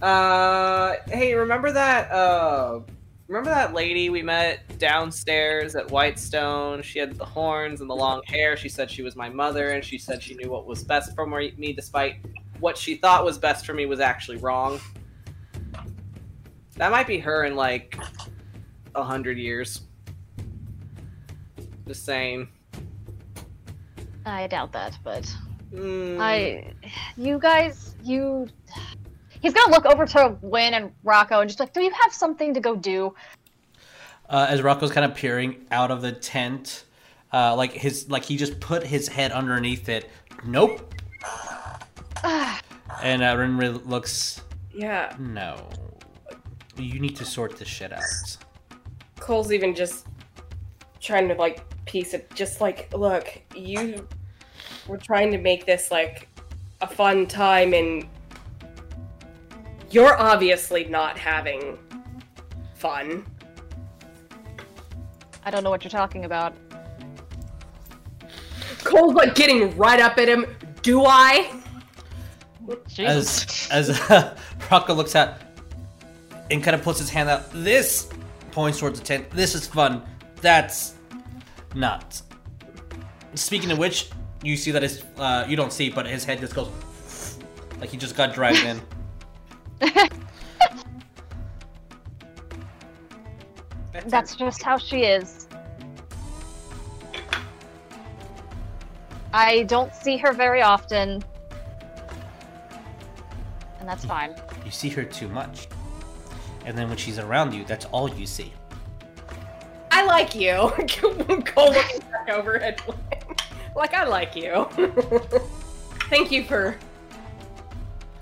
Uh, hey, remember that? Uh, remember that lady we met downstairs at Whitestone? She had the horns and the long hair. She said she was my mother, and she said she knew what was best for me, despite what she thought was best for me was actually wrong. That might be her in like a hundred years. Just saying.
I doubt that, but
Hmm.
I, you guys, you. He's gonna look over to Win and Rocco and just like, do you have something to go do?
Uh, as Rocco's kind of peering out of the tent, uh, like his like he just put his head underneath it. Nope. and uh, Rinri looks.
Yeah,
No. You need to sort this shit out.
Coal's even just trying to like piece it. Just like, look, you were trying to make this like a fun time, and you're obviously not having fun.
I don't know what you're talking about.
Coal's like getting right up at him. Do I?
As as uh, Rocco looks at and kind of puts his hand out. This points towards the tent. This is fun. That's not. Speaking of which, you see that his uh, you don't see, but his head just goes like he just got dragged in.
That's just how she is. I don't see her very often. And that's fine.
You see her too much, and then when she's around you, that's all you see.
I like you. Coal looking back over at him. Like, I like you. Thank you for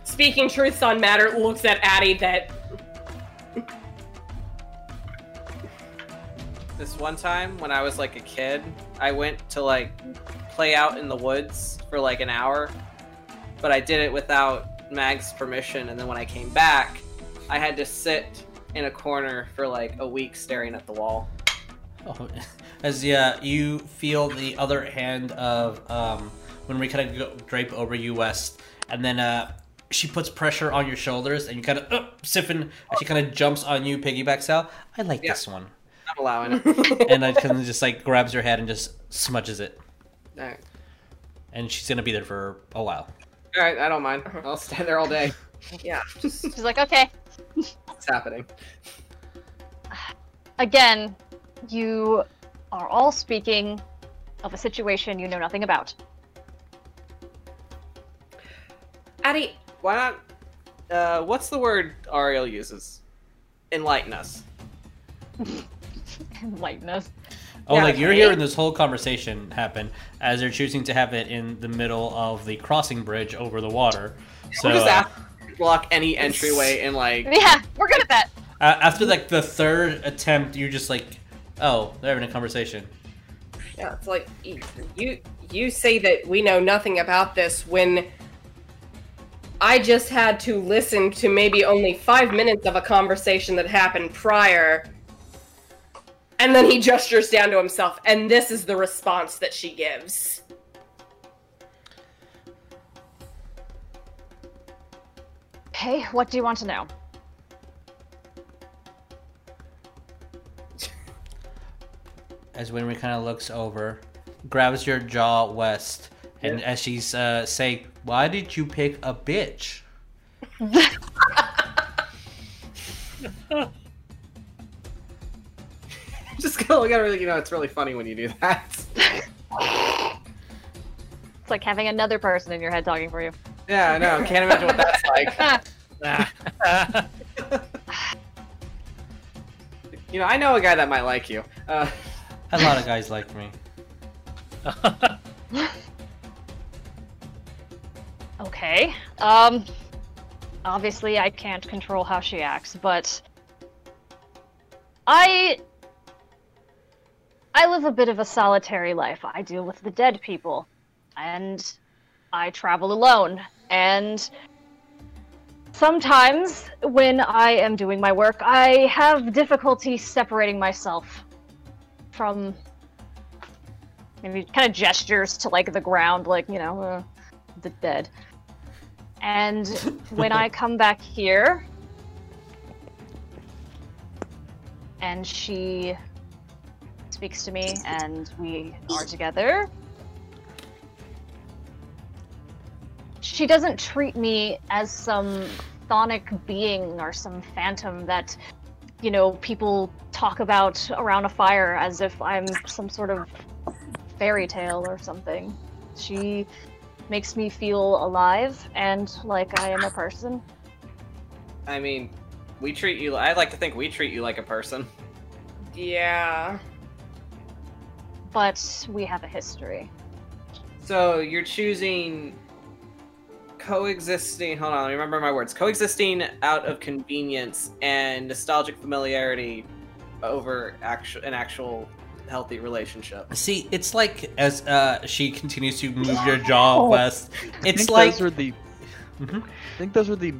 speaking truths on matter. Looks at Addie that.
This one time when I was like a kid, I went to like play out in the woods for like an hour, but I did it without Mag's permission. And then when I came back, I had to sit in a corner for like a week staring at the wall.
Oh, as yeah, you feel the other hand of um, when we kind of go, drape over you west, and then uh, she puts pressure on your shoulders, and you kind of uh, siphon, and she kind of jumps on you, piggybacks out. I like
Yeah.
this one,
I'm allowing it.
and I kind of just like grabs your head and just smudges it,
All right.
and she's gonna be there for a while.
All right, I don't mind. I'll stand there all day.
Yeah.
She's like, okay.
It's happening.
Again, you are all speaking of a situation you know nothing about.
Addie,
Why not? Uh, what's the word Ariell uses? Enlighten us.
Enlighten us.
Oh,
Yeah,
like you're hearing this whole conversation happen as they're choosing to have it in the middle of the crossing bridge over the water. So
We'll just
uh,
ask block any entryway and like
Yeah, we're good at that.
uh, after like the third attempt, you're just like, oh, they're having a conversation.
Yeah, it's like y- you you say that we know nothing about this when I just had to listen to maybe only five minutes of a conversation that happened prior. And then he gestures down to himself, and this is the response that she gives.
Hey, what do you want to know?
As Winry kind of looks over grabs your jaw, West, and as she's uh, saying, "Why did you pick a bitch?"
Just gonna look at her, you know, it's really funny when you do that.
It's like having another person in your head talking for you.
Yeah, I know. Can't imagine what that's like. You know, I know a guy that might like you. Uh,
A lot of guys like me.
Okay. Um obviously I can't control how she acts, but I I live a bit of a solitary life. I deal with the dead people and I travel alone and sometimes when I am doing my work, I have difficulty separating myself from maybe kind of gestures to like the ground like, you know, uh, the dead. And when I come back here, and she speaks to me, and we are together, she doesn't treat me as some chthonic being or some phantom that, you know, people talk about around a fire as if I'm some sort of fairy tale or something. She makes me feel alive and like I am a person.
I mean, we treat you. I'd like to think we treat you like a person.
Yeah.
But we have a history.
So you're choosing coexisting. Hold on, remember my words. Coexisting out of convenience and nostalgic familiarity over actual an actual healthy relationship.
See, it's like as uh, she continues to move your jaw,
Oh.
West.
I
It's
think
like
those were the.
Mhm.
I think those were the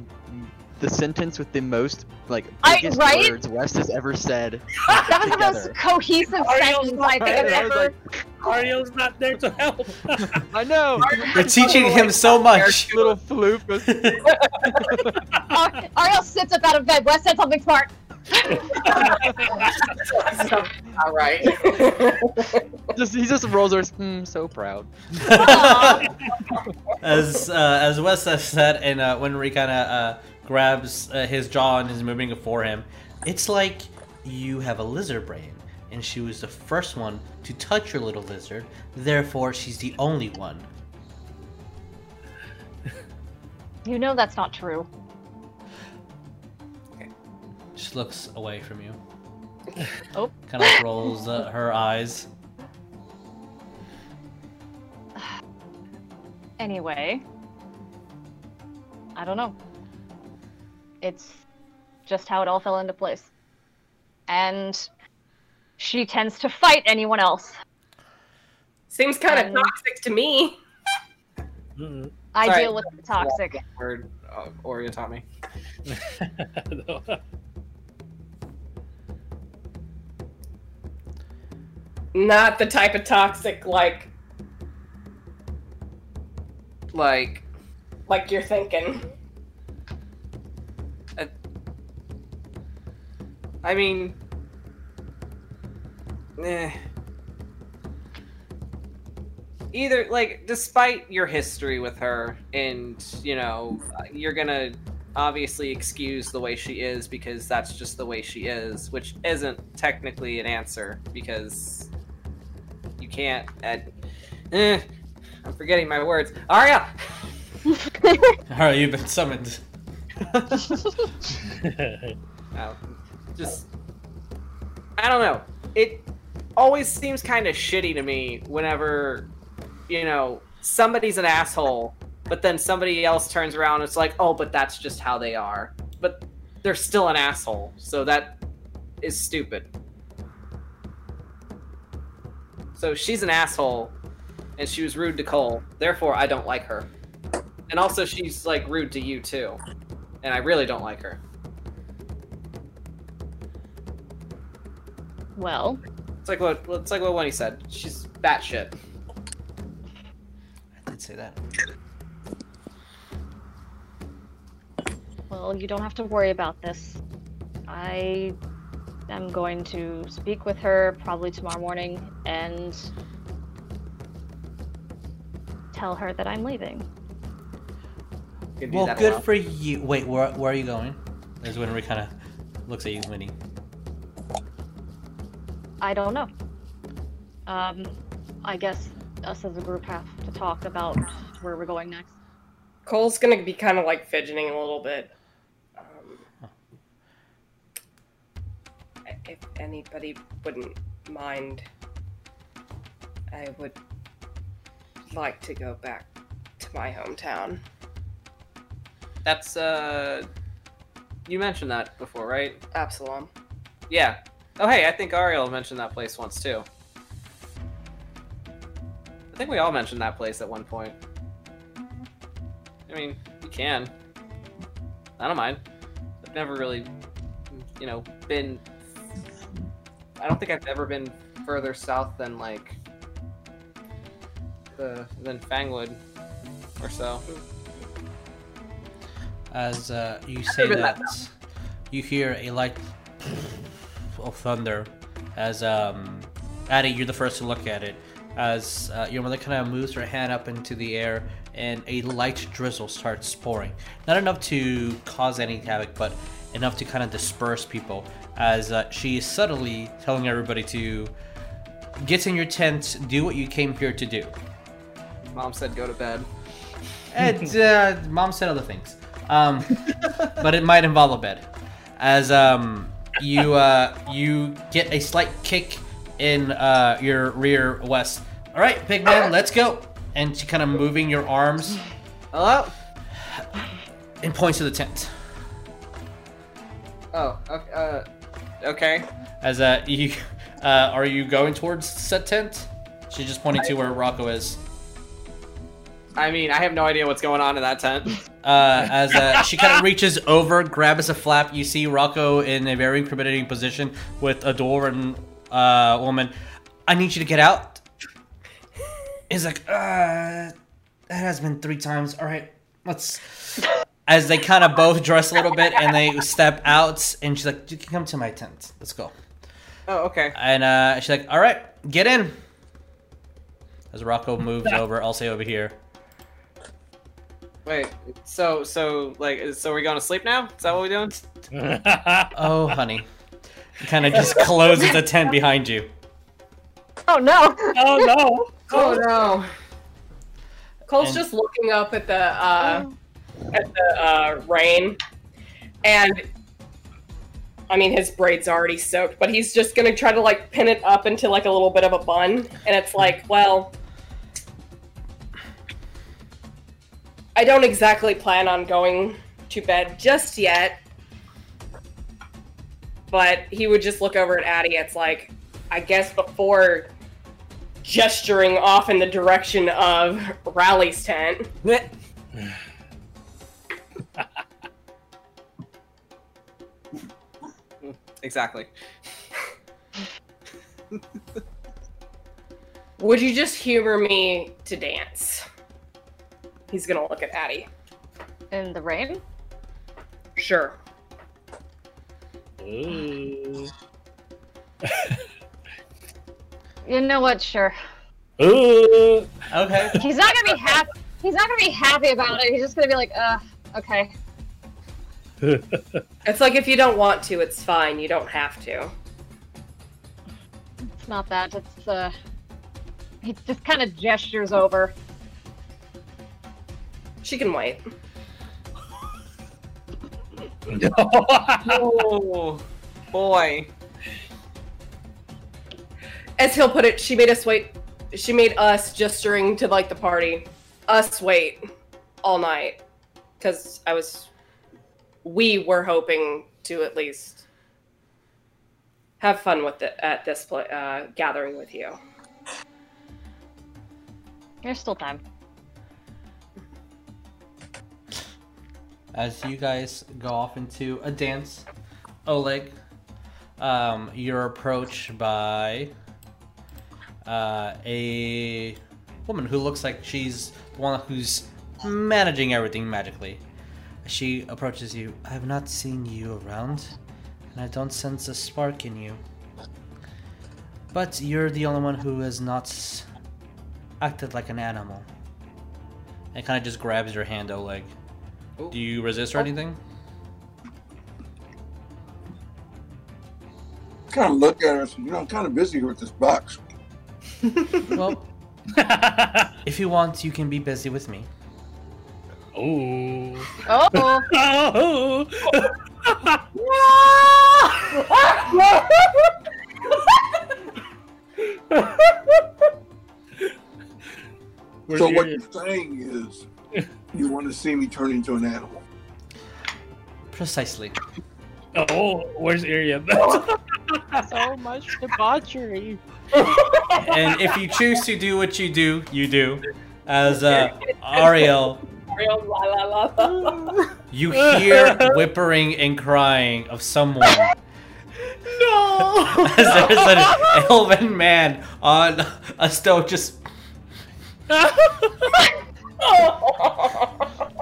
the sentence with the most like
I-
biggest
right?
words West has ever said.
That was the most cohesive
Ariell's
sentence I think I've
right, I was
ever.
Ariell's not there to help.
I know.
you're teaching him so much.
Little floof.
Ar- Ariel sits up out of bed. West said something smart.
All right.
just he just rolls her. Hmm, so proud.
as uh, as West has said, and uh, when Rikana uh, grabs uh, his jaw and is moving it for him, it's like you have a lizard brain, and she was the first one to touch your little lizard. Therefore, she's the only one.
You know that's not true.
Just looks away from you.
Oh.
Kind of like rolls uh, her eyes.
Anyway, I don't know. It's just how it all fell into place. And she tends to fight anyone else.
Seems kind of toxic to me.
I
Sorry.
deal with the toxic.
Word uh, Ariell taught me.
Not the type of toxic like
Like,
like you're thinking.
I mean, eh. Either like, despite your history with her, and you know, you're gonna obviously excuse the way she is because that's just the way she is, which isn't technically an answer because you can't. Add, eh, I'm forgetting my words. Ariell.
Alright, you've been summoned.
Uh, just I don't know. It always seems kind of shitty to me whenever you know somebody's an asshole, but then somebody else turns around and it's like, oh, but that's just how they are. But they're still an asshole, so that is stupid. So she's an asshole, and she was rude to Cole. Therefore, I don't like her. And also, she's like rude to you too, and I really don't like her.
Well,
It's like what it's like what Winnie said. She's batshit.
I did say that.
well, you don't have to worry about this. I am going to speak with her probably tomorrow morning, and tell her that I'm leaving.
You can do
Well, good
alone.
for you. Wait, where, where are you going? As Winry kind of looks at you, Winnie.
I don't know. Um, I guess us as a group have to talk about where we're going next.
Coal's gonna be kind of like fidgeting a little bit. Um, if anybody wouldn't mind, I would like to go back to my hometown.
That's uh, you mentioned that before, right?
Absalom.
Yeah. Oh, hey, I think Ariel mentioned that place once too. I think we all mentioned that place at one point. I mean, we can. I don't mind. I've never really, you know, been. I don't think I've ever been further south than like the than Fangwood or so.
As uh, you say that,
that
you hear a light of thunder. As um, Addie, you're the first to look at it. As uh, your mother kind of moves her hand up into the air, and a light drizzle starts pouring. Not enough to cause any havoc, but enough to kind of disperse people. As uh, she is subtly telling everybody to get in your tent, do what you came here to do.
Mom said go to bed.
And uh, mom said other things, um, but it might involve a bed. As um, you uh, you get a slight kick in uh, your rear west. All right, big man, let's go. And she kind of moving your arms
Hello.
and points to the tent.
Oh. Okay. Uh, okay.
As uh, you uh, are you going towards said tent? She's just pointing to where Rocco is.
I mean, I have no idea what's going on in that tent.
Uh, as uh, she kind of reaches over, grabs a flap, you see Rocco in a very incriminating position with a dwarven uh, woman. I need you to get out. He's like, uh, that has been three times. All right, let's. As they kind of both dress a little bit and they step out, and she's like, "You can come to my tent. Let's go."
Oh, okay.
And uh, she's like, "All right, get in." As Rocco moves over, I'll say over here.
Wait. So, so, like, is- so we're going to sleep now? Is that what we're doing?
Oh, honey. Kind of just closes the tent behind you.
Oh no!
oh no!
Oh no. Coal's
And-
just looking up at the uh, at the uh, rain, and I mean his braid's already soaked, but he's just gonna try to like pin it up into like a little bit of a bun, and it's like, well, I don't exactly plan on going to bed just yet. But he would just look over at Addie. It's like, I guess before gesturing off in the direction of Rally's tent.
exactly.
Would you just humor me to dance? He's gonna look at Addie.
In the rain?
Sure.
Ooh.
You know what? Sure.
Ooh.
Okay.
He's not gonna be happy. He's not gonna be happy about it. He's just gonna be like, uh, okay.
It's like if you don't want to, it's fine. You don't have to.
It's not that. It's uh. He just kind of gestures over.
She can wait.
Oh, boy.
As he'll put it, she made us wait. She made us gesturing to like the party. Us wait all night because I was. We were hoping to at least have fun with it at this pla uh, gathering with you.
There's still time.
As you guys go off into a dance, Oleg, um, you're approached by uh, a woman who looks like she's the one who's managing everything magically. She approaches you. I have not seen you around, and I don't sense a spark in you. But you're the only one who has not acted like an animal. and kind of just grabs your hand, Oleg.
Ooh.
Do you resist or oh. anything?
Kind of look at her. You know, I'm kind of busy here with this box.
Well, if you want, you can be busy with me.
oh.
Oh,
Where's
so what you're saying is, you want to see me turn into an animal.
Precisely.
Oh, where's Irian?
so much debauchery.
and if you choose to do what you do, you do. As uh, Ariell,
Real la la la la. la.
you hear whimpering and crying of someone.
No.
As there's an elven man on a stove just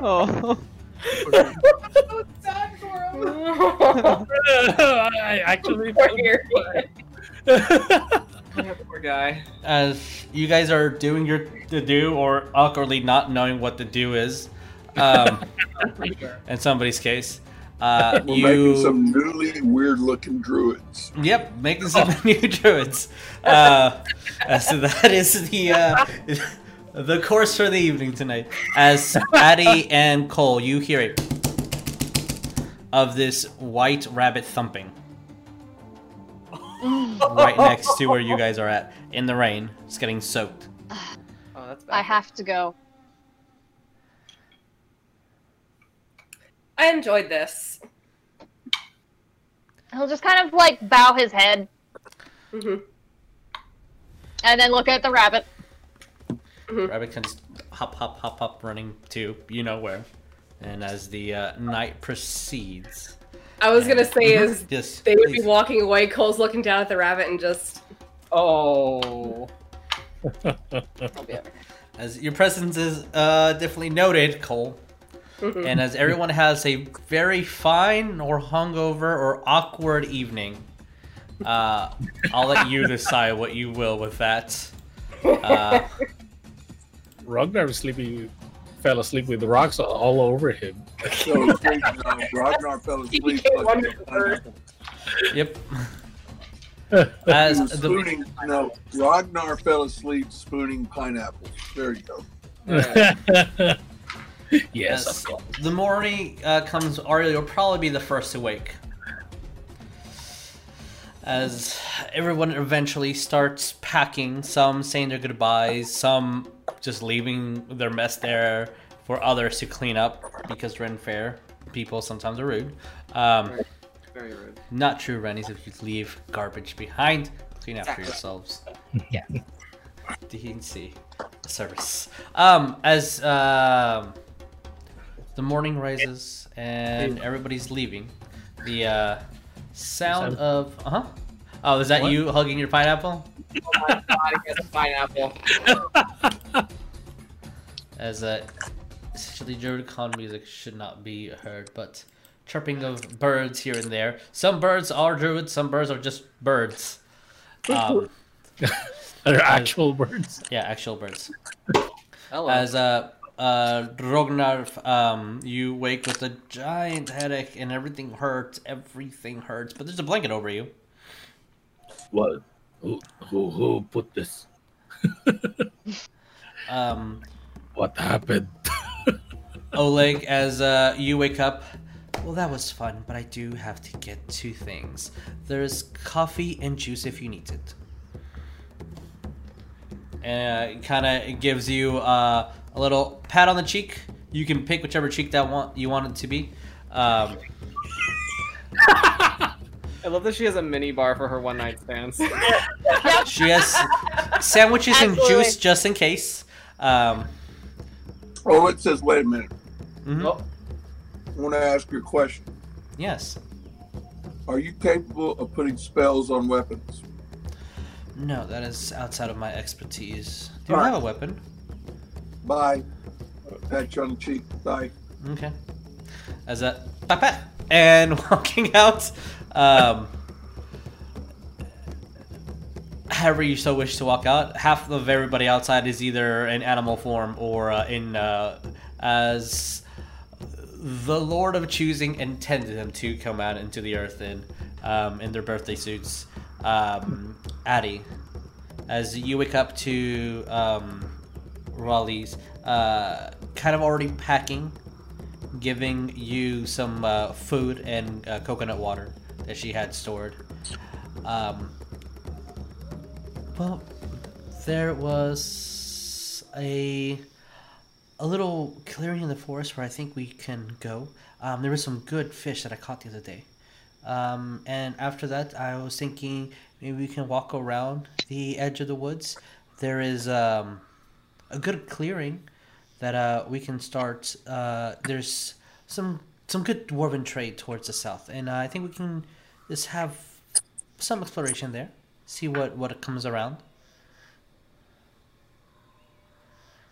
Oh.
so sad for him.
I actually.
Poor Irian.
Poor guy.
as you guys are doing your to do or awkwardly not knowing what the do is. Um, in somebody's case, uh,
We're
you
making some newly weird-looking druids.
Yep, making some new druids. Uh, uh, so that is the uh, the course for the evening tonight. As Addie and Coal, you hear it of this white rabbit thumping right next to where you guys are at in the rain. It's getting soaked.
Oh, that's bad.
I have to go.
I enjoyed this.
He'll just kind of like bow his head
hmm
and then look at the rabbit.
Rabbit can just hop, hop, hop, hop, running to you know where. And as the uh, night proceeds,
I was gonna say is
yes,
they would be walking away. Coal's looking down at the rabbit and just
Oh.
As your presence is uh, definitely noted, Coal. and as everyone has a very fine or hungover or awkward evening, uh, I'll let you decide what you will with that. Uh,
Rognarv was sleeping, fell asleep with the rocks all over him.
So crazy, Rognarv fell asleep. like
wonderful
a pineapple.
yep. As the
spooning. No, Rognarv fell asleep spooning pineapples. There you go.
yes,
as the morning uh, comes, Ariell, you'll probably be the first to wake. As everyone eventually starts packing, some saying their goodbyes, some just leaving their mess there for others to clean up because Ren Fair people sometimes are rude. Um,
Very rude.
not true, Rennies. If you leave garbage behind, clean after
Exactly.
yourselves.
Yeah.
DNC service. Um, as um, the morning rises and everybody's leaving, the uh, sound of uh huh. Oh, is that
What?
you hugging your pineapple?
Oh my god, he has a pineapple.
As uh, essentially Druidicon music should not be heard, but chirping of birds here and there. Some birds are druids, some birds are just birds. Um,
They're actual birds.
yeah, actual birds.
Hello.
As uh, uh, Rognarv, um, you wake with a giant headache and everything hurts. Everything hurts, but there's a blanket over you.
What? Who, who, who put this?
Um,
What happened?
Oleg, as uh, you wake up, well, that was fun, but I do have to get two things. There's coffee and juice if you need it. And it kind of gives you uh, a little pat on the cheek. You can pick whichever cheek that want you want it to be. Um,
I love that she has a mini bar for her one night stands.
she has sandwiches and juice just in case. Um,
Oh, it says, wait a minute.
mhm.
Oh.
I want to ask you a question.
Yes.
Are you capable of putting spells on weapons?
No, that is outside of my expertise. Do you
Alright.
have a weapon?
Bye. Pat you on the cheek. Bye.
Okay. As a pat pat and walking out. Um, however you so wish to walk out. Half of everybody outside is either in animal form or uh, in uh, as the Lord of Choosing intended them to come out into the earth in um, in their birthday suits. Um, Addie, as you wake up to um, Raleigh's, uh, kind of already packing, giving you some uh, food and uh, coconut water that she had stored. Um, well, there was a a little clearing in the forest where I think we can go. Um, there was some good fish that I caught the other day. Um, and after that, I was thinking maybe we can walk around the edge of the woods. There is um, a good clearing that uh, we can start. Uh, there's some some good dwarven trade towards the south, and uh, I think we can just have some exploration there. See what what comes around.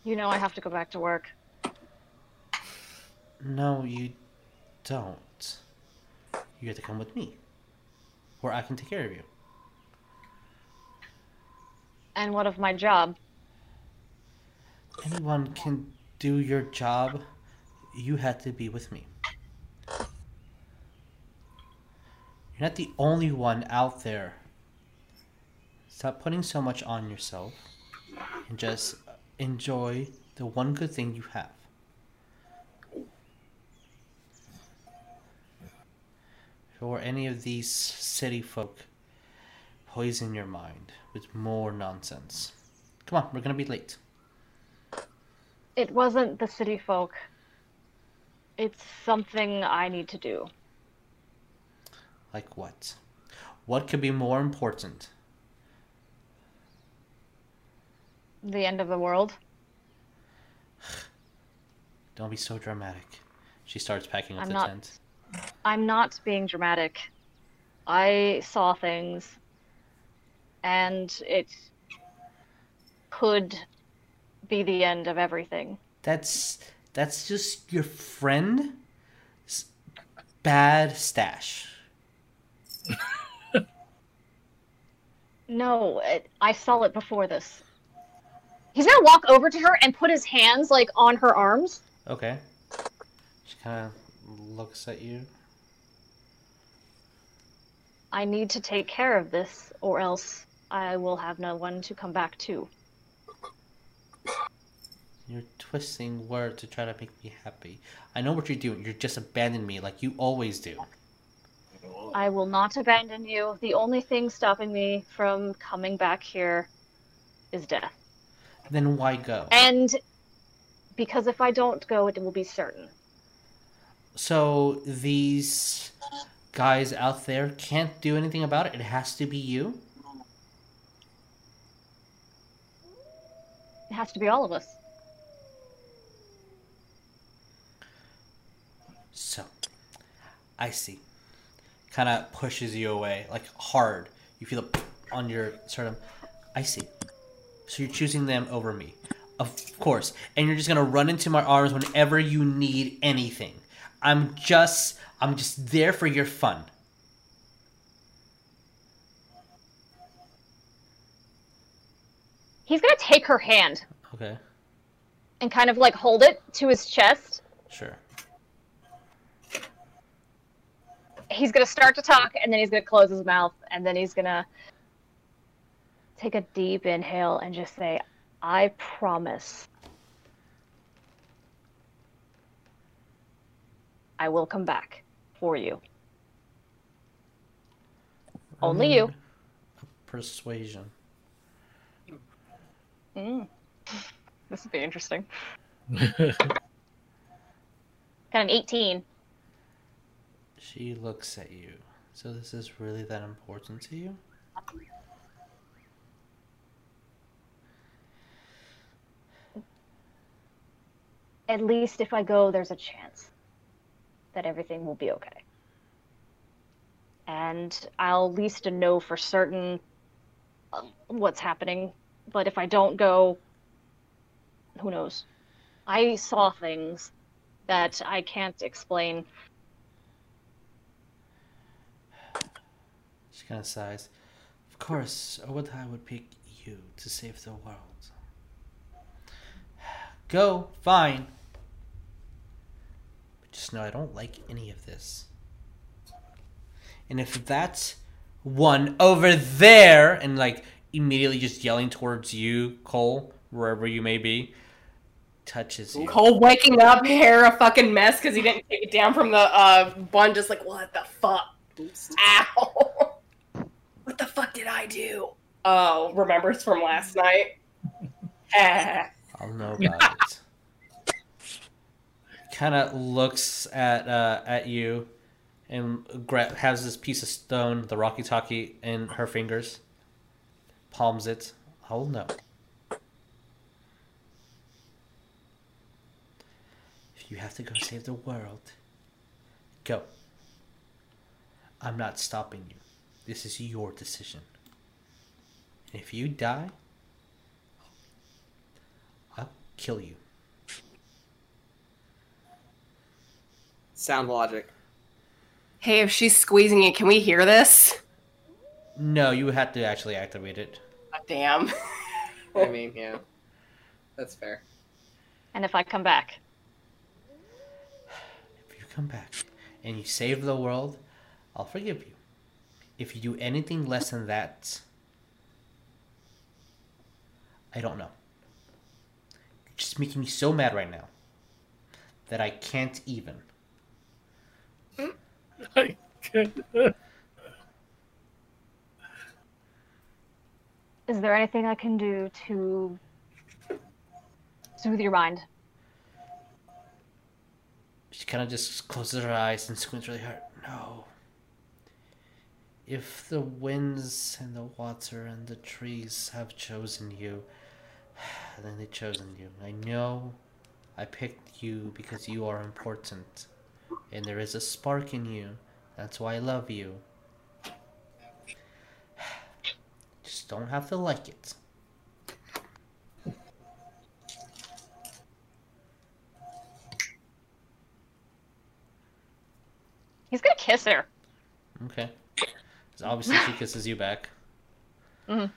You know I have to go back to work.
No, you don't. You have to come with me, or I can take care of you.
And what of my job?
Anyone can do your job. You had to be with me. You're not the only one out there. Stop putting so much on yourself and just enjoy the one good thing you have. Or any of these city folk poison your mind with more nonsense. Come on, we're gonna be late.
It wasn't the city folk. It's something I need to do.
Like what? What could be more important?
The end of the world.
Don't be so dramatic. She starts packing up
I'm
the
not-
tent.
I'm not being dramatic. I saw things, and it could be the end of everything.
That's that's just your friend. bad stash.
No, it, I saw it before this. He's gonna walk over to her and put his hands like on her arms.
Okay. She kind of looks at you.
I need to take care of this, or else I will have no one to come back to.
You're twisting words to try to make me happy. I know what you're doing. You're just abandoning me like you always do.
I will not abandon you. The only thing stopping me from coming back here is death.
Then why go?
And because if I don't go, it will be certain.
So these guys out there can't do anything about it. It has to be you.
It has to be all of us.
So, I see. Kind of pushes you away, like hard. You feel it on your sternum. I see. So you're choosing them over me, of course, and you're just gonna run into my arms whenever you need anything. I'm just, I'm just there for your fun.
He's gonna take her hand
Okay,
and kind of like hold it to his chest.
sure.
He's gonna start to talk and then he's gonna close his mouth and then he's gonna take a deep inhale and just say, I promise I will come back for you. Only you.
Persuasion.
Mm. This would be interesting. Got an 18.
She looks at you. So this is really that important to you?
At least if I go, there's a chance that everything will be okay. And I'll at least know for certain uh, what's happening. But if I don't go, who knows? I saw things that I can't explain.
She kind of sighs. Of course, I would pick you to save the world. Go, fine. But just know I don't like any of this. And if that one over there, and like immediately just yelling towards you, Coal, wherever you may be, touches you.
Coal waking up, hair a fucking mess because he didn't take it down from the uh, bun. Just like, what the fuck? Ow! what the fuck did I do? Oh, remembers from last night.
I'll know about it. Kind of looks at uh, at you, and gra- has this piece of stone, the Rocky Talkie, in her fingers. Palms it. I'll know. If you have to go save the world, go. I'm not stopping you. This is your decision. And if you die, I'll kill you.
Sound logic.
Hey, if she's squeezing it, can we hear this?
No, you have to actually activate it.
God damn.
I mean, yeah. That's fair.
And if I come back,
If you come back and you save the world, I'll forgive you. If you do anything less than that, I don't know. You're just making me so mad right now that I can't even.
I can't-
is there anything I can do to soothe your mind?
She kind of just closes her eyes and squints really hard. No. If the winds and the water and the trees have chosen you, then they've chosen you. I know I picked you because you are important. And there is a spark in you. That's why I love you. Just don't have to like it.
He's gonna kiss her.
Okay. Obviously she kisses you back.
Mhm.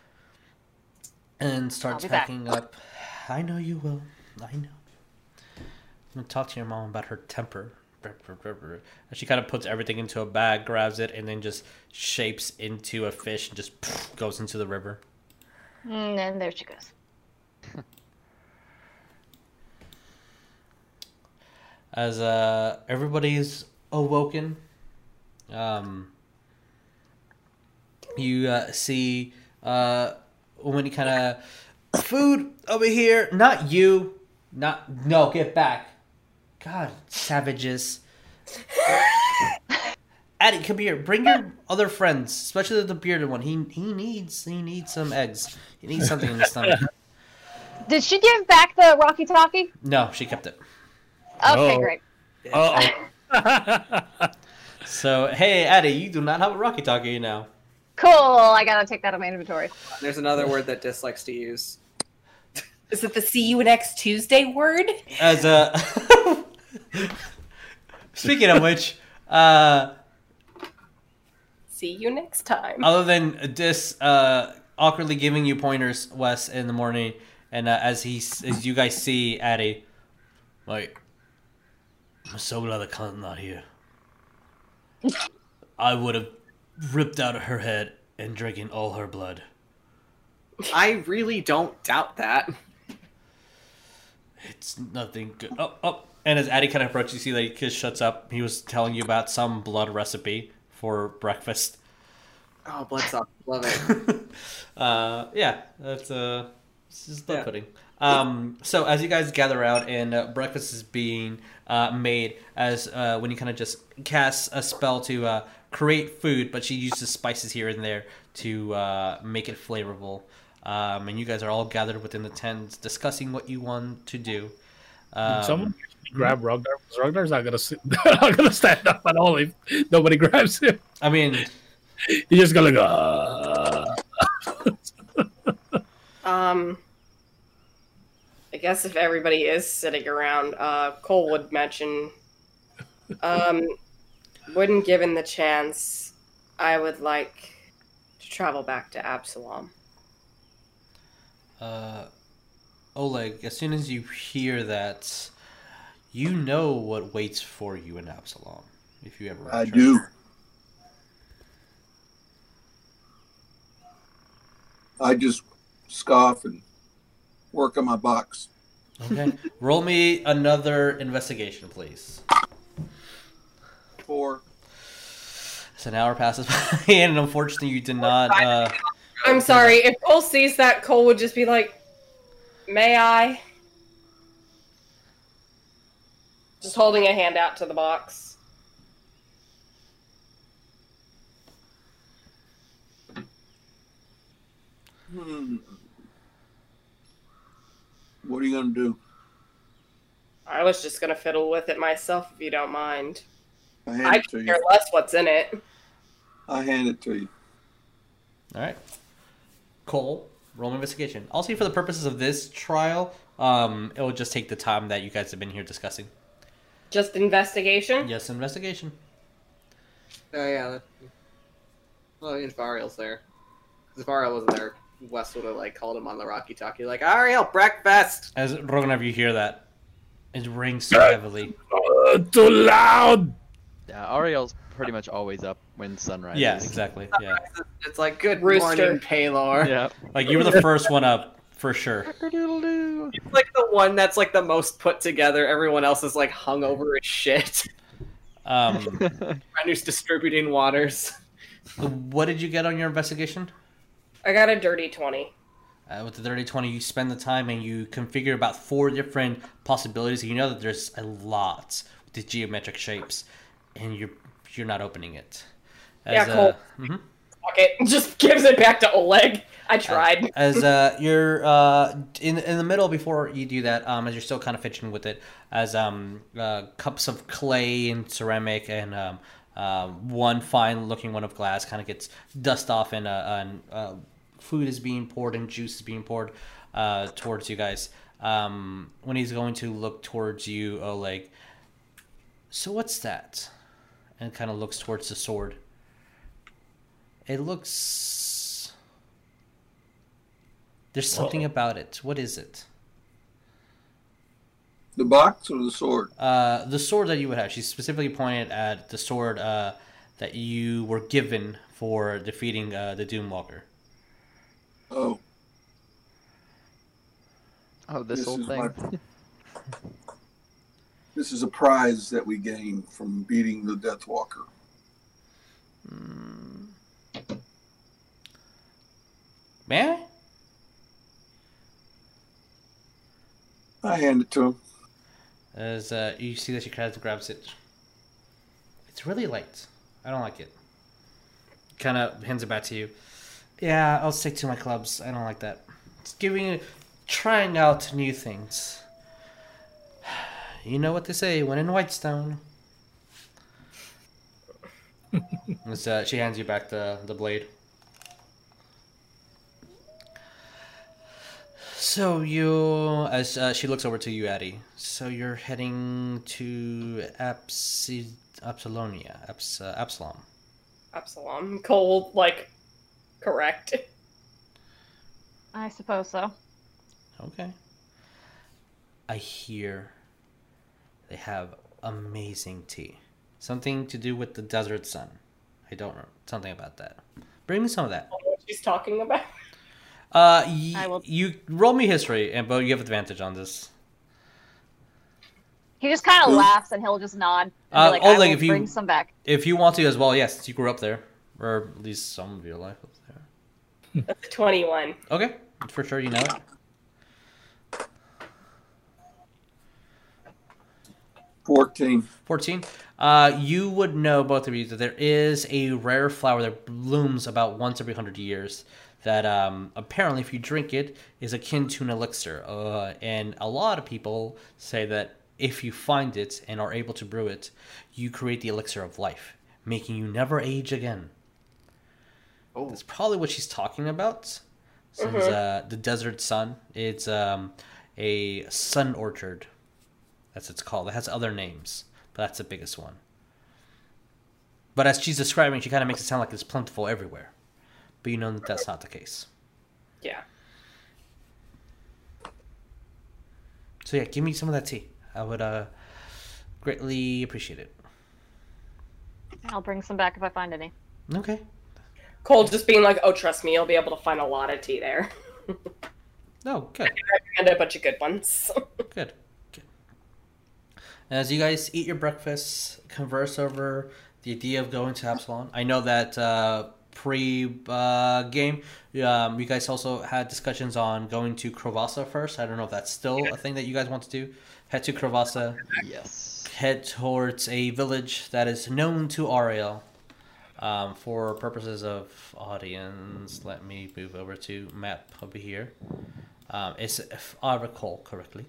And starts
I'll back.
packing up. I know you will. I know. I'm gonna talk to your mom about her temper. And she kind of puts everything into a bag, grabs it, and then just shapes into a fish and just goes into the river.
And then there she goes.
As uh, everybody's awoken, um, you uh, see uh, when you kind of food over here. Not you. Not no. Get back. God, savages. Addie, come here. Bring your other friends, especially the bearded one. He he needs he needs some eggs. He needs something in his stomach.
Did she give back the Rocky Talkie?
No, she kept it.
Okay,
Oh.
great.
Uh-oh.
So hey, Addie, you do not have a Rocky Talkie now.
Cool. I gotta take that out of my inventory.
There's another word that dislikes to use.
Is it the see you next Tuesday word?
As a speaking of which, uh,
See you next time.
other than this uh, awkwardly giving you pointers, Wes, in the morning, and uh, as he as you guys see Addie, like, I'm so glad the cunt's not here. I would have ripped out of her head and drinking all her blood.
I really don't doubt that.
It's nothing good. Oh, oh. And as Addie kind of approaches, you see that he just shuts up. He was telling you about some blood recipe for breakfast.
Oh, blood sauce. Love it.
uh, yeah, that's uh, this is blood
Yeah.
pudding. Um, so as you guys gather out and uh, breakfast is being uh, made, as uh, when you kind of just cast a spell to uh, create food, but she uses spices here and there to uh, make it flavorful. Um, and you guys are all gathered within the tent discussing what you want to do. Um,
Someone grab Rognarv because Rognarv's not gonna sit, not gonna stand up at all if nobody grabs him.
I mean,
He's just gonna go.
Um, I guess if everybody is sitting around, uh, Coal would mention, um, when given the chance, I would like to travel back to Absalom.
Uh, Oleg, as soon as you hear that, you know what waits for you in Absalom. If you ever
I do. I just scoff and work on my box.
Okay. Roll me another investigation, please.
Four.
So an hour passes by, and unfortunately, you did not. Uh,
I'm sorry. If Coal sees that, Coal would just be like, "May I?" Just holding a hand out to the box.
Hmm. What are you gonna do?
I was just gonna fiddle with it myself, if you don't mind.
I hand
I
it to
care
you.
less what's in it.
I hand it to you.
all right. Coal, roll me investigation. Also, for the purposes of this trial, um, it will just take the time that you guys have been here discussing.
Just investigation.
Yes, investigation.
Oh yeah. that- Well, if Ariell's there, 'Cause if Ariell wasn't there, Wes would have like called him on the Rocky Talkie, like Ariell, breakfast.
As Rognarv, you hear that, it rings so heavily.
Uh, too loud.
Yeah, Ariell's pretty much always up when sunrise.
Yeah, exactly. Yeah,
It's like good
Rooster.
morning, Paylor.
Yeah.
like you were the first one up for sure.
Cock-a-doodle-doo.
Like the one that's like the most put together. Everyone else is like hungover as shit.
Um,
Friend who's distributing waters.
what did you get on your investigation?
I got a dirty twenty.
Uh, with the 30 20, you spend the time and you configure about four different possibilities. You know that there's a lot with the geometric shapes, and you're you're not opening it.
Yeah, cool.
mhm.
Fuck it. Just gives it back to Oleg. I tried.
As uh, you're uh, in in the middle before you do that, um, as you're still kind of fidgeting with it, as um, uh, cups of clay and ceramic and um, uh, one fine looking one of glass kind of gets dust off and, uh, and uh, food is being poured and juice is being poured uh, towards you guys. Um, when he's going to look towards you, Oleg. So what's that? And kind of looks towards the sword. It looks. There's something about it. What is it?
The box or the sword?
Uh, the sword that you would have. She specifically pointed at the sword uh, that you were given for defeating uh, the Doomwalker.
Oh,
Oh, this,
This
whole thing.
my- this is a prize that we gain from beating the Deathwalker.
May I?
I hand it to him.
As uh, you see that she kind of grabs it. It's really light. I don't like it. Kind of hands it back to you. Yeah, I'll stick to my clubs. I don't like that. It's giving, trying out new things. You know what they say when in Whitestone. As, uh, she hands you back the the blade. So you, as uh, she looks over to you, Addie. So you're heading to Absi- Absalonia, Abs- uh, Absalom.
Absalom. Coal, like, correct.
I suppose so.
Okay. I hear they have amazing tea. Something to do with the desert sun. I don't know. Something about that. Bring me some of that.
what she's talking about.
Uh, y-
I will-
you roll me history, and but you have advantage on this.
He just kind of laughs and he'll just nod. And
Uh,
be like,
oh,
I
like, if you-
bring some back.
If you want to as well, yes, you grew up there, or at least some of your life up there.
That's 21.
Okay, for sure, you know it.
Fourteen.
14. Uh, you would know, both of you, that there is a rare flower that blooms about once every 100 years that um, apparently, if you drink it, is akin to an elixir. Uh, and a lot of people say that if you find it and are able to brew it, you create the elixir of life, making you never age again.
Oh.
That's probably what she's talking about. Since uh, the desert sun, it's um, a sun orchard. That's what it's called. It has other names, but that's the biggest one. But as she's describing, she kind of makes it sound like it's plentiful everywhere. but you know that that's not the case.
Yeah.
So yeah, give me some of that tea. I would uh greatly appreciate it.
I'll bring some back if I find any.
Okay.
Coal just being like, "Oh, trust me, you'll be able to find a lot of tea there,
No, good.
and a bunch of good ones."
Good. Good. As you guys eat your breakfast, converse over the idea of going to Absalom. I know that uh, pre uh, game, um, you guys also had discussions on going to Krovasa first. I don't know if that's still a thing that you guys want to do. Head to Krovasa,
Yes.
head towards a village that is known to Ariell. Um, for purposes of audience, let me move over to map over here. Um, it's if I recall correctly.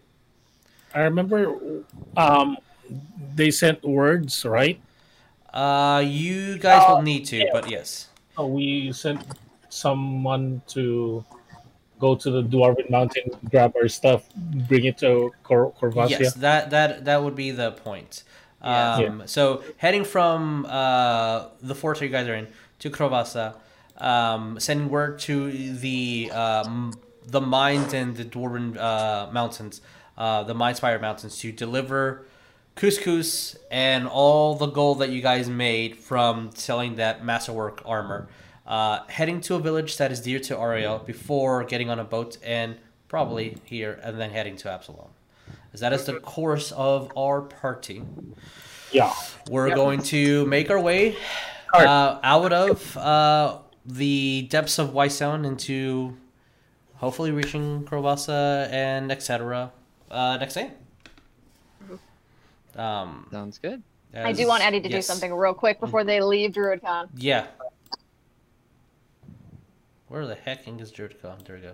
I remember um, they sent words, right?
Uh, you guys will need to, but yes.
Uh, we sent someone to go to the Dwarven Mountain, grab our stuff, bring it to Cor- Corvasia.
Yes, that that that would be the point.
Yeah.
Um, So heading from uh, the fort you guys are in to Krovasa, um, sending word to the um, the mines and the Dwarven uh, mountains, uh, the Mine Spire mountains, to deliver couscous and all the gold that you guys made from selling that masterwork armor. Uh, heading to a village that is dear to Ariell before getting on a boat and probably here and then heading to Absalom. As that is the course of our party.
Yeah.
We're going to make our way uh, out of uh, the depths of Whitestone into hopefully reaching Krovasa and etc. Uh, next day. Um,
Sounds good.
I do want Addie to
yes.
do something real quick before they leave DruidCon.
Yeah. Where the heck is Druidcon? There we go.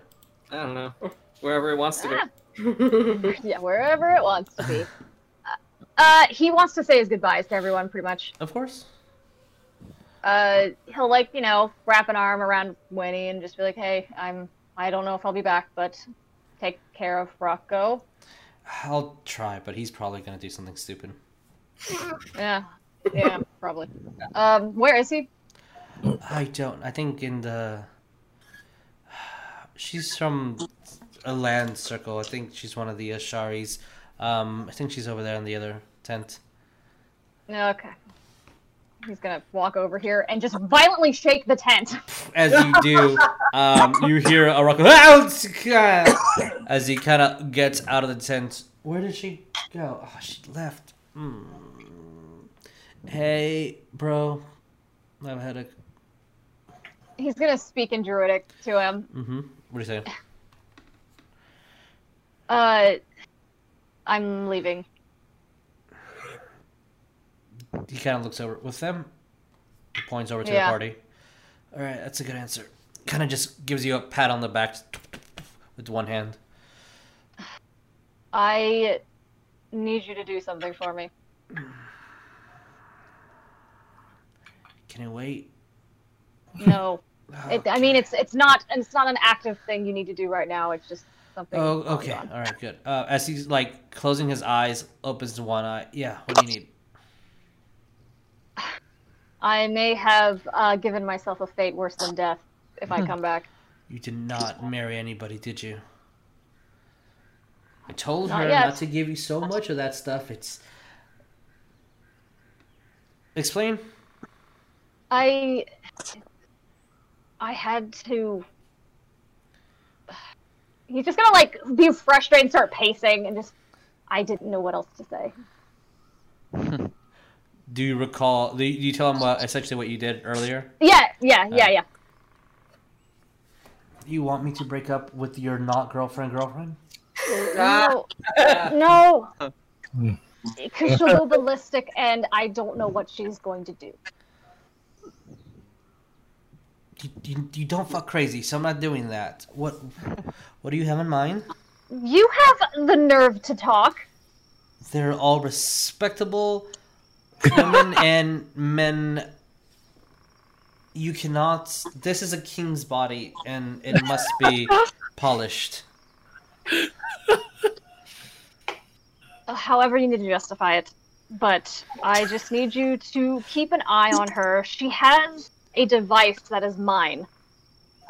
I don't know. Wherever it wants to go.
Ah, yeah, wherever it wants to be. Uh, uh, he wants to say his goodbyes to everyone, pretty much.
Of course.
Uh, he'll like you know wrap an arm around Winnie and just be like, "Hey, I'm. I don't know if I'll be back, but take care of Rocco."
I'll try, but he's probably gonna do something stupid.
Yeah, yeah, probably. Um, where is he?
I don't. I think in the. She's from a land circle. I think she's one of the Asharis. Um, I think she's over there in the other tent.
Okay. He's gonna walk over here and just violently shake the tent.
As you do, um, you hear a rock as he kind of gets out of the tent. Where did she go? Oh, she left. Hmm. Hey, bro. I have a headache.
He's gonna speak in Druidic to him.
Mm-hmm. What do you say?
Uh, I'm leaving.
He kind of looks over with them. He points over to
Yeah.
the party. All right, that's a good answer. Kind of just gives you a pat on the back with one hand.
I need you to do something for me.
Can it wait?
No, it, I mean it's it's not it's not an active thing you need to do right now. It's just something.
Oh, okay. All right, good. Uh, as he's like closing his eyes, opens one eye. Yeah. What do you need?
I may have uh, given myself a fate worse than death if I come back.
You did not marry anybody, did you? I told
Not
her
yet.
not to give you so much of that stuff. It's. Explain.
I I had to. He's just gonna like be frustrated and start pacing and just. I didn't know what else to say.
Do you recall? Do you, do you tell him what, essentially what you did earlier?
Yeah, yeah, uh, yeah, yeah.
You want me to break up with your not girlfriend girlfriend? Ah.
No, no. Hmm. Because she'll go ballistic, and I don't know what she's going to do.
You, you, you don't fuck crazy, so I'm not doing that. What what do you have in mind?
You have the nerve to talk.
They're all respectable women and men. You cannot. This is a king's body, and it must be polished.
Uh, However, you need to justify it. But I just need you to keep an eye on her. She has a device that is mine.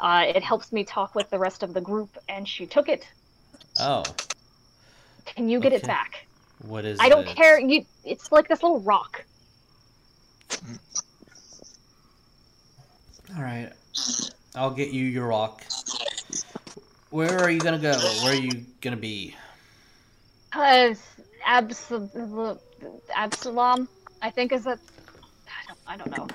Uh, it helps me talk with the rest of the group, and she took it.
Oh,
Can you get it back?
What is
I don't
it?
care. You, it's like this little rock.
All right, I'll get you your rock. Where are you gonna go? Where are you gonna be?
Uh, Abs- Absalom, I think is a. I don't, I don't know.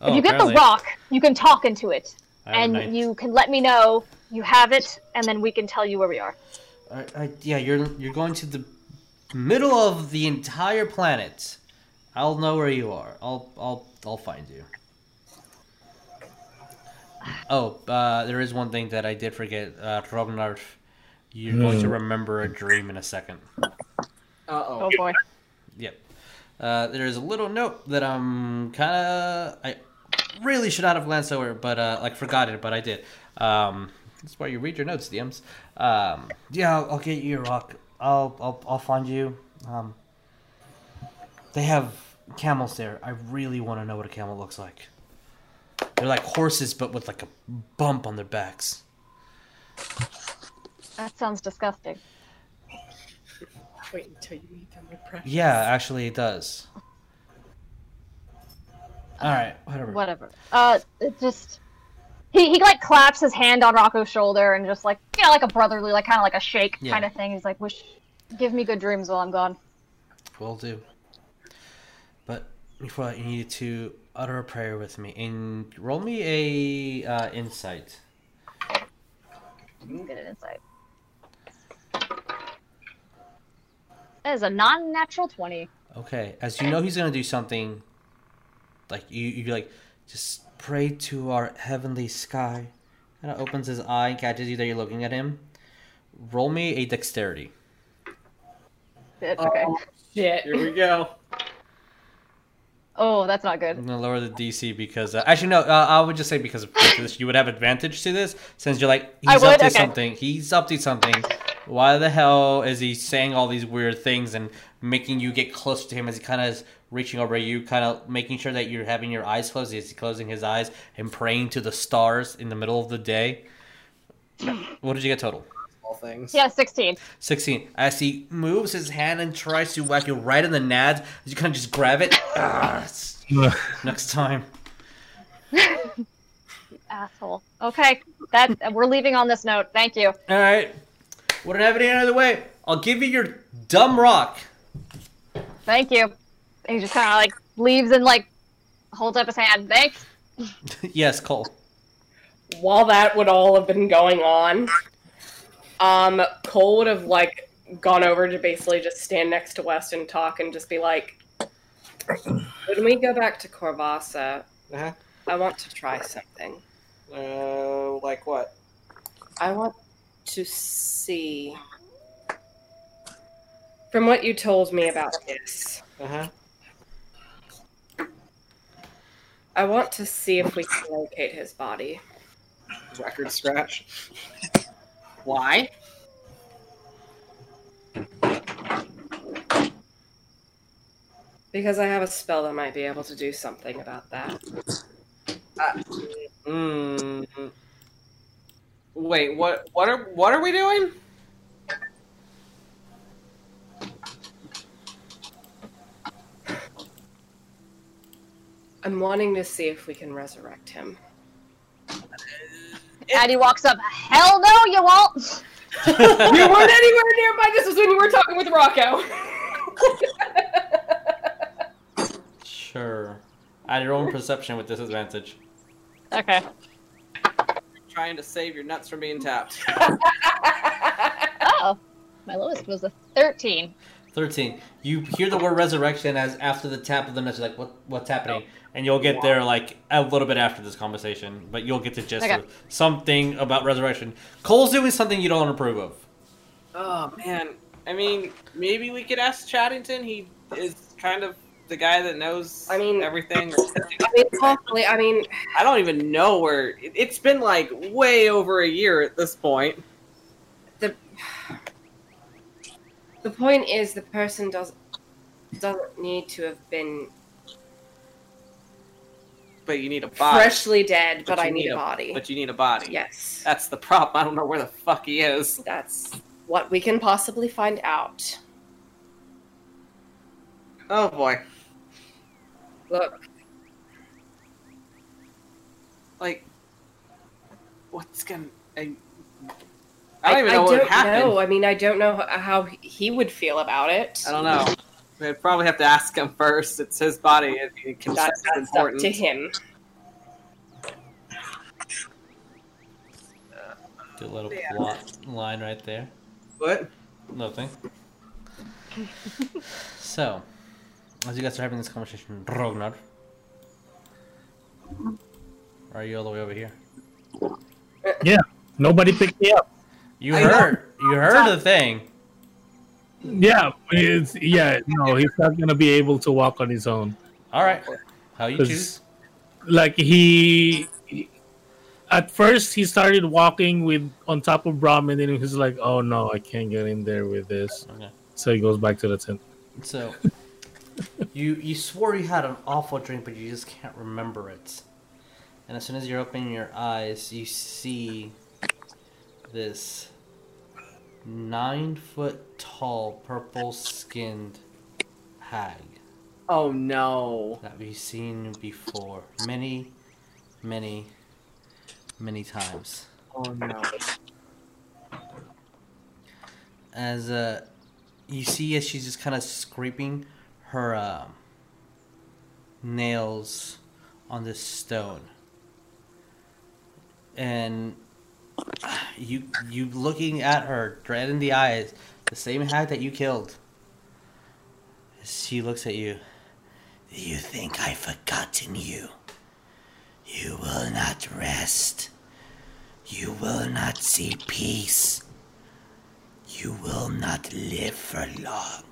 Oh,
if you get the rock, you can talk into it,
I have a
and
knife.
you can let me know you have it, and then we can tell you where we are.
I, I, yeah, you're you're going to the middle of the entire planet. I'll know where you are. I'll I'll I'll find you. Oh, uh, there is one thing that I did forget. Uh, Rognarv, you're going to remember a dream in a second.
Uh
Oh
oh.
boy.
Yep. Uh, there is a little note that I'm kind of I really should not have glanced over, but uh, like forgot it, but I did. Um, that's why you read your notes, DMs. Um, yeah, I'll, I'll get you a rock. I'll I'll I'll find you. Um, they have camels there. I really want to know what a camel looks like. They're like horses, but with like a bump on their backs.
That sounds disgusting.
Wait until you meet them, my precious.
Yeah, actually, it does. All right, whatever.
Whatever. Uh, it just he he like claps his hand on Rocco's shoulder and just like you know like a brotherly like kind of like a shake
Yeah.
kind of thing. He's like, "Wish, give me good dreams while I'm gone."
Will do. But before that, you need to utter a prayer with me and roll me a uh, insight.
Get an insight. That is a non-natural twenty.
Okay, as you know, he's gonna do something. Like you, you like, just pray to our heavenly sky. Kind of opens his eye and catches you that you're looking at him. Roll me a dexterity.
It's okay.
Oh,
Shit.
here we go.
Oh, that's not good.
I'm gonna lower the DC because uh, actually no, uh, I would just say because of this, you would have advantage to this since you're like he's
would?
up to
Okay.
something. He's up to something. Why the hell is he saying all these weird things and making you get closer to him as he kind of is reaching over you, kind of making sure that you're having your eyes closed? Is he closing his eyes and praying to the stars in the middle of the day? what did you get total?
All things.
Yeah, sixteen.
16. As he moves his hand and tries to whack you right in the nads, you kind of just grab it. Ah, next time.
Asshole. Okay, that we're leaving on this note. Thank you.
All right. Wouldn't have any other way. I'll give you your dumb rock.
Thank you. And he just kind of like leaves and like holds up his hand. Thanks.
yes, Coal.
While that would all have been going on, um, Coal would have like gone over to basically just stand next to West and talk and just be like, "When we go back to Corvassa,
Uh-huh.
I want to try something.
Uh, like what?
I want to see." From what you told me about this,
Uh huh.
I want to see if we can locate his body.
Record scratch. Why?
Because I have a spell that might be able to do something about that.
Mm. Wait, what? What are what are we doing?
I'm wanting to see if we can resurrect him.
Addie walks up. Hell no, you won't.
you weren't anywhere nearby. This was when you were talking with Rocco.
Sure. Add your own perception with disadvantage.
Okay.
Trying to save your nuts from being tapped.
Oh, my lowest was a thirteen.
13. You hear the word resurrection as after the tap of the nuts, like, what, what's happening? Oh. And you'll get there like a little bit after this conversation, but you'll get to just
Okay.
something about resurrection. Coal's doing something you don't approve of.
Oh man, I mean, maybe we could ask Chaddington. He is kind of the guy that knows.
I mean-
everything.
I mean, hopefully, I mean,
I don't even know where. it- It's been like way over a year at this point.
the the point is the person does doesn't need to have been
But you need a body.
freshly dead, but,
But
I need,
need
a body.
But you need a body.
yes,
That's the problem. I don't know where the fuck he is.
that's what we can possibly find out.
Oh boy.
Look,
Like, what's gonna? I, I don't even know what
don't
would happen.
know. I mean, I don't know how he would feel about it.
I don't know. We'd probably have to ask him first. It's his body. If consent
That's,
is
that's up
important.
to him.
Good little
Yeah.
plot line right there.
What?
Nothing. so, as you guys are having this conversation, Rognarv, are you all the way over here? Yeah.
Nobody picked me up.
You
I know.
heard. You heard the thing.
Yeah, it's yeah. No, he's not gonna be able to walk on his own.
All right. How you
'Cause-
choose?
Like he, at first he started walking with on top of Brom, and then he was like, "Oh no, I can't get in there with this."
Okay.
So he goes back to the tent.
So, you you swore you had an awful drink, but you just can't remember it. And as soon as you're opening your eyes, you see this nine foot tall, purple skinned hag
Oh no.
that we've seen before many, many, many times.
Oh no.
As uh, you see, as she's just kind of scraping her uh, nails on this stone, and you you looking at her, dread in the eyes, the same hag that you killed. She looks at you. You think I've forgotten you? You will not rest. You will not see peace. You will not live for long.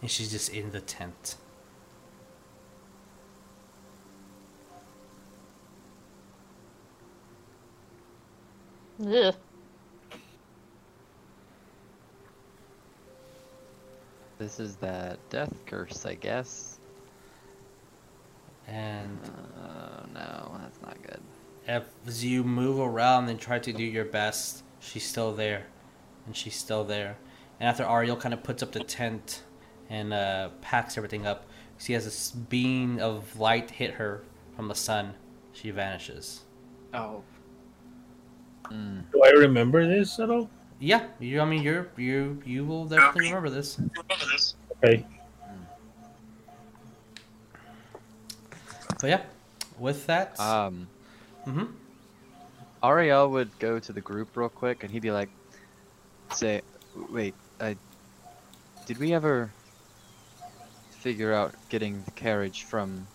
And she's just in the tent.
Ugh.
This is that death curse, I guess.
And
Oh no, that's not good.
as you move around and try to do your best, she's still there. And she's still there. And after Ariell kind of puts up the tent and uh, packs everything up, she has this beam of light hit her from the sun. She vanishes.
Oh.
Mm.
Do I remember this at all?
Yeah, you. I mean, you're you. You will definitely remember this.
Okay.
But yeah, with that,
Um,
mhm.
Ariell would go to the group real quick, and he'd be like, "Say, wait, I did we ever figure out getting the carriage from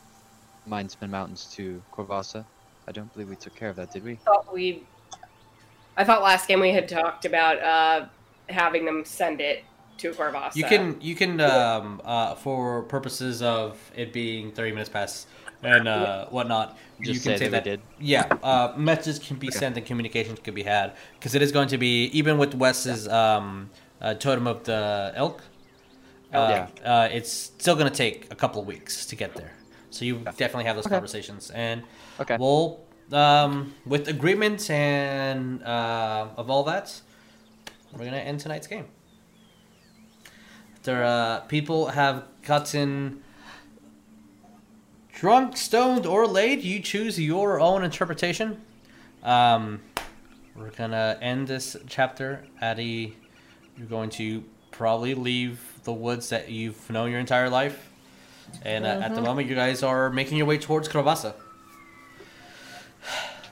Mindsman Mountains to Corvassa? I don't believe we took care of that, did we?
thought we I thought last game we had talked about uh having them send it to Corvassa.
You can you can um, uh, for purposes of it being thirty minutes past and uh, whatnot.
Just
you can
say
say
that
that,
did.
Yeah, uh, messages can be sent and communications can be had because it is going to be even with West's um, uh, totem of the elk. Uh, uh, it's still going to take a couple of weeks to get there, so you definitely have those
Okay.
conversations and
Okay.
we'll um, with agreements and uh, of all that, we're gonna end tonight's game. After uh, people have gotten drunk, stoned, or laid, you choose your own interpretation. Um, we're gonna end this chapter at a. You're going to probably leave the woods that you've known your entire life, and uh, at the moment, you guys are making your way towards Krovasa.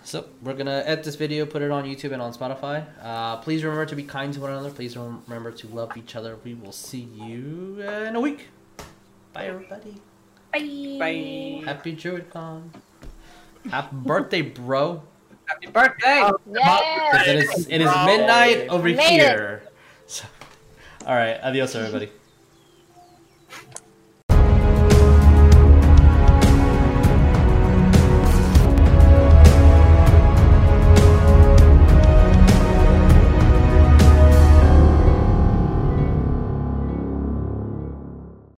So we're gonna edit this video, put it on YouTube and on Spotify. Uh, please remember to be kind to one another. Please remember to love each other. We will see you in a week. Bye, everybody.
Bye.
Bye.
Happy DruidCon. Happy birthday, bro.
Happy birthday!
Oh,
Yeah.
'Cause It is, it is midnight over
Made
here. So, all right, adios, everybody.